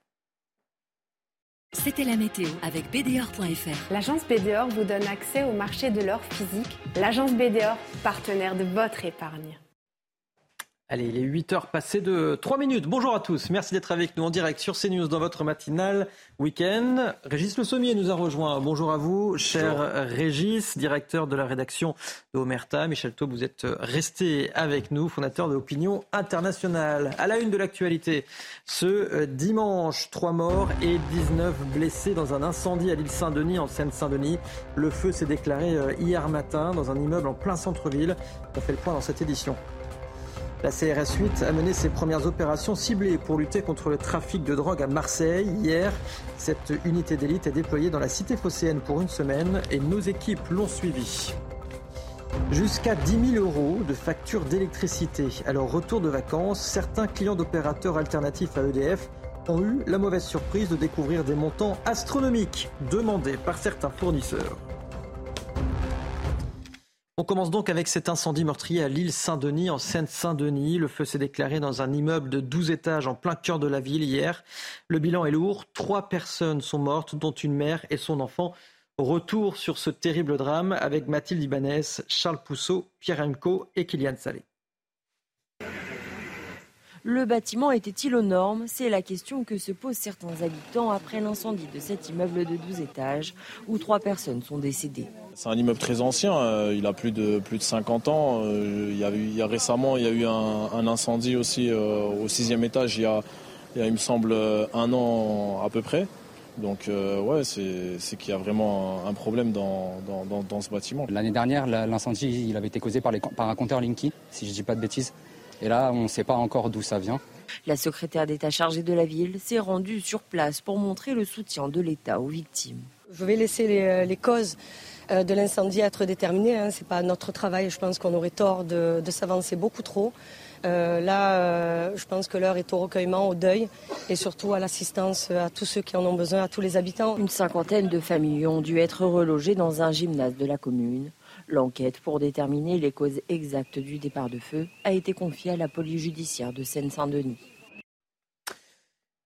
C'était la météo avec BDOR.fr. L'agence BDOR vous donne accès au marché de l'or physique. L'agence BDOR, partenaire de votre épargne. Allez, il est 8 heures passées de 3 minutes. Bonjour à tous. Merci d'être avec nous en direct sur CNews dans votre matinale week-end. Régis Le Sommier nous a rejoint. Bonjour à vous, cher Régis, directeur de la rédaction de Omerta. Michel Taub, vous êtes resté avec nous, fondateur de l'Opinion internationale. À la une de l'actualité, ce dimanche, 3 morts et 19 blessés dans un incendie à l'île Saint-Denis, en Seine-Saint-Denis. Le feu s'est déclaré hier matin dans un immeuble en plein centre-ville. On fait le point dans cette édition. La CRS 8 a mené ses premières opérations ciblées pour lutter contre le trafic de drogue à Marseille. Hier, cette unité d'élite est déployée dans la cité phocéenne pour une semaine et nos équipes l'ont suivie. Jusqu'à 10 000 euros de factures d'électricité. À leur retour de vacances, certains clients d'opérateurs alternatifs à EDF ont eu la mauvaise surprise de découvrir des montants astronomiques demandés par certains fournisseurs. On commence donc avec cet incendie meurtrier à l'île Saint-Denis, en Seine-Saint-Denis. Le feu s'est déclaré dans un immeuble de 12 étages en plein cœur de la ville hier. Le bilan est lourd. Trois personnes sont mortes, dont une mère et son enfant. Retour sur ce terrible drame avec Mathilde Ibanez, Charles Pousseau, Pierre Emco et Kylian Salé. Le bâtiment était-il aux normes? C'est la question que se posent certains habitants après l'incendie de cet immeuble de 12 étages où trois personnes sont décédées. C'est un immeuble très ancien, euh, il a plus de, plus de 50 ans. Euh, il, y a eu, il y a récemment, il y a eu un, un incendie aussi euh, au sixième étage il y, a, il y a, il me semble, un an à peu près. Donc ouais, c'est qu'il y a vraiment un problème dans, dans, dans ce bâtiment. L'année dernière, l'incendie il avait été causé par, les, par un compteur Linky, si je ne dis pas de bêtises. Et là, on ne sait pas encore d'où ça vient. La secrétaire d'État chargée de la ville s'est rendue sur place pour montrer le soutien de l'État aux victimes. Je vais laisser les, les causes de l'incendie être déterminées. Hein. Ce n'est pas notre travail. Je pense qu'on aurait tort de, de s'avancer beaucoup trop. Euh, là, euh, je pense que l'heure est au recueillement, au deuil et surtout à l'assistance à tous ceux qui en ont besoin, à tous les habitants. Une cinquantaine de familles ont dû être relogées dans un gymnase de la commune. L'enquête pour déterminer les causes exactes du départ de feu a été confiée à la police judiciaire de Seine-Saint-Denis.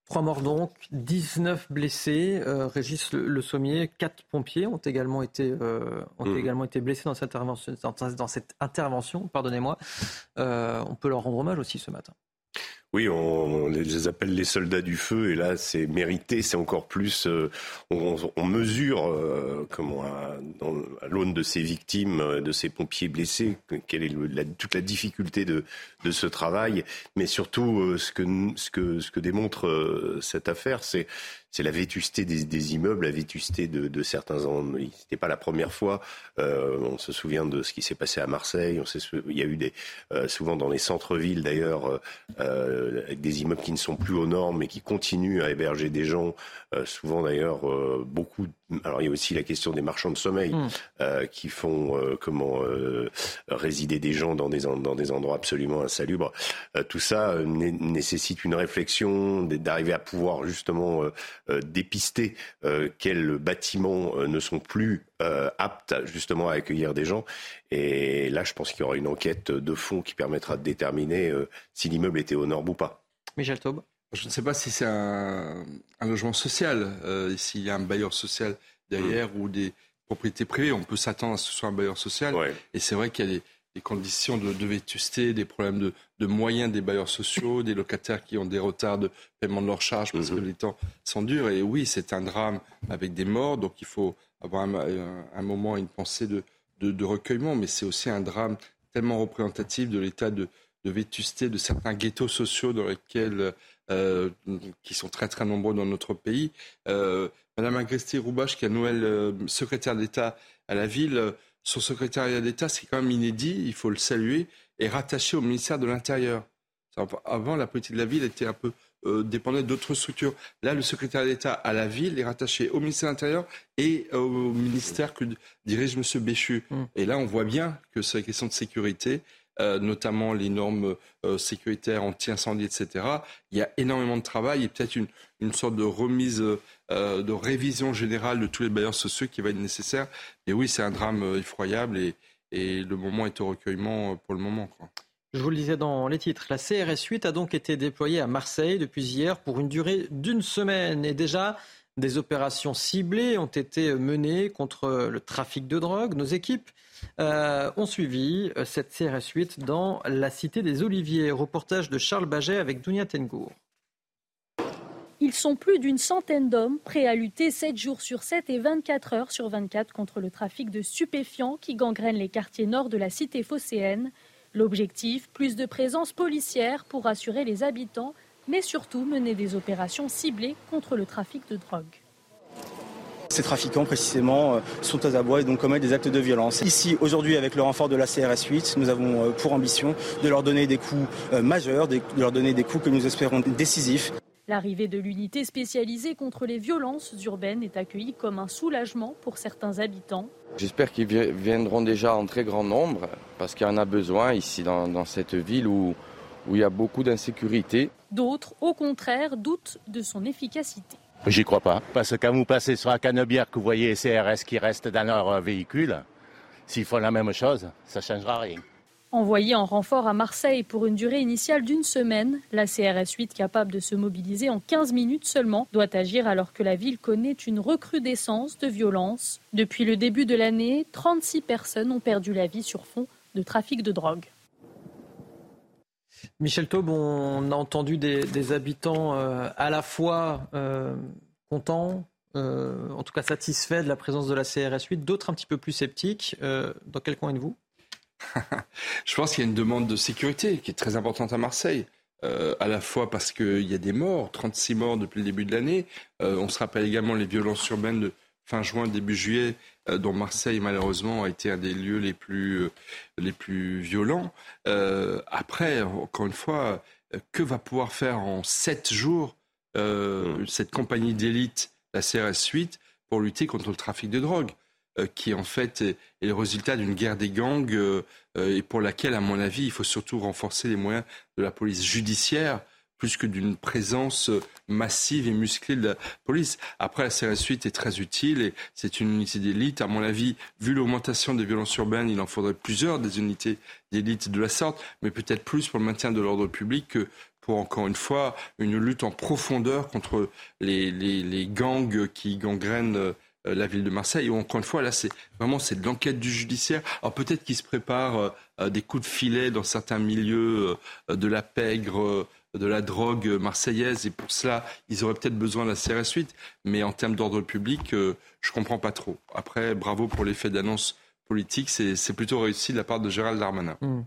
Trois morts donc, 19 blessés. Euh, Régis le, le, Sommier, quatre pompiers ont également été, euh, ont mmh. également été blessés dans cette intervention. Dans, dans cette intervention pardonnez-moi. Euh, on peut leur rendre hommage aussi ce matin. Oui, on, les appelle les soldats du feu, et là, c'est mérité, c'est encore plus. Euh, on, mesure, euh, comment, à, à l'aune de ces victimes, euh, de ces pompiers blessés, quelle est la, toute la difficulté de, de ce travail, mais surtout ce que ce que ce que démontre cette affaire, c'est c'est la vétusté des, des, immeubles, la vétusté de, de certains endroits. C'était pas la première fois. Euh, on se souvient de ce qui s'est passé à Marseille. On sait, il y a eu des, euh, souvent dans les centres-villes d'ailleurs, euh, avec des immeubles qui ne sont plus aux normes et qui continuent à héberger des gens. Euh, souvent d'ailleurs, euh, beaucoup. Alors il y a aussi la question des marchands de sommeil mmh. euh, qui font comment résider des gens dans des dans des endroits absolument insalubres. tout ça nécessite une réflexion, d'arriver à pouvoir justement euh, dépister euh, quels bâtiments euh, ne sont plus aptes justement à accueillir des gens. Et là, je pense qu'il y aura une enquête de fond qui permettra de déterminer si l'immeuble était aux normes ou pas. Michel Taube Je ne sais pas si c'est un, logement social, s'il y a un bailleur social derrière mmh. ou des propriétés privées. On peut s'attendre à ce que ce soit un bailleur social. Et c'est vrai qu'il y a des des conditions de, de, vétusté, des problèmes de, de, moyens des bailleurs sociaux, des locataires qui ont des retards de paiement de leurs charges parce que mhm. les temps sont durs. Et oui, c'est un drame avec des morts, donc il faut avoir un, un, moment, une pensée de, de recueillement, mais c'est aussi un drame tellement représentatif de l'état de, vétusté de certains ghettos sociaux dans lesquels euh, qui sont très très nombreux dans notre pays. Euh, Madame Agresti-Roubache, qui est nouvelle euh, secrétaire d'État à la ville, son secrétariat d'État, c'est quand même inédit, il faut le saluer, est rattaché au ministère de l'Intérieur. Avant, la politique de la ville était un peu euh, dépendait d'autres structures. Là, le secrétariat d'État à la ville est rattaché au ministère de l'Intérieur et au ministère que dirige M. Béchu. Hum. Et là, on voit bien que sur les questions de sécurité, euh, notamment les normes euh, sécuritaires anti-incendie, etc. Il y a énormément de travail et peut-être une, sorte de remise, euh, de révision générale de tous les bailleurs sociaux qui va être nécessaire. Mais oui, c'est un drame effroyable et, le moment est au recueillement pour le moment. Je vous le disais dans les titres, la CRS 8 a donc été déployée à Marseille depuis hier pour une durée d'une semaine et déjà des opérations ciblées ont été menées contre le trafic de drogue. Nos équipes euh, ont suivi euh, cette CRS 8 dans la cité des Oliviers. Reportage de Charles Baget avec Dounia Tengour. Ils sont plus d'une centaine d'hommes prêts à lutter 7 jours sur 7 et 24 heures sur 24 contre le trafic de stupéfiants qui gangrène les quartiers nord de la cité phocéenne. L'objectif, plus de présence policière pour rassurer les habitants mais surtout mener des opérations ciblées contre le trafic de drogue. Ces trafiquants, précisément, euh, sont aux abois et donc commettent des actes de violence. Ici, aujourd'hui, avec le renfort de la CRS 8, nous avons euh, pour ambition de leur donner des coups euh, majeurs, de leur donner des coups que nous espérons décisifs. L'arrivée de l'unité spécialisée contre les violences urbaines est accueillie comme un soulagement pour certains habitants. J'espère qu'ils viendront déjà en très grand nombre, parce qu'il y en a besoin ici dans, dans cette ville où, où il y a beaucoup d'insécurité. D'autres, au contraire, doutent de son efficacité. J'y crois pas. Parce que quand vous passez sur un canebière que vous voyez les CRS qui restent dans leur véhicule, s'ils font la même chose, ça ne changera rien. Envoyée en renfort à Marseille pour une durée initiale d'une semaine, la CRS 8, capable de se mobiliser en 15 minutes seulement, doit agir alors que la ville connaît une recrudescence de violence. Depuis le début de l'année, 36 personnes ont perdu la vie sur fond de trafic de drogue. Michel Taube, on a entendu des, habitants euh, à la fois euh, contents, euh, en tout cas satisfaits de la présence de la CRS 8, d'autres un petit peu plus sceptiques. dans quel coin êtes-vous? Je pense qu'il y a une demande de sécurité qui est très importante à Marseille. à la fois parce qu'il y a des morts, 36 morts depuis le début de l'année. on se rappelle également les violences urbaines de fin juin, début juillet, euh, dont Marseille malheureusement a été un des lieux les plus, euh, les plus violents. Euh, après, encore une fois, que va pouvoir faire en sept jours mmh. cette compagnie d'élite, la CRS 8, pour lutter contre le trafic de drogue qui en fait est, le résultat d'une guerre des gangs et pour laquelle, à mon avis, il faut surtout renforcer les moyens de la police judiciaire plus que d'une présence massive et musclée de la police. Après, la CRS 8 est très utile et c'est une unité d'élite. À mon avis, vu l'augmentation des violences urbaines, il en faudrait plusieurs des unités d'élite de la sorte, mais peut-être plus pour le maintien de l'ordre public que pour, encore une fois, une lutte en profondeur contre les, les, gangs qui gangrènent euh, la ville de Marseille. Ou encore une fois, là, c'est vraiment c'est de l'enquête du judiciaire. Alors peut-être qu'il se prépare euh, des coups de filet dans certains milieux euh, de la pègre, de la drogue marseillaise et pour cela, ils auraient peut-être besoin de la CRS 8. Mais en termes d'ordre public, je comprends pas trop. Après, bravo pour l'effet d'annonce politique, c'est plutôt réussi de la part de Gérald Darmanin. Mmh.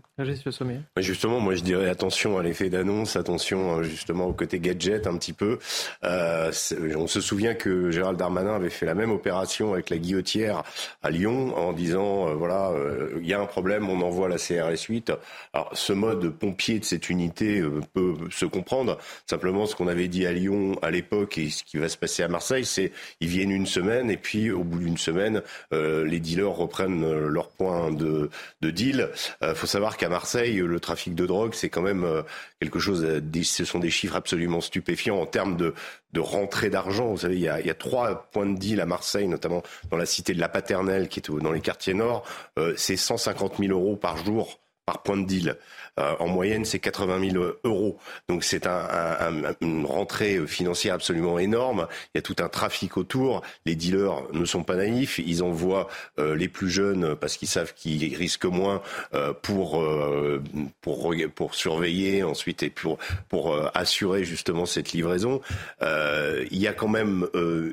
Justement, moi je dirais attention à l'effet d'annonce, attention euh, justement au côté gadget un petit peu. Euh, on se souvient que Gérald Darmanin avait fait la même opération avec la guillotière à Lyon en disant euh, voilà, euh, il y a un problème, on envoie la CRS 8. Alors ce mode pompier de cette unité peut se comprendre. Simplement, ce qu'on avait dit à Lyon à l'époque et ce qui va se passer à Marseille, c'est ils viennent une semaine et puis au bout d'une semaine, les dealers reprennent leur point de, de deal. Il euh, faut savoir qu'à Marseille, le trafic de drogue, c'est quand même euh, quelque chose. Ce sont des chiffres absolument stupéfiants en termes de, de rentrée d'argent. Vous savez, il y, a, il y, a, trois points de deal à Marseille, notamment dans la cité de la Paternelle, qui est dans les quartiers nord. c'est 150 000 euros par jour par point de deal. Euh, en moyenne, c'est 80 000 euros. Donc c'est un, un, une rentrée financière absolument énorme. Il y a tout un trafic autour. Les dealers ne sont pas naïfs. Ils envoient euh, les plus jeunes parce qu'ils savent qu'ils risquent moins euh, pour, pour, pour surveiller ensuite et pour, pour assurer justement cette livraison. il y a quand même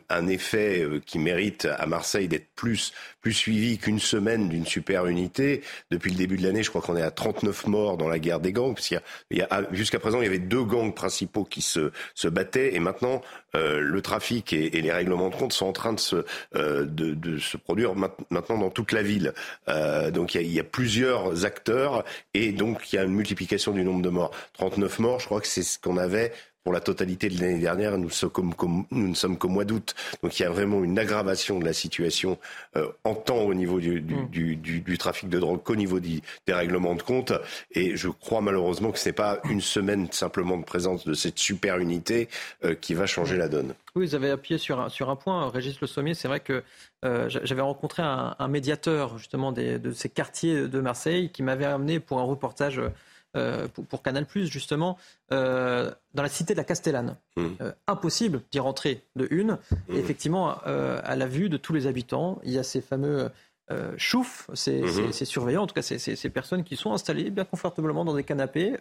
un effet qui mérite à Marseille d'être plus plus suivi qu'une semaine d'une super unité. Depuis le début de l'année, je crois qu'on est à 39 morts dans la guerre des gangs. Parce y a, jusqu'à présent, il y avait deux gangs principaux qui se, se battaient, et maintenant, euh, le trafic et, les règlements de compte sont en train de se, euh, de, de, se produire maintenant dans toute la ville. Euh, donc il y, a, il y, a, plusieurs acteurs, et donc il y a une multiplication du nombre de morts. 39 morts, je crois que c'est ce qu'on avait pour la totalité de l'année dernière, nous, ne sommes qu'au mois d'août. Donc il y a vraiment une aggravation de la situation euh, en temps au niveau du, du, mm. du, du, du trafic de drogue qu'au niveau des règlements de compte. Et je crois malheureusement que ce n'est pas une semaine simplement de présence de cette super unité euh, qui va changer la donne. Oui, vous avez appuyé sur un, sur un point, Régis Le Sommier. C'est vrai que euh, j'avais rencontré un, un, médiateur justement des, de ces quartiers de Marseille qui m'avait amené pour un reportage euh, pour, Canal+, justement, euh, dans la cité de la Castellane. Mmh. Euh, impossible d'y rentrer de une. Et mmh. effectivement, à la vue de tous les habitants, il y a ces fameux choufs, ces, mmh. ces, surveillants, en tout cas ces, ces, personnes qui sont installées bien confortablement dans des canapés,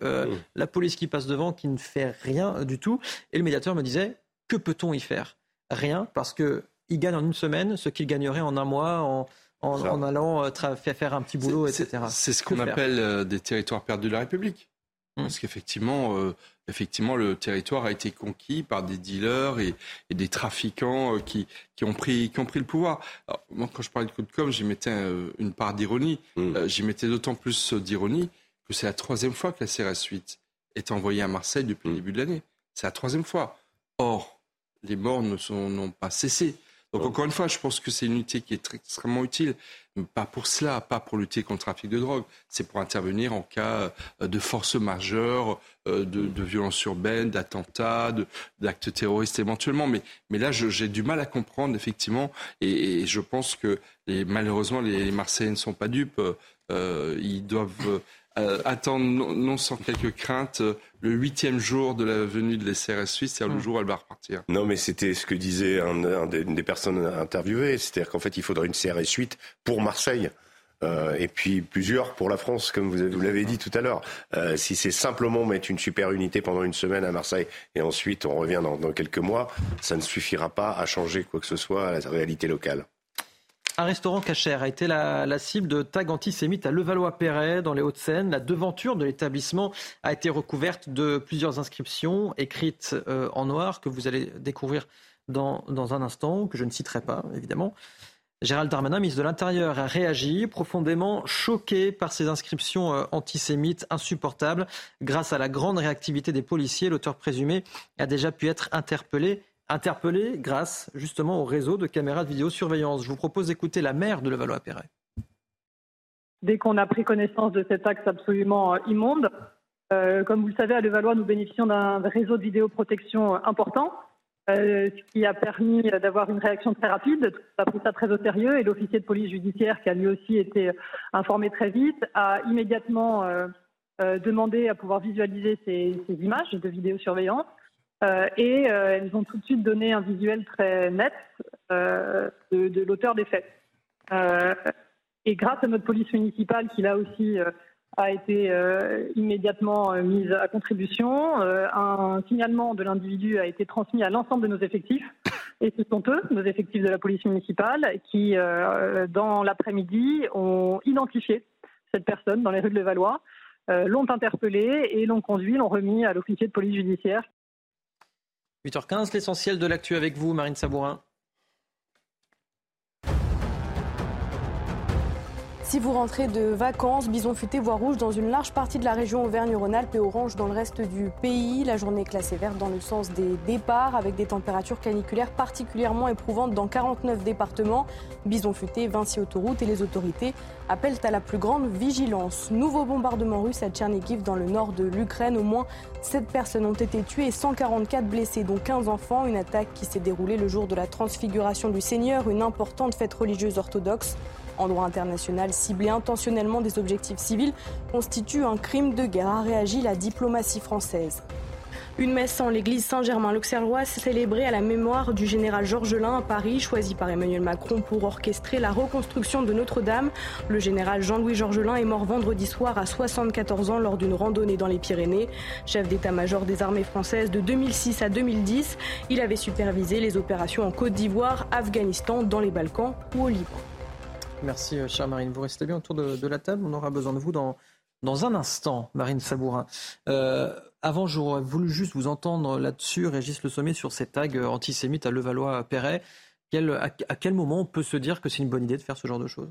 la police qui passe devant, qui ne fait rien du tout. Et le médiateur me disait, que peut-on y faire? Rien, parce qu'il gagne en une semaine ce qu'il gagnerait en un mois, en, en, allant euh, faire un petit boulot, etc. C'est ce qu'on appelle euh, des territoires perdus de la République. Hum. Parce qu'effectivement, euh, effectivement, le territoire a été conquis par des dealers et, des trafiquants qui, qui, ont pris, qui ont pris le pouvoir. moi, quand je parlais de coup de com', j'y mettais une part d'ironie. Hum. j'y mettais d'autant plus d'ironie que c'est la troisième fois que la CRS 8 est envoyée à Marseille depuis le hum. début de l'année. C'est la troisième fois. Or, les morts n'ont pas cessé. Donc encore une fois, je pense que c'est une unité qui est extrêmement utile, mais pas pour cela, pas pour lutter contre le trafic de drogue. C'est pour intervenir en cas euh, de force majeure, euh, de, de violence urbaine, d'attentats, d'actes terroristes éventuellement. Mais, mais là, j'ai du mal à comprendre effectivement, et, je pense que les, malheureusement les Marseillais ne sont pas dupes. Euh, ils doivent euh, attendre non, sans quelques craintes euh, le huitième jour de la venue de l'SRS suisse, c'est-à-dire le mm. jour où elle va repartir. Non, mais c'était ce que disait un, des, une des personnes interviewées, c'est-à-dire qu'en fait, il faudrait une CRS 8 pour Marseille. Euh, et puis plusieurs pour la France, comme vous, l'avez dit tout à l'heure. Euh, si c'est simplement mettre une super unité pendant une semaine à Marseille et ensuite on revient dans, dans quelques mois, ça ne suffira pas à changer quoi que ce soit à la réalité locale. Un restaurant cachère a été la, cible de tags antisémites à Levallois-Perret, dans les Hauts-de-Seine. La devanture de l'établissement a été recouverte de plusieurs inscriptions écrites euh, en noir que vous allez découvrir dans, un instant, que je ne citerai pas, évidemment. Gérald Darmanin, ministre de l'Intérieur, a réagi, profondément choqué par ces inscriptions euh, antisémites insupportables. Grâce à la grande réactivité des policiers, l'auteur présumé a déjà pu être interpellé interpellé grâce justement au réseau de caméras de vidéosurveillance. Je vous propose d'écouter la maire de Levallois-Perret. Dès qu'on a pris connaissance de cet axe absolument euh, immonde, euh, comme vous le savez, à Levallois, nous bénéficions d'un réseau de vidéoprotection important, euh, ce qui a permis d'avoir une réaction très rapide. On a pris ça très au sérieux et l'officier de police judiciaire, qui a lui aussi été informé très vite, a immédiatement demandé à pouvoir visualiser ces images de vidéosurveillance. Euh, et euh, elles ont tout de suite donné un visuel très net euh, de, l'auteur des faits. et grâce à notre police municipale qui là aussi a été immédiatement mise à contribution. un signalement de l'individu a été transmis à l'ensemble de nos effectifs. Et ce sont eux, nos effectifs de la police municipale, qui, dans l'après-midi, ont identifié cette personne dans les rues de Levallois, l'ont interpellé et l'ont conduit, l'ont remis à l'officier de police judiciaire 8h15, l'essentiel de l'actu avec vous, Marine Sabourin. Si vous rentrez de vacances, bison futé rouge dans une large partie de la région Auvergne-Rhône-Alpes et orange dans le reste du pays. La journée est classée verte dans le sens des départs avec des températures caniculaires particulièrement éprouvantes dans 49 départements. Bison futé, Vinci Autoroute et les autorités appellent à la plus grande vigilance. Nouveau bombardement russe à Tchernikiv dans le nord de l'Ukraine. Au moins 7 personnes ont été tuées et 144 blessés, dont 15 enfants. Une attaque qui s'est déroulée le jour de la transfiguration du Seigneur, une importante fête religieuse orthodoxe. En droit international, cibler intentionnellement des objectifs civils constitue un crime de guerre, a la diplomatie française. Une messe en l'église Saint-Germain-l'Auxerrois célébrée à la mémoire du général Georges Lain à Paris, choisi par Emmanuel Macron pour orchestrer la reconstruction de Notre-Dame. Le général Jean-Louis Georges Lain est mort vendredi soir à 74 ans lors d'une randonnée dans les Pyrénées. Chef d'état-major des armées françaises de 2006 à 2010, il avait supervisé les opérations en Côte d'Ivoire, Afghanistan, dans les Balkans ou au Liban. Merci, euh, chère Marine. Vous restez bien autour de, la table. On aura besoin de vous dans, dans un instant, Marine Sabourin. Euh, avant, j'aurais voulu juste vous entendre là-dessus, Régis Le Sommet, sur ces tags antisémites à Levallois-Perret. à, quel moment on peut se dire que c'est une bonne idée de faire ce genre de choses?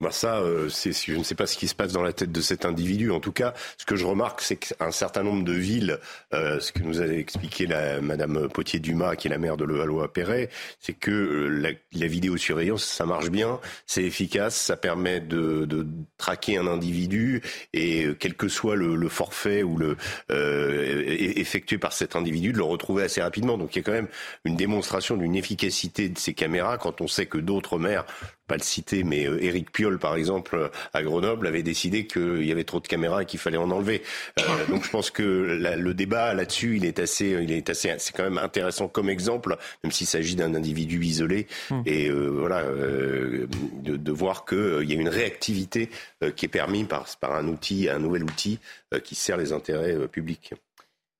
Bah ça, euh, c'est, je ne sais pas ce qui se passe dans la tête de cet individu. En tout cas, ce que je remarque, c'est qu'un certain nombre de villes, euh, ce que nous a expliqué la Madame Potier-Dumas, qui est la maire de Levallois-Perret, c'est que euh, la, la, vidéosurveillance, ça marche bien, c'est efficace, ça permet de, de, traquer un individu et quel que soit le, le forfait ou le effectué par cet individu, de le retrouver assez rapidement. Donc il y a quand même une démonstration d'une efficacité de ces caméras quand on sait que d'autres maires pas le citer, mais Éric Piolle, par exemple, à Grenoble, avait décidé qu'il y avait trop de caméras et qu'il fallait en enlever. Euh, donc je pense que le débat là-dessus, il est assez, il est assez, c'est quand même intéressant comme exemple, même s'il s'agit d'un individu isolé. Hum. Et euh, voilà, de, voir qu'il y a une réactivité qui est permise par, par un outil, un nouvel outil qui sert les intérêts publics.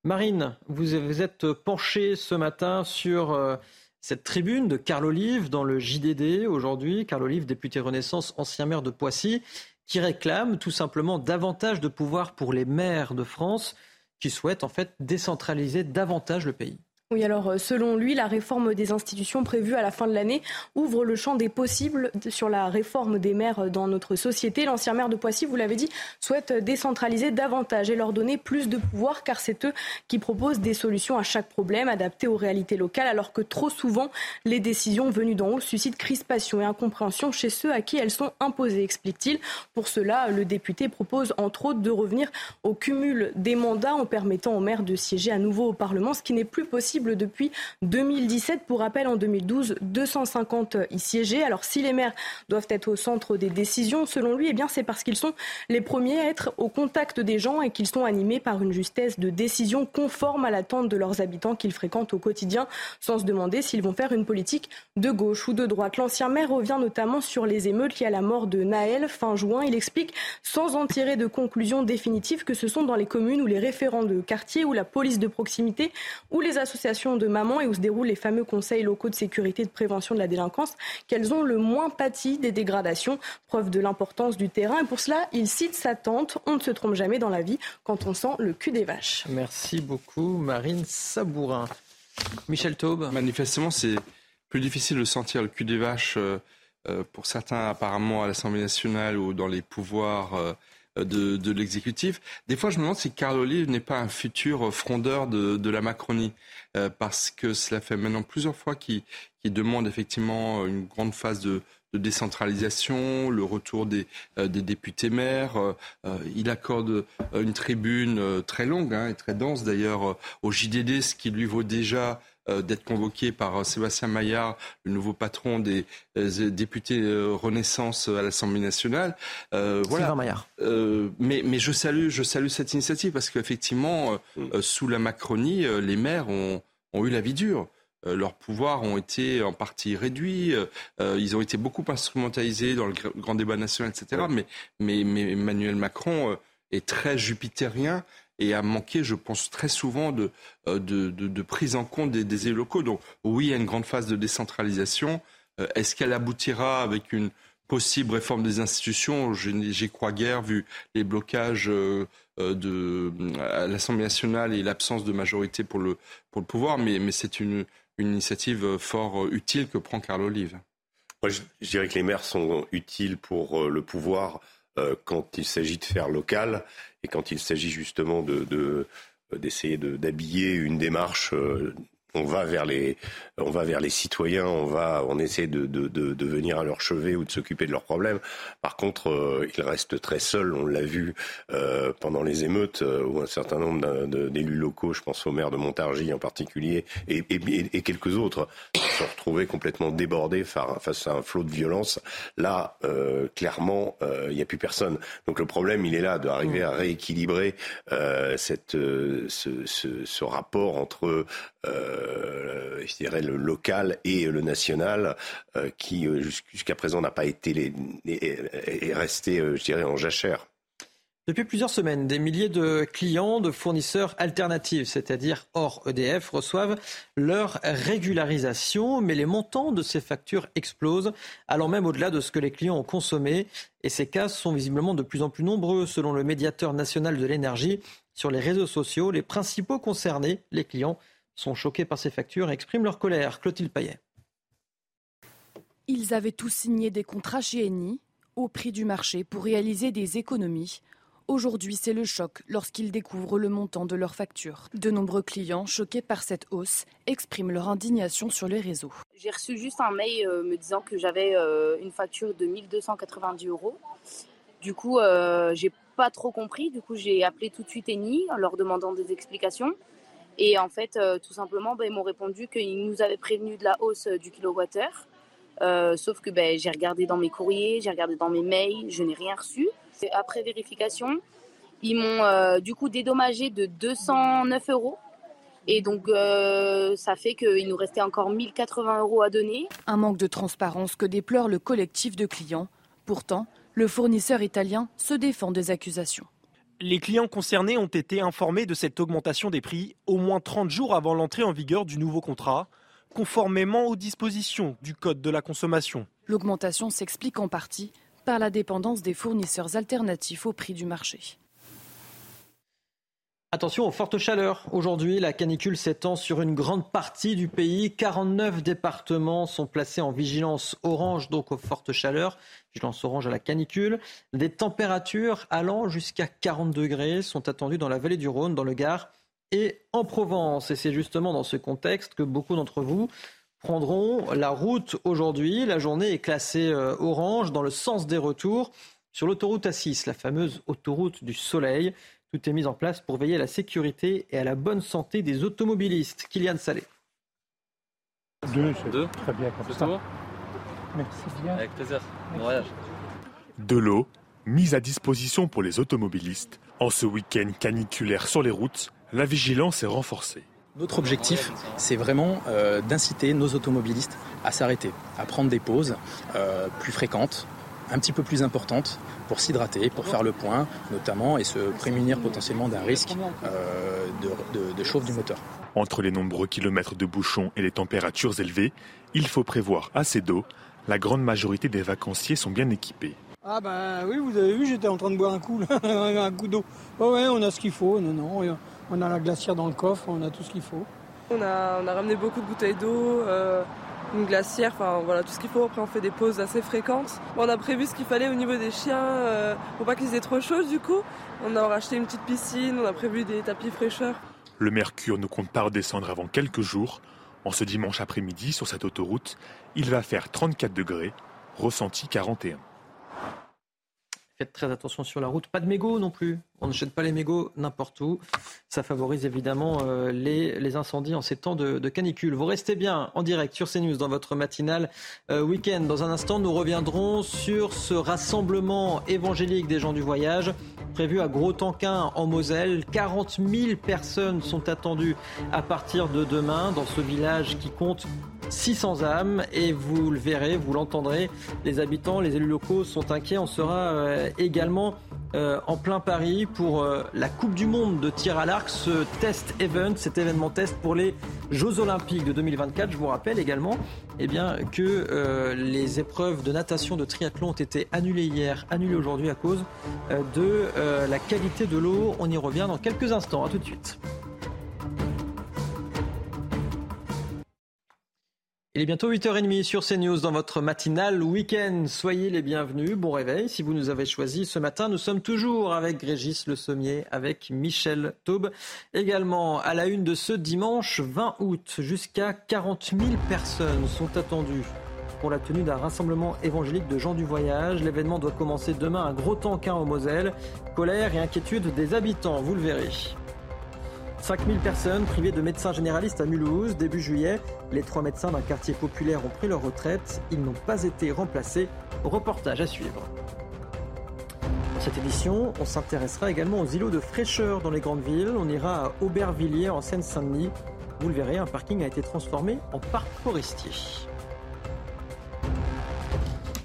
Marine, vous vous êtes penchée ce matin sur cette tribune de Carl Olive dans le JDD aujourd'hui, Carl Olive, député Renaissance, ancien maire de Poissy, qui réclame tout simplement davantage de pouvoir pour les maires de France qui souhaitent en fait décentraliser davantage le pays. Oui, alors euh, selon lui, la réforme des institutions prévue à la fin de l'année ouvre le champ des possibles sur la réforme des maires euh, dans notre société. L'ancien maire de Poissy, vous l'avez dit, souhaite décentraliser davantage et leur donner plus de pouvoir car c'est eux qui proposent des solutions à chaque problème adaptées aux réalités locales alors que trop souvent les décisions venues d'en haut suscitent crispation et incompréhension chez ceux à qui elles sont imposées, explique-t-il. Pour cela, le député propose entre autres de revenir au cumul des mandats en permettant aux maires de siéger à nouveau au Parlement, ce qui n'est plus possible depuis 2017. Pour rappel, en 2012, 250 y siégeaient. Alors si les maires doivent être au centre des décisions, selon lui, eh bien c'est parce qu'ils sont les premiers à être au contact des gens et qu'ils sont animés par une justesse de décision conforme à l'attente de leurs habitants qu'ils fréquentent au quotidien, sans se demander s'ils vont faire une politique de gauche ou de droite. L'ancien maire revient notamment sur les émeutes liées à la mort de Naël fin juin. Il explique, sans en tirer de conclusion définitive, que ce sont dans les communes où les référents de quartier, ou la police de proximité, ou les associations de mamans et où se déroulent les fameux conseils locaux de sécurité et de prévention de la délinquance, qu'elles ont le moins pâti des dégradations, preuve de l'importance du terrain. Et pour cela, il cite sa tante, on ne se trompe jamais dans la vie quand on sent le cul des vaches. Merci beaucoup Marine Sabourin. Michel Taube. Manifestement, c'est plus difficile de sentir le cul des vaches euh, euh, pour certains apparemment à l'Assemblée nationale ou dans les pouvoirs euh, euh, de, l'exécutif. Des fois, je me demande si Carl Olive n'est pas un futur frondeur de, la Macronie, euh, parce que cela fait maintenant plusieurs fois qu'il demande effectivement une grande phase de, décentralisation, le retour des, euh, députés maires. il accorde une tribune très longue hein, et très dense d'ailleurs au JDD, ce qui lui vaut déjà euh, d'être convoqué par euh, Sébastien Maillard, le nouveau patron des euh, députés Renaissance à l'Assemblée nationale. voilà. Maillard. mais, mais je salue, je salue cette initiative parce qu'effectivement, mm. sous la Macronie, les maires ont, ont eu la vie dure. leurs pouvoirs ont été en partie réduits. ils ont été beaucoup instrumentalisés dans le grand débat national, etc. Mais, mais, mais, Emmanuel Macron est très jupitérien et a manqué, je pense, très souvent de, de, de, prise en compte des, élus locaux. Donc oui, il y a une grande phase de décentralisation. Est-ce qu'elle aboutira avec une possible réforme des institutions? J'y crois guère, vu les blocages euh, de, l'Assemblée nationale et l'absence de majorité pour le, pour le pouvoir, mais, c'est une, une initiative fort utile que prend Carl Olive. Moi, je, dirais que les maires sont utiles pour euh, le pouvoir euh, quand il s'agit de faire local et quand il s'agit justement de, d'essayer d'habiller une démarche on va vers les, on va vers les citoyens, on va, on essaie de, de, venir à leur chevet ou de s'occuper de leurs problèmes. Par contre, euh, ils restent très seuls. On l'a vu euh, pendant les émeutes euh, où un certain nombre d'élus locaux, je pense au maire de Montargis en particulier, et, quelques autres, se sont retrouvés complètement débordés face à un flot de violence. Là, clairement, il n'y a plus personne. Donc le problème, il est là, d'arriver à rééquilibrer cette, ce, rapport entre je dirais, le local et le national, euh, qui euh, jusqu'à présent n'a pas été les, est resté, je dirais, en jachère. Depuis plusieurs semaines, des milliers de clients de fournisseurs alternatifs, c'est-à-dire hors EDF, reçoivent leur régularisation, mais les montants de ces factures explosent, allant même au-delà de ce que les clients ont consommé. Et ces cas sont visiblement de plus en plus nombreux, selon le médiateur national de l'énergie. Sur les réseaux sociaux, les principaux concernés, les clients, sont choqués par ces factures et expriment leur colère. Clotilde Payet. Ils avaient tous signé des contrats chez Eni au prix du marché pour réaliser des économies. Aujourd'hui, c'est le choc lorsqu'ils découvrent le montant de leurs factures. De nombreux clients, choqués par cette hausse, expriment leur indignation sur les réseaux. J'ai reçu juste un mail euh, me disant que j'avais euh, une facture de 1290 euros. Du coup, euh, j'ai pas trop compris. Du coup, j'ai appelé tout de suite Eni en leur demandant des explications. Et en fait, euh, tout simplement, ben, ils m'ont répondu qu'ils nous avaient prévenu de la hausse euh, du kilowattheure. Euh, sauf que ben, j'ai regardé dans mes courriers, j'ai regardé dans mes mails, je n'ai rien reçu. Après vérification, ils m'ont du coup dédommagé de 209 euros. Et donc, ça fait qu'il nous restait encore 1080 euros à donner. Un manque de transparence que déplore le collectif de clients. Pourtant, le fournisseur italien se défend des accusations. Les clients concernés ont été informés de cette augmentation des prix au moins 30 jours avant l'entrée en vigueur du nouveau contrat, conformément aux dispositions du Code de la consommation. L'augmentation s'explique en partie par la dépendance des fournisseurs alternatifs au prix du marché. Attention aux fortes chaleurs. Aujourd'hui, la canicule s'étend sur une grande partie du pays. 49 départements sont placés en vigilance orange, donc aux fortes chaleurs. Vigilance orange à la canicule. Des températures allant jusqu'à 40 degrés sont attendues dans la vallée du Rhône, dans le Gard et en Provence. Et c'est justement dans ce contexte que beaucoup d'entre vous prendront la route aujourd'hui. La journée est classée euh, orange dans le sens des retours sur l'autoroute A6, la fameuse autoroute du soleil. Tout est mis en place pour veiller à la sécurité et à la bonne santé des automobilistes. Kylian Salé. Deux, Deux. très bien comme ça. Merci bien. Avec plaisir. Bon voyage. De l'eau, mise à disposition pour les automobilistes. En ce week-end caniculaire sur les routes, la vigilance est renforcée. Notre objectif, c'est vraiment euh, d'inciter nos automobilistes à s'arrêter, à prendre des pauses euh, plus fréquentes, un petit peu plus importantes pour s'hydrater, pour faire le point notamment et se prémunir potentiellement d'un risque euh, de, chauffe du moteur. Entre les nombreux kilomètres de bouchons et les températures élevées, il faut prévoir assez d'eau. La grande majorité des vacanciers sont bien équipés. Ah ben oui, vous avez vu, j'étais en train de boire un coup, un coup d'eau. Oh ouais, on a ce qu'il faut, non, non, on a la glacière dans le coffre, on a tout ce qu'il faut. On a, on a ramené beaucoup de bouteilles d'eau, euh, une glacière, enfin voilà tout ce qu'il faut. Après on fait des pauses assez fréquentes. on a prévu ce qu'il fallait au niveau des chiens euh, pour pas qu'ils aient trop chaud du coup. On a racheté une petite piscine, on a prévu des tapis fraîcheurs. Le mercure ne compte pas redescendre avant quelques jours. En ce dimanche après-midi sur cette autoroute, il va faire 34 degrés, ressenti 41 Faites très attention sur la route. Pas de mégots non plus. On ne jette pas les mégots n'importe où. Ça favorise évidemment euh, les, incendies en ces temps de, canicule. Vous restez bien en direct sur CNews dans votre matinale euh, week-end. Dans un instant, nous reviendrons sur ce rassemblement évangélique des gens du voyage prévu à Gros-Tanquin en Moselle. 40 000 personnes sont attendues à partir de demain dans ce village qui compte 600 âmes et vous le verrez, vous l'entendrez, les habitants, les élus locaux sont inquiets. On sera euh, également euh, en plein Paris pour euh, la Coupe du Monde de tir à l'arc, ce test event, cet événement test pour les Jeux Olympiques de 2024. Je vous rappelle également eh bien, que les épreuves de natation, de triathlon ont été annulées hier, annulées aujourd'hui à cause de la qualité de l'eau. On y revient dans quelques instants. À tout de suite. Il est bientôt 8h30 sur CNews dans votre matinale week-end. Soyez les bienvenus. Bon réveil. Si vous nous avez choisi ce matin, nous sommes toujours avec Régis Le Sommier, avec Michel Taube. Également, à la une de ce dimanche 20 août, jusqu'à 40 000 personnes sont attendues pour la tenue d'un rassemblement évangélique de gens du voyage. L'événement doit commencer demain à Gros-Tanquin au Moselle. Colère et inquiétude des habitants, vous le verrez. 5000 personnes privées de médecins généralistes à Mulhouse. Début juillet, les trois médecins d'un quartier populaire ont pris leur retraite. Ils n'ont pas été remplacés. Reportage à suivre. Dans cette édition, on s'intéressera également aux îlots de fraîcheur dans les grandes villes. On ira à Aubervilliers en Seine-Saint-Denis. Vous le verrez, un parking a été transformé en parc forestier.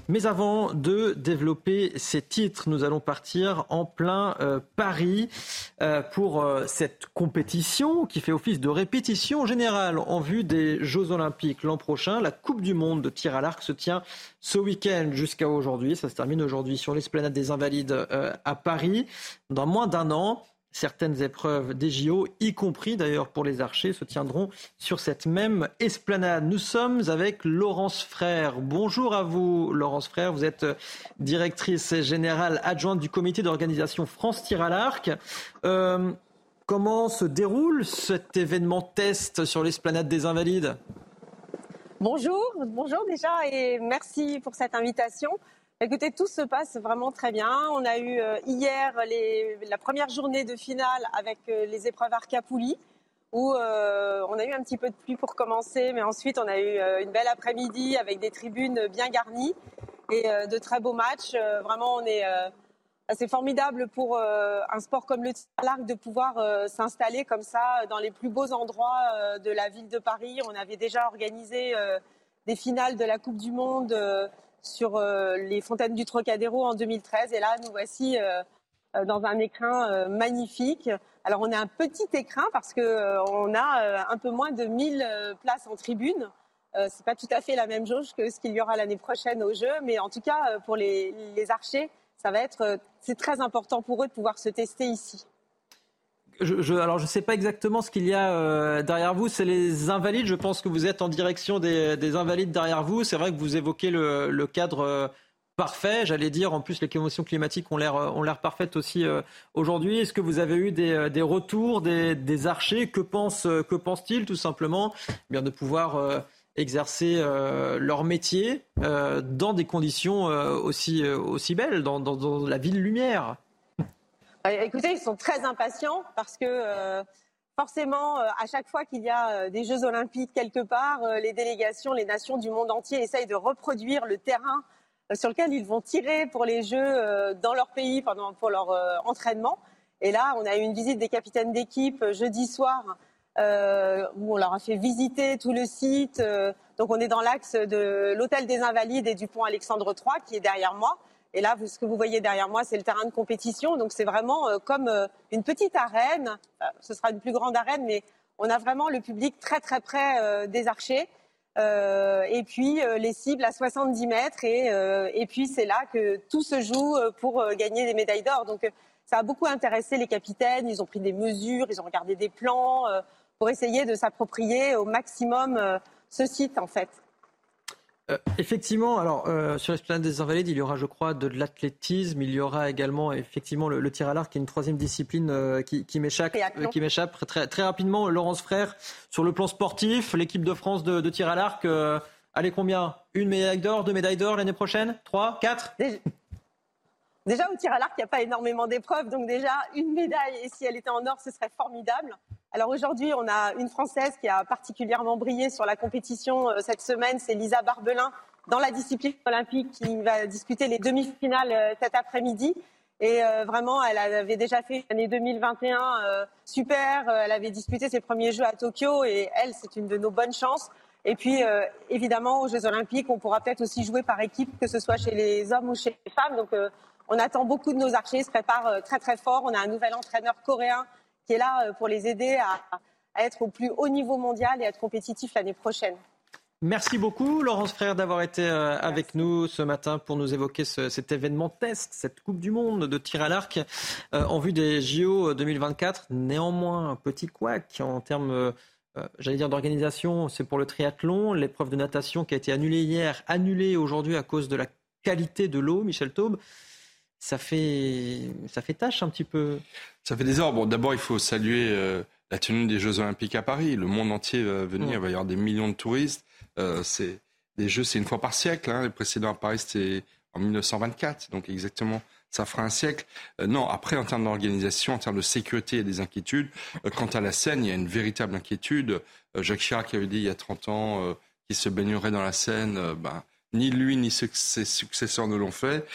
Mais avant de développer ces titres, nous allons partir en plein euh, Paris euh, pour euh, cette compétition qui fait office de répétition générale en vue des Jeux Olympiques l'an prochain. La Coupe du Monde de tir à l'arc se tient ce week-end jusqu'à aujourd'hui. Ça se termine aujourd'hui sur l'esplanade des Invalides à Paris. Dans moins d'un an, Certaines épreuves des JO, y compris d'ailleurs pour les archers, se tiendront sur cette même esplanade. Nous sommes avec Laurence Frère. Bonjour à vous, Laurence Frère. Vous êtes directrice générale adjointe du comité d'organisation France Tir à l'Arc. Euh, comment se déroule cet événement test sur l'esplanade des Invalides? Bonjour, bonjour déjà et merci pour cette invitation. Écoutez, tout se passe vraiment très bien. On a eu euh, hier la première journée de finale avec euh, les épreuves Arcapouli, où euh, on a eu un petit peu de pluie pour commencer, mais ensuite on a eu une belle après-midi avec des tribunes bien garnies et de très beaux matchs. vraiment, on est c'est formidable pour un sport comme le tir à l'arc de pouvoir s'installer comme ça dans les plus beaux endroits de la ville de Paris. On avait déjà organisé des finales de la Coupe du Monde sur euh, les fontaines du Trocadéro en 2013. Et là, nous voici euh, euh, dans un écrin magnifique. Alors, on a un petit écrin parce qu'on a un peu moins de 1000 places en tribune. c'est pas tout à fait la même jauge que ce qu'il y aura l'année prochaine au jeu, mais en tout cas, pour les, les archers, ça va être, c'est très important pour eux de pouvoir se tester ici je, alors, je ne sais pas exactement ce qu'il y a euh, derrière vous. C'est les invalides. Je pense que vous êtes en direction des, invalides derrière vous. C'est vrai que vous évoquez le, cadre euh, parfait. J'allais dire, en plus, les commotions climatiques ont l'air, l'air parfaites aussi euh, aujourd'hui. Est-ce que vous avez eu des, retours des, archers? Que pensent, que pensent-ils tout simplement? Eh de pouvoir exercer leur métier dans des conditions aussi, belles, dans la ville lumière. Euh, écoutez, ils sont très impatients parce que euh, forcément, euh, à chaque fois qu'il y a des Jeux olympiques quelque part, les délégations, les nations du monde entier essayent de reproduire le terrain sur lequel ils vont tirer pour les Jeux dans leur pays pour leur entraînement. Et là, on a eu une visite des capitaines d'équipe jeudi soir où on leur a fait visiter tout le site. donc on est dans l'axe de l'hôtel des Invalides et du pont Alexandre III qui est derrière moi. Et là, ce que vous voyez derrière moi, c'est le terrain de compétition. Donc c'est vraiment euh, comme euh, une petite arène. ce sera une plus grande arène, mais on a vraiment le public très très près euh, des archers. et puis les cibles à 70 mètres. Et puis c'est là que tout se joue pour gagner des médailles d'or. Donc ça a beaucoup intéressé les capitaines. Ils ont pris des mesures, ils ont regardé des plans pour essayer de s'approprier au maximum ce site en fait. Euh, effectivement, alors euh, sur l'esplanade des Invalides, il y aura, je crois, de l'athlétisme. Il y aura également effectivement le, tir à l'arc, qui est une troisième discipline euh, qui, qui m'échappe. très, très rapidement. Laurence Frère, sur le plan sportif, l'équipe de France de, tir à l'arc, allez combien? Une médaille d'or, deux médailles d'or l'année prochaine? Trois, quatre? Déjà, au tir à l'arc, il n'y a pas énormément d'épreuves. Donc déjà, une médaille, et si elle était en or, ce serait formidable. Alors aujourd'hui, on a une Française qui a particulièrement brillé sur la compétition cette semaine, c'est Lisa Barbelin, dans la discipline olympique, qui va disputer les demi-finales cet après-midi. Et euh, vraiment, elle avait déjà fait l'année 2021 euh, super. Euh, elle avait disputé ses premiers Jeux à Tokyo et elle, c'est une de nos bonnes chances. Et puis, évidemment, aux Jeux Olympiques, on pourra peut-être aussi jouer par équipe, que ce soit chez les hommes ou chez les femmes. Donc, on attend beaucoup de nos archers, ils se préparent très très fort. On a un nouvel entraîneur coréen qui est là pour les aider à, à être au plus haut niveau mondial et être compétitif l'année prochaine. Merci beaucoup, Laurence Frère, d'avoir été euh, avec nous ce matin pour nous évoquer cet événement test, cette Coupe du Monde de tir à l'arc euh, en vue des JO 2024. Néanmoins, un petit couac en termes, euh, j'allais dire, d'organisation, c'est pour le triathlon. L'épreuve de natation qui a été annulée hier, annulée aujourd'hui à cause de la qualité de l'eau, Michel Taube. Ça fait, ça fait tâche un petit peu. Ça fait des heures. Bon, d'abord, il faut saluer la tenue des Jeux Olympiques à Paris. Le monde entier va venir, il va y avoir des millions de touristes. Euh, c'est des jeux, c'est une fois par siècle. Hein. Le précédent à Paris, c'était en 1924, donc exactement, ça fera un siècle. Euh, non, après, en termes d'organisation, en termes de sécurité, il y a des inquiétudes. Euh, quant à la Seine, il y a une véritable inquiétude. Jacques Chirac avait dit il y a 30 ans qu'il se baignerait dans la Seine. Ben, ni lui ni ses successeurs ne l'ont fait.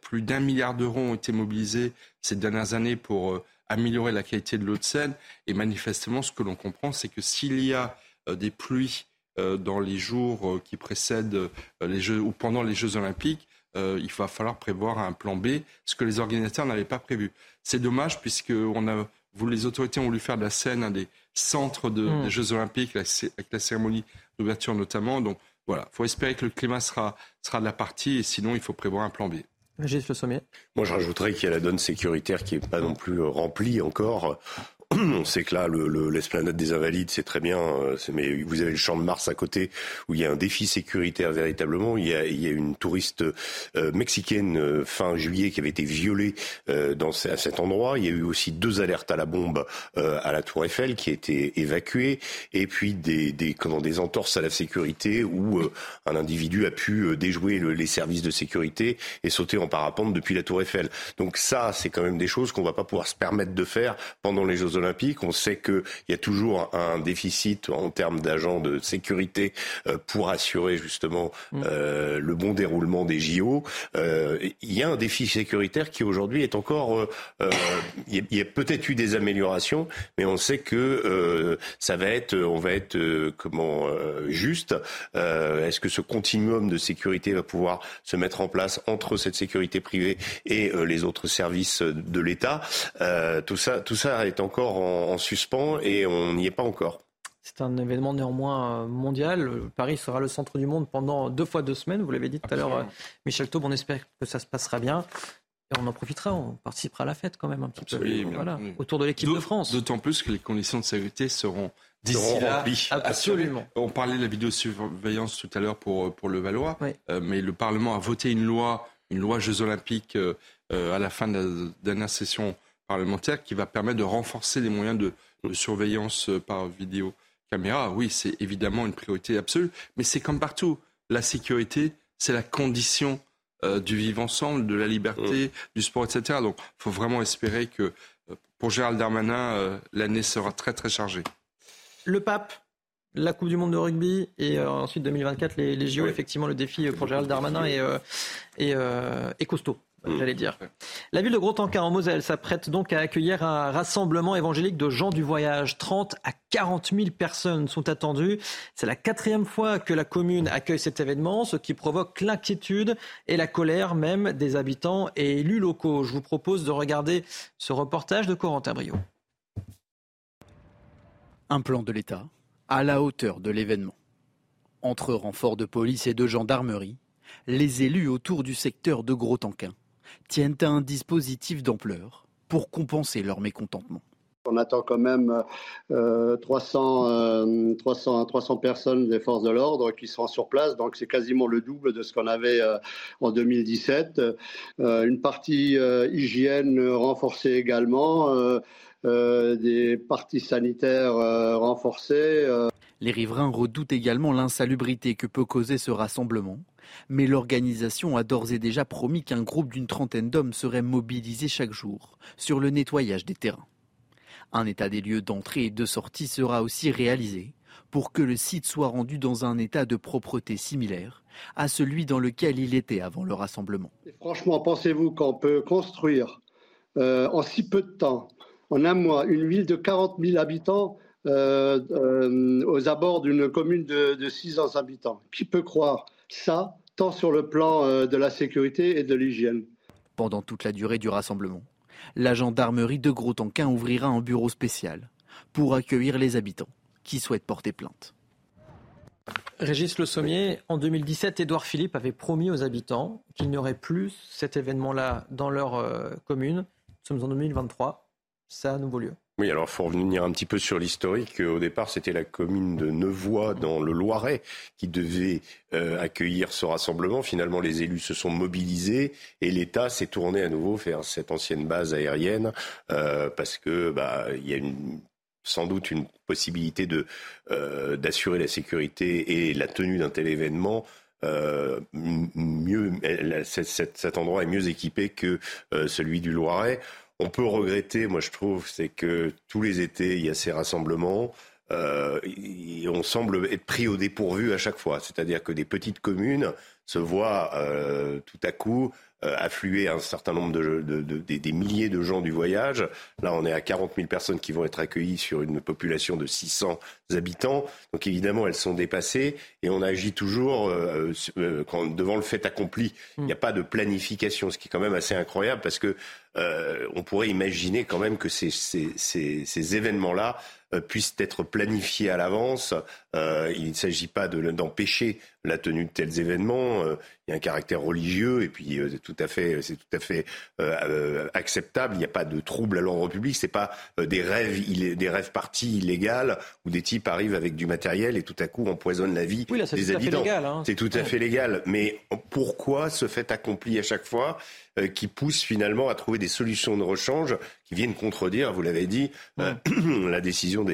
plus d'un milliard d'euros ont été mobilisés ces dernières années pour améliorer la qualité de l'eau de Seine. Et manifestement, ce que l'on comprend, c'est que s'il y a des pluies euh, dans les jours euh, qui précèdent euh, les Jeux ou pendant les Jeux Olympiques, il va falloir prévoir un plan B, ce que les organisateurs n'avaient pas prévu. C'est dommage puisque on a, vous, les autorités ont voulu faire de la scène un des centres de, hmm. des Jeux Olympiques, avec la cérémonie d'ouverture notamment. Donc voilà, il faut espérer que le climat sera, sera de la partie et sinon il faut prévoir un plan B. Gilles Le Sommier. Moi, je rajouterais qu'il y a la donne sécuritaire qui n'est pas non plus remplie encore. On sait que là, l'esplanade des Invalides, c'est très bien, euh, mais vous avez le champ de Mars à côté, où il y a un défi sécuritaire véritablement. Il y a, il y a une touriste euh, mexicaine euh, fin juillet qui avait été violée dans, à cet endroit. Il y a eu aussi deux alertes à la bombe à la Tour Eiffel qui a été évacuée, et puis des, des, comment, des entorses à la sécurité où un individu a pu déjouer les services de sécurité et sauter en parapente depuis la Tour Eiffel. Donc ça, c'est quand même des choses qu'on va pas pouvoir se permettre de faire pendant les Jeux Olympiques. On sait qu'il y a toujours un déficit en termes d'agents de sécurité euh, pour assurer justement mm. euh, le bon déroulement des JO. Euh, il y a un défi sécuritaire qui aujourd'hui est encore. il y a, peut-être eu des améliorations, mais on sait que ça va être, on va être comment juste. Est-ce que ce continuum de sécurité va pouvoir se mettre en place entre cette sécurité privée et les autres services de l'État? Tout ça, tout ça est encore en, suspens et on n'y est pas encore. C'est un événement néanmoins euh, mondial. Paris sera le centre du monde pendant deux fois deux semaines. Vous l'avez dit tout à l'heure, euh, Michel Taube. On espère que ça se passera bien. Et on en profitera, on participera à la fête quand même un petit peu. Voilà, autour de l'équipe de France. D'autant plus que les conditions de sécurité seront d'ici là. Absolument. On parlait de la vidéosurveillance tout à l'heure pour, pour le Valois, euh, mais le Parlement a voté une loi, une loi Jeux Olympiques à la fin de la dernière session parlementaire qui va permettre de renforcer les moyens de, surveillance euh, par vidéo caméra. Oui, c'est évidemment une priorité absolue, mais c'est comme partout. La sécurité, c'est la condition euh, du vivre ensemble, de la liberté, mm. du sport, etc. Donc, il faut vraiment espérer que euh, pour Gérald Darmanin, l'année sera très très chargée. Le pape, la Coupe du Monde de rugby et ensuite 2024 les, les JO. Effectivement, le défi pour Gérald Darmanin est, est costaud. J'allais dire. La ville de Gros-Tanquin en Moselle s'apprête donc à accueillir un rassemblement évangélique de gens du voyage. 30 à 40 000 personnes sont attendues. C'est la quatrième fois que la commune accueille cet événement, ce qui provoque l'inquiétude et la colère même des habitants et élus locaux. Je vous propose de regarder ce reportage de Corentin Brio. Un plan de l'État à la hauteur de l'événement. Entre renforts de police et de gendarmerie, les élus autour du secteur de Gros-Tanquin tiennent à un dispositif d'ampleur pour compenser leur mécontentement. On attend quand même 300, 300, 300 personnes des forces de l'ordre qui seront sur place, donc c'est quasiment le double de ce qu'on avait euh, en 2017. Euh, une partie euh, hygiène renforcée également, des parties sanitaires renforcées. Les riverains redoutent également l'insalubrité que peut causer ce rassemblement, mais l'organisation a d'ores et déjà promis qu'un groupe d'une trentaine d'hommes serait mobilisé chaque jour sur le nettoyage des terrains. Un état des lieux d'entrée et de sortie sera aussi réalisé pour que le site soit rendu dans un état de propreté similaire à celui dans lequel il était avant le rassemblement. franchement, pensez-vous qu'on peut construire euh, en si peu de temps, en un mois, une ville de 40 000 habitants aux abords d'une commune de, de 600 habitants. Qui peut croire ça, tant sur le plan euh, de la sécurité et de l'hygiène? Pendant toute la durée du rassemblement, la gendarmerie de Gros-Tanquin ouvrira un bureau spécial pour accueillir les habitants qui souhaitent porter plainte. Régis Le Sommier, en 2017, Édouard Philippe avait promis aux habitants qu'il n'y aurait plus cet événement-là dans leur commune. Nous sommes en 2023, ça a nouveau lieu. Oui, alors il faut revenir un petit peu sur l'historique. Au départ, c'était la commune de Nevoix, dans le Loiret, qui devait euh, accueillir ce rassemblement. Finalement, les élus se sont mobilisés et l'État s'est tourné à nouveau vers cette ancienne base aérienne euh, parce que bah il y a sans doute une possibilité de euh, d'assurer la sécurité et la tenue d'un tel événement euh, mieux, cet, endroit est mieux équipé que euh, celui du Loiret. On peut regretter, moi je trouve, c'est que tous les étés, il y a ces rassemblements. Euh, on semble être pris au dépourvu à chaque fois. C'est-à-dire que des petites communes se voient euh, tout à coup affluer un certain nombre de, des milliers de gens du voyage. Là, on est à 40 000 personnes qui vont être accueillies sur une population de 600 habitants. Donc évidemment, elles sont dépassées et on agit toujours euh, euh, quand, devant le fait accompli. Il n'y a pas de planification, ce qui est quand même assez incroyable parce que on pourrait imaginer quand même que ces, ces, ces, ces événements-là puissent être planifiés à l'avance. il ne s'agit pas d'empêcher la tenue de tels événements. Il y a un caractère religieux et puis tout à fait, c'est tout à fait acceptable. Il n'y a pas de trouble à l'ordre public. C'est pas des rêves, des rêves partis illégales où des types arrive avec du matériel et tout à coup empoisonne la vie des habitants. Hein. C'est tout à fait légal. Mais pourquoi ce fait accompli à chaque fois euh, qui pousse finalement à trouver des solutions de rechange qui viennent contredire, vous l'avez dit, euh, la décision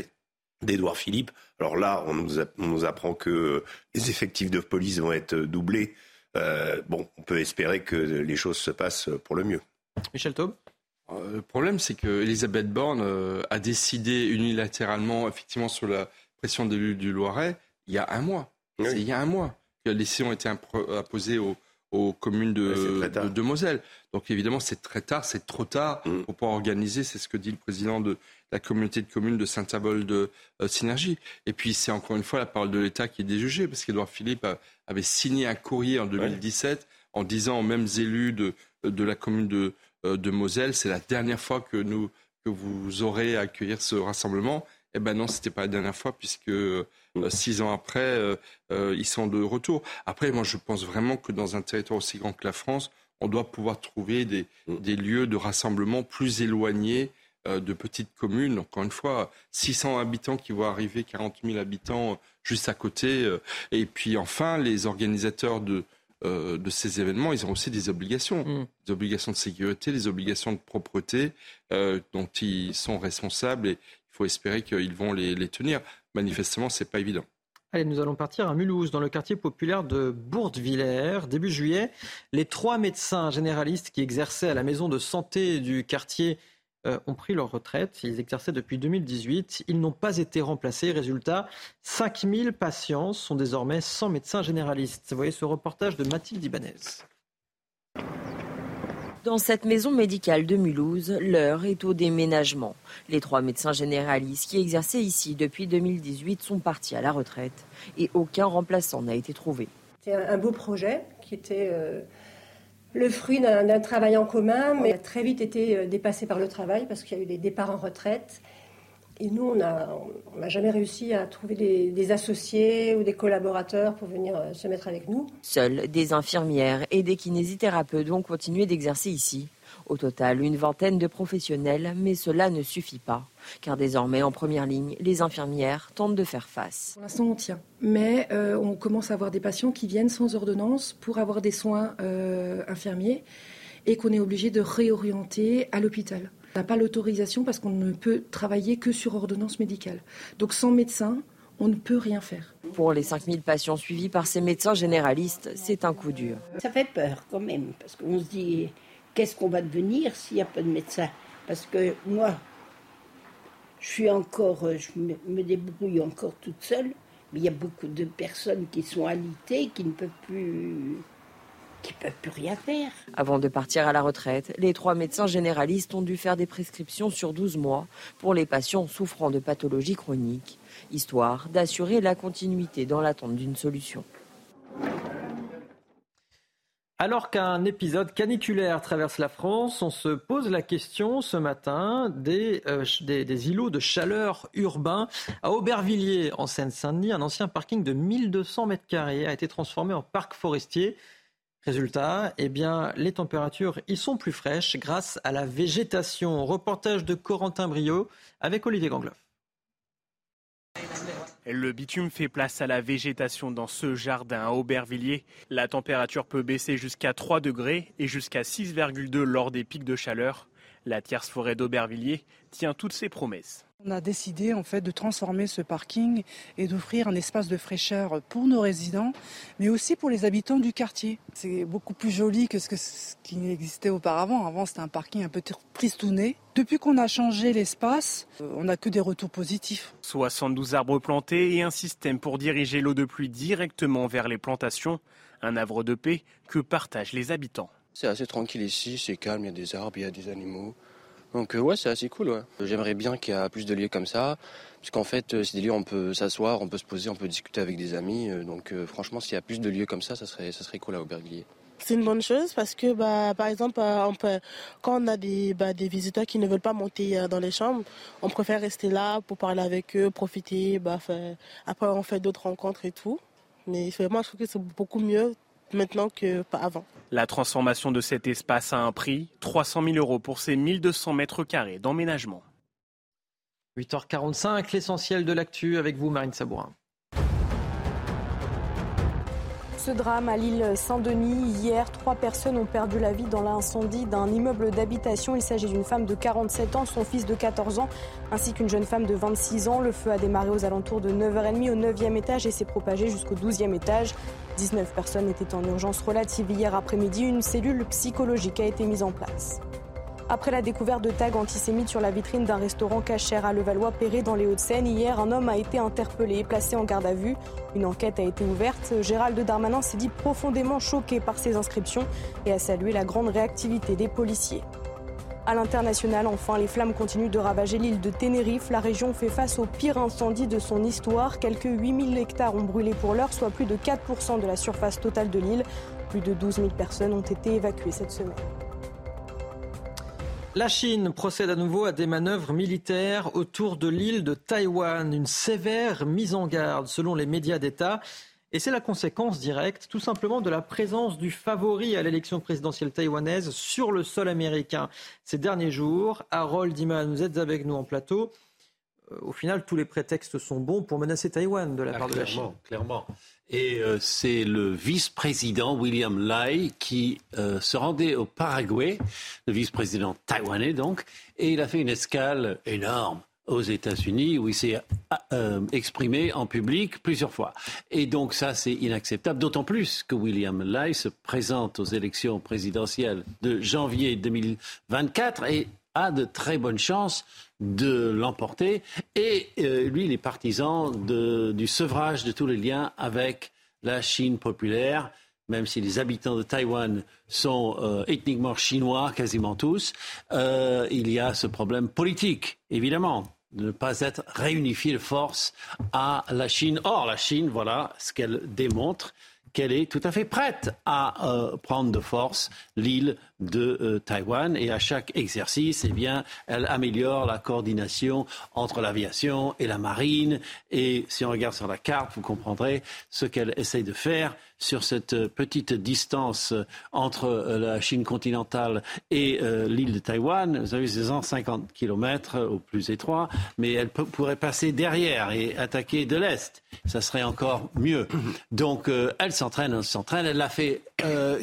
d'Edouard Philippe? Alors là, on nous, apprend que les effectifs de police vont être doublés. Euh, bon, on peut espérer que les choses se passent pour le mieux. Michel Taube euh, le problème, c'est que Elisabeth Borne euh, a décidé unilatéralement, effectivement, sur la pression de, du Loiret, il y a un mois. C'est il y a un mois que la décision a été imposée aux, communes de, de, Moselle. Donc évidemment, c'est très tard, c'est trop tard mm. pour pouvoir organiser. C'est ce que dit le président de la communauté de communes de Saint-Avold de euh, Synergie. Et puis c'est encore une fois la parole de l'État qui est déjugée, parce qu'Edouard Philippe avait signé un courrier en 2017 en disant aux mêmes élus de, de la commune de, euh, de Moselle. C'est la dernière fois que, nous, que vous aurez à accueillir ce rassemblement. Eh ben non, c'était pas la dernière fois puisque euh, six ans après, euh, ils sont de retour. Après, moi, je pense vraiment que dans un territoire aussi grand que la France, on doit pouvoir trouver des, des lieux de rassemblement plus éloignés de petites communes. Encore une fois, 600 habitants qui vont arriver, 40 000 habitants juste à côté. Et puis enfin, les organisateurs de, euh, de ces événements, ils ont aussi des obligations, mm. des obligations de sécurité, des obligations de propreté euh, dont ils sont responsables et il faut espérer qu'ils vont les, tenir. Manifestement, c'est pas évident. Allez, nous allons partir à Mulhouse, dans le quartier populaire de Bourdevillers. Début juillet, les trois médecins généralistes qui exerçaient à la maison de santé du quartier euh, ont pris leur retraite. Ils exerçaient depuis 2018. Ils n'ont pas été remplacés. Résultat, 5000 patients sont désormais sans médecin généraliste. Vous voyez ce reportage de Mathilde Ibanez. Dans cette maison médicale de Mulhouse, l'heure est au déménagement. Les trois médecins généralistes qui exerçaient ici depuis 2018 sont partis à la retraite et aucun remplaçant n'a été trouvé. C'est un beau projet qui était euh, le fruit d'un travail en commun, mais a très vite été euh, dépassé par le travail parce qu'il y a eu des départs en retraite. Et nous, on n'a jamais réussi à trouver des, associés ou des collaborateurs pour venir euh, se mettre avec nous. Seuls des infirmières et des kinésithérapeutes vont continuer d'exercer ici. Au total, une vingtaine de professionnels, mais cela ne suffit pas. Car désormais, en première ligne, les infirmières tentent de faire face. Pour l'instant, on tient. Mais euh, on commence à avoir des patients qui viennent sans ordonnance pour avoir des soins euh, infirmiers et qu'on est obligé de réorienter à l'hôpital. On n'a pas l'autorisation parce qu'on ne peut travailler que sur ordonnance médicale. Donc sans médecin, on ne peut rien faire. Pour les 5000 patients suivis par ces médecins généralistes, c'est un coup dur. Ça fait peur quand même, parce qu'on se dit, qu'est-ce qu'on va devenir s'il n'y a pas de médecin? Parce que moi, je suis encore, je me débrouille encore toute seule, mais il y a beaucoup de personnes qui sont alitées, qui ne peuvent plus peuvent plus rien faire. Avant de partir à la retraite, les trois médecins généralistes ont dû faire des prescriptions sur 12 mois pour les patients souffrant de pathologies chroniques, histoire d'assurer la continuité dans l'attente d'une solution. Alors qu'un épisode caniculaire traverse la France, on se pose la question ce matin des, euh, îlots de chaleur urbains. À Aubervilliers, en Seine-Saint-Denis, un ancien parking de 1200 mètres carrés a été transformé en parc forestier. Résultat, eh bien, les températures y sont plus fraîches grâce à la végétation. Reportage de Corentin Brio avec Olivier Gangloff. Le bitume fait place à la végétation dans ce jardin à Aubervilliers. La température peut baisser jusqu'à 3 degrés et jusqu'à 6,2 lors des pics de chaleur. La tierce forêt d'Aubervilliers tient toutes ses promesses. On a décidé en fait de transformer ce parking et d'offrir un espace de fraîcheur pour nos résidents, mais aussi pour les habitants du quartier. C'est beaucoup plus joli que ce, qui existait auparavant. Avant, c'était un parking un peu tristouné. Depuis qu'on a changé l'espace, euh, on n'a que des retours positifs. 72 arbres plantés et un système pour diriger l'eau de pluie directement vers les plantations. Un havre de paix que partagent les habitants. C'est assez tranquille ici, c'est calme, il y a des arbres, il y a des animaux. Donc euh, ouais, c'est assez cool. J'aimerais bien qu'il y ait plus de lieux comme ça, parce qu'en fait, euh, c'est des lieux où on peut s'asseoir, on peut se poser, on peut discuter avec des amis. Euh, donc franchement, s'il y a plus de lieux comme ça, ça serait, ça serait cool à Aubervilliers. C'est une bonne chose parce que, bah, par exemple, quand on a des, bah, des visiteurs qui ne veulent pas monter dans les chambres, on préfère rester là pour parler avec eux, profiter. Bah, après, on fait d'autres rencontres et tout. Mais vraiment, je trouve que c'est beaucoup mieux maintenant que pas avant. La transformation de cet espace a un prix, 300 000 euros pour ces 1200 mètres carrés d'emménagement. 8h45, l'essentiel de l'actu avec vous, Marine Sabourin. Ce drame à l'île Saint-Denis, hier, trois personnes ont perdu la vie dans l'incendie d'un immeuble d'habitation. Il s'agit d'une femme de 47 ans, son fils de 14 ans, ainsi qu'une jeune femme de 26 ans. Le feu a démarré aux alentours de 9h30 au 9e étage et s'est propagé jusqu'au 12e étage. 19 personnes étaient en urgence relative hier après-midi. Une cellule psychologique a été mise en place. Après la découverte de tags antisémites sur la vitrine d'un restaurant cachère à Levallois-Perret dans les Hauts-de-Seine, hier, un homme a été interpellé et placé en garde à vue. Une enquête a été ouverte. Gérald Darmanin s'est dit profondément choqué par ces inscriptions et a salué la grande réactivité des policiers. À l'international, enfin, les flammes continuent de ravager l'île de Tenerife. La région fait face au pire incendie de son histoire. Quelques 8000 hectares ont brûlé pour l'heure, soit plus de 4% de la surface totale de l'île. Plus de 12 000 personnes ont été évacuées cette semaine. La Chine procède à nouveau à des manœuvres militaires autour de l'île de Taïwan, une sévère mise en garde selon les médias d'État. Et c'est la conséquence directe, tout simplement, de la présence du favori à l'élection présidentielle taïwanaise sur le sol américain ces derniers jours. Harold Diman, vous êtes avec nous en plateau. Euh, au final, tous les prétextes sont bons pour menacer Taïwan de la ah, part de la Chine. Clairement. Et euh, c'est le vice-président William Lai qui euh, se rendait au Paraguay, le vice-président taïwanais donc, et il a fait une escale énorme aux États-Unis où il s'est exprimé en public plusieurs fois. Et donc ça, c'est inacceptable, d'autant plus que William Lai se présente aux élections présidentielles de janvier 2024 et a de très bonnes chances de l'emporter. Et euh, lui, il est partisan du sevrage de tous les liens avec la Chine populaire, même si les habitants de Taïwan sont euh, ethniquement chinois, quasiment tous. Euh, il y a ce problème politique, évidemment de ne pas être réunifié de force à la Chine. Or, la Chine, voilà ce qu'elle démontre, qu'elle est tout à fait prête à prendre de force l'île de euh, Taïwan et à chaque exercice, eh bien, elle améliore la coordination entre l'aviation et la marine. Et si on regarde sur la carte, vous comprendrez ce qu'elle essaye de faire sur cette petite distance entre euh, la Chine continentale et euh, l'île de Taïwan. Vous avez 150 kilomètres au plus étroit, mais elle pourrait passer derrière et attaquer de l'Est. Ça serait encore mieux. Donc, elle s'entraîne, elle s'entraîne. Elle l'a fait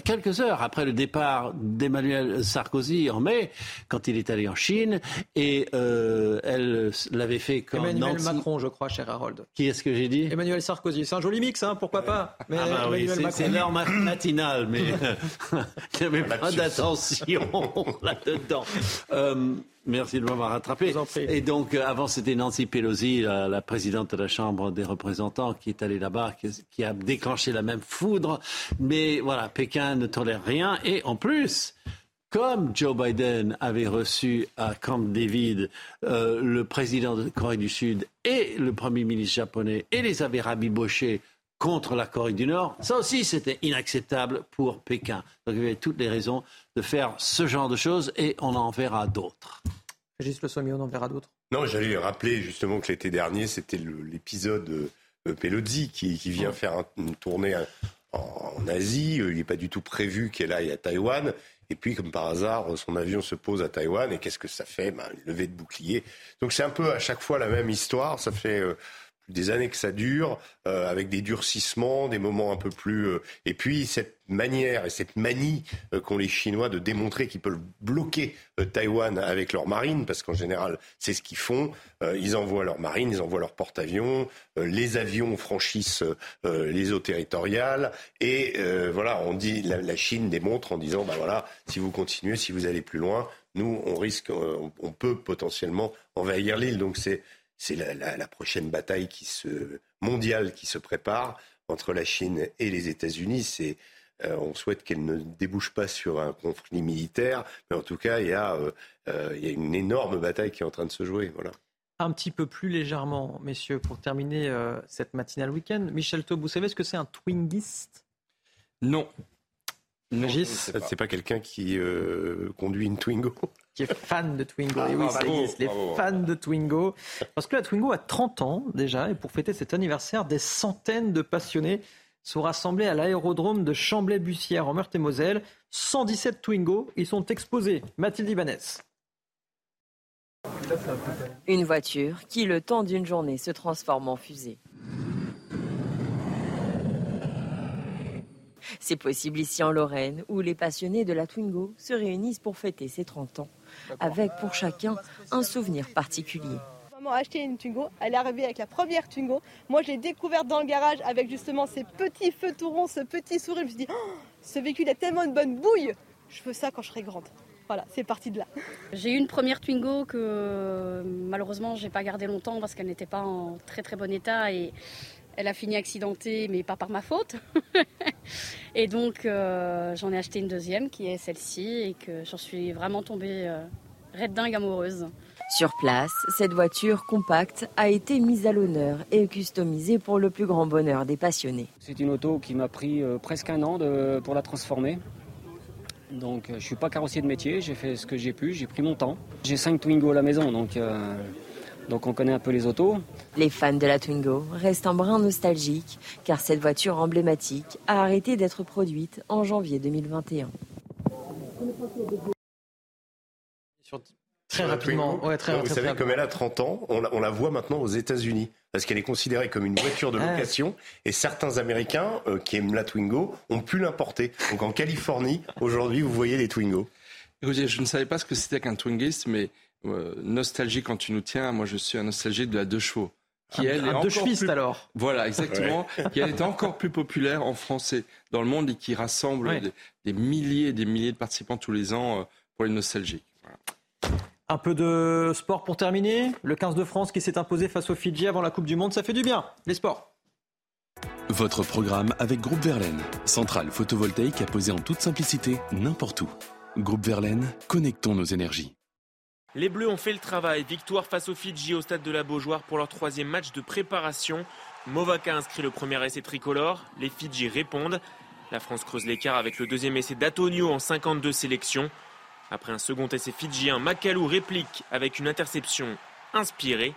quelques heures après le départ d'Emmanuel Sarkozy en mai, quand il est allé en Chine, et euh, elle l'avait fait quand Emmanuel Macron, je crois, cher Harold. Qui est-ce que j'ai dit? Emmanuel Sarkozy. C'est un joli mix, hein, pourquoi pas mais ah bah oui, C'est l'heure matinale, mais il n'y avait pas d'attention là-dedans. Euh, Merci de m'avoir rattrapé. Et donc, euh, avant, c'était Nancy Pelosi, la, présidente de la Chambre des représentants, qui est allée là-bas, qui, a déclenché la même foudre. Mais voilà, Pékin ne tolère rien. Et en plus, comme Joe Biden avait reçu à Camp David euh, le président de Corée du Sud et le premier ministre japonais et les avait rabibochés contre la Corée du Nord, ça aussi c'était inacceptable pour Pékin. Donc il y avait toutes les raisons de faire ce genre de choses et on en verra d'autres. Régis Le Sommier, on en verra d'autres. Non, j'allais rappeler justement que l'été dernier, c'était l'épisode euh, Pelozzi qui, vient faire une tournée en, Asie. Il n'est pas du tout prévu qu'elle aille à Taïwan. Et puis, comme par hasard, son avion se pose à Taïwan. Et qu'est-ce que ça fait? Ben, Une levée de bouclier. Donc c'est un peu à chaque fois la même histoire. Ça fait euh, des années que ça dure, euh, avec des durcissements, des moments un peu plus. Euh, et puis cette manière et cette manie euh, qu'ont les Chinois de démontrer qu'ils peuvent bloquer Taïwan avec leur marine, parce qu'en général c'est ce qu'ils font. ils envoient leur marine, ils envoient leur porte-avions, les avions franchissent les eaux territoriales, et voilà, on dit la, la, Chine démontre en disant, ben voilà, si vous continuez, si vous allez plus loin, nous on risque, on peut potentiellement envahir l'île. Donc c'est c'est la, prochaine bataille qui se, mondiale qui se prépare entre la Chine et les États-Unis. C'est euh, on souhaite qu'elle ne débouche pas sur un conflit militaire, mais en tout cas, il y, a, euh, euh, il y a une énorme bataille qui est en train de se jouer. Voilà. Un petit peu plus légèrement, messieurs, pour terminer cette matinale week-end. Michel Taub, vous savez ce que c'est un twingiste? Non. C'est pas quelqu'un qui conduit une Twingo? Qui est fan de Twingo. et oui, ça existe, les fans de Twingo. Parce que la Twingo a 30 ans déjà, et pour fêter cet anniversaire, des centaines de passionnés sont rassemblés à l'aérodrome de Chamblay-Bussière en Meurthe-et-Moselle. 117 Twingo y sont exposés. Mathilde Ibanez. Une voiture qui, le temps d'une journée, se transforme en fusée. C'est possible ici en Lorraine, où les passionnés de la Twingo se réunissent pour fêter ses 30 ans avec pour chacun un souvenir particulier. Maman a acheté une Twingo, elle est arrivée avec la première Twingo. Moi, je l'ai découverte dans le garage avec justement ces petits feux tout ronds, ce petit sourire. Je me suis dit, oh, ce véhicule a tellement une bonne bouille, je veux ça quand je serai grande. Voilà, c'est parti de là. J'ai eu une première Twingo que malheureusement j'ai pas gardée longtemps parce qu'elle n'était pas en très très bon état et elle a fini accidentée, mais pas par ma faute. et donc, euh, j'en ai acheté une deuxième qui est celle-ci et que j'en suis vraiment tombée euh, red dingue amoureuse. Sur place, cette voiture compacte a été mise à l'honneur et customisée pour le plus grand bonheur des passionnés. C'est une auto qui m'a pris euh, presque un an de, pour la transformer. Donc je ne suis pas carrossier de métier, j'ai fait ce que j'ai pu, j'ai pris mon temps. J'ai cinq Twingo à la maison, donc donc on connaît un peu les autos. Les fans de la Twingo restent un brin nostalgique car cette voiture emblématique a arrêté d'être produite en janvier 2021. Très rapidement. vous savez, comme elle a 30 ans, on la, voit maintenant aux États-Unis. Parce qu'elle est considérée comme une voiture de ah. location. Et certains Américains euh, qui aiment la Twingo ont pu l'importer. Donc en Californie, aujourd'hui, vous voyez les Twingo. je ne savais pas ce que c'était qu'un Twingist, mais euh, nostalgie quand tu nous tiens, moi je suis un nostalgique de la deux chevaux. Qui elle un, est deux plus... alors. Voilà, exactement. qui elle est encore plus populaire en français dans le monde et qui rassemble des, milliers et des milliers de participants tous les ans euh, pour les nostalgiques. Un peu de sport pour terminer. Le 15 de France qui s'est imposé face au Fidji avant la Coupe du Monde, ça fait du bien. Les sports. Votre programme avec Groupe Verlaine, centrale photovoltaïque à poser en toute simplicité n'importe où. Groupe Verlaine, connectons nos énergies. Les Bleus ont fait le travail. Victoire face aux Fidji au stade de la Beaujoire pour leur troisième match de préparation. Movaka inscrit le premier essai tricolore. Les Fidji répondent. La France creuse l'écart avec le deuxième essai d'Atonio en 52 sélections. Après un second essai fidjien, Makalou réplique avec une interception inspirée.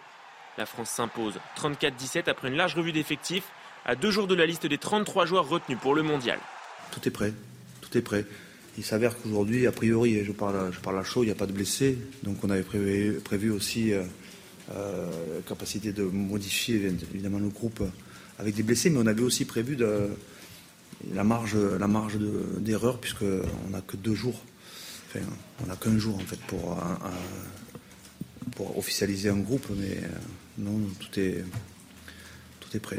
La France s'impose 34-17 après une large revue d'effectifs à deux jours de la liste des 33 joueurs retenus pour le mondial. Tout est prêt. Tout est prêt. Il s'avère qu'aujourd'hui, a priori, je parle, je parle à chaud, il n'y a pas de blessés. Donc on avait prévu, aussi euh, euh, capacité de modifier évidemment le groupe avec des blessés, mais on avait aussi prévu la marge, la marge d'erreur, puisqu'on n'a que deux jours on n'a qu'un jour en fait pour, pour officialiser un groupe, mais non, tout est, tout est prêt.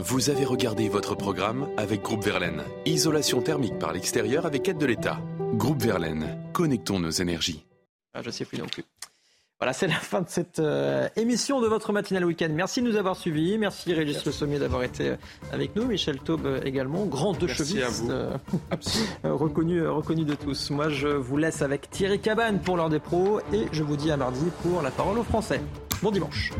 Vous avez regardé votre programme avec Groupe Verlaine. Isolation thermique par l'extérieur avec aide de l'État. Groupe Verlaine, connectons nos énergies. Ah, je ne sais plus non plus. Voilà, c'est la fin de cette euh, émission de votre matinale week-end. Merci de nous avoir suivis. Merci Régis Le Sommier d'avoir été euh, avec nous. Michel Taube euh, également, grand de cheviste, reconnu, reconnu de tous. Moi, je vous laisse avec Thierry Cabane pour l'heure des pros et je vous dis à mardi pour la parole aux Français. Bon dimanche.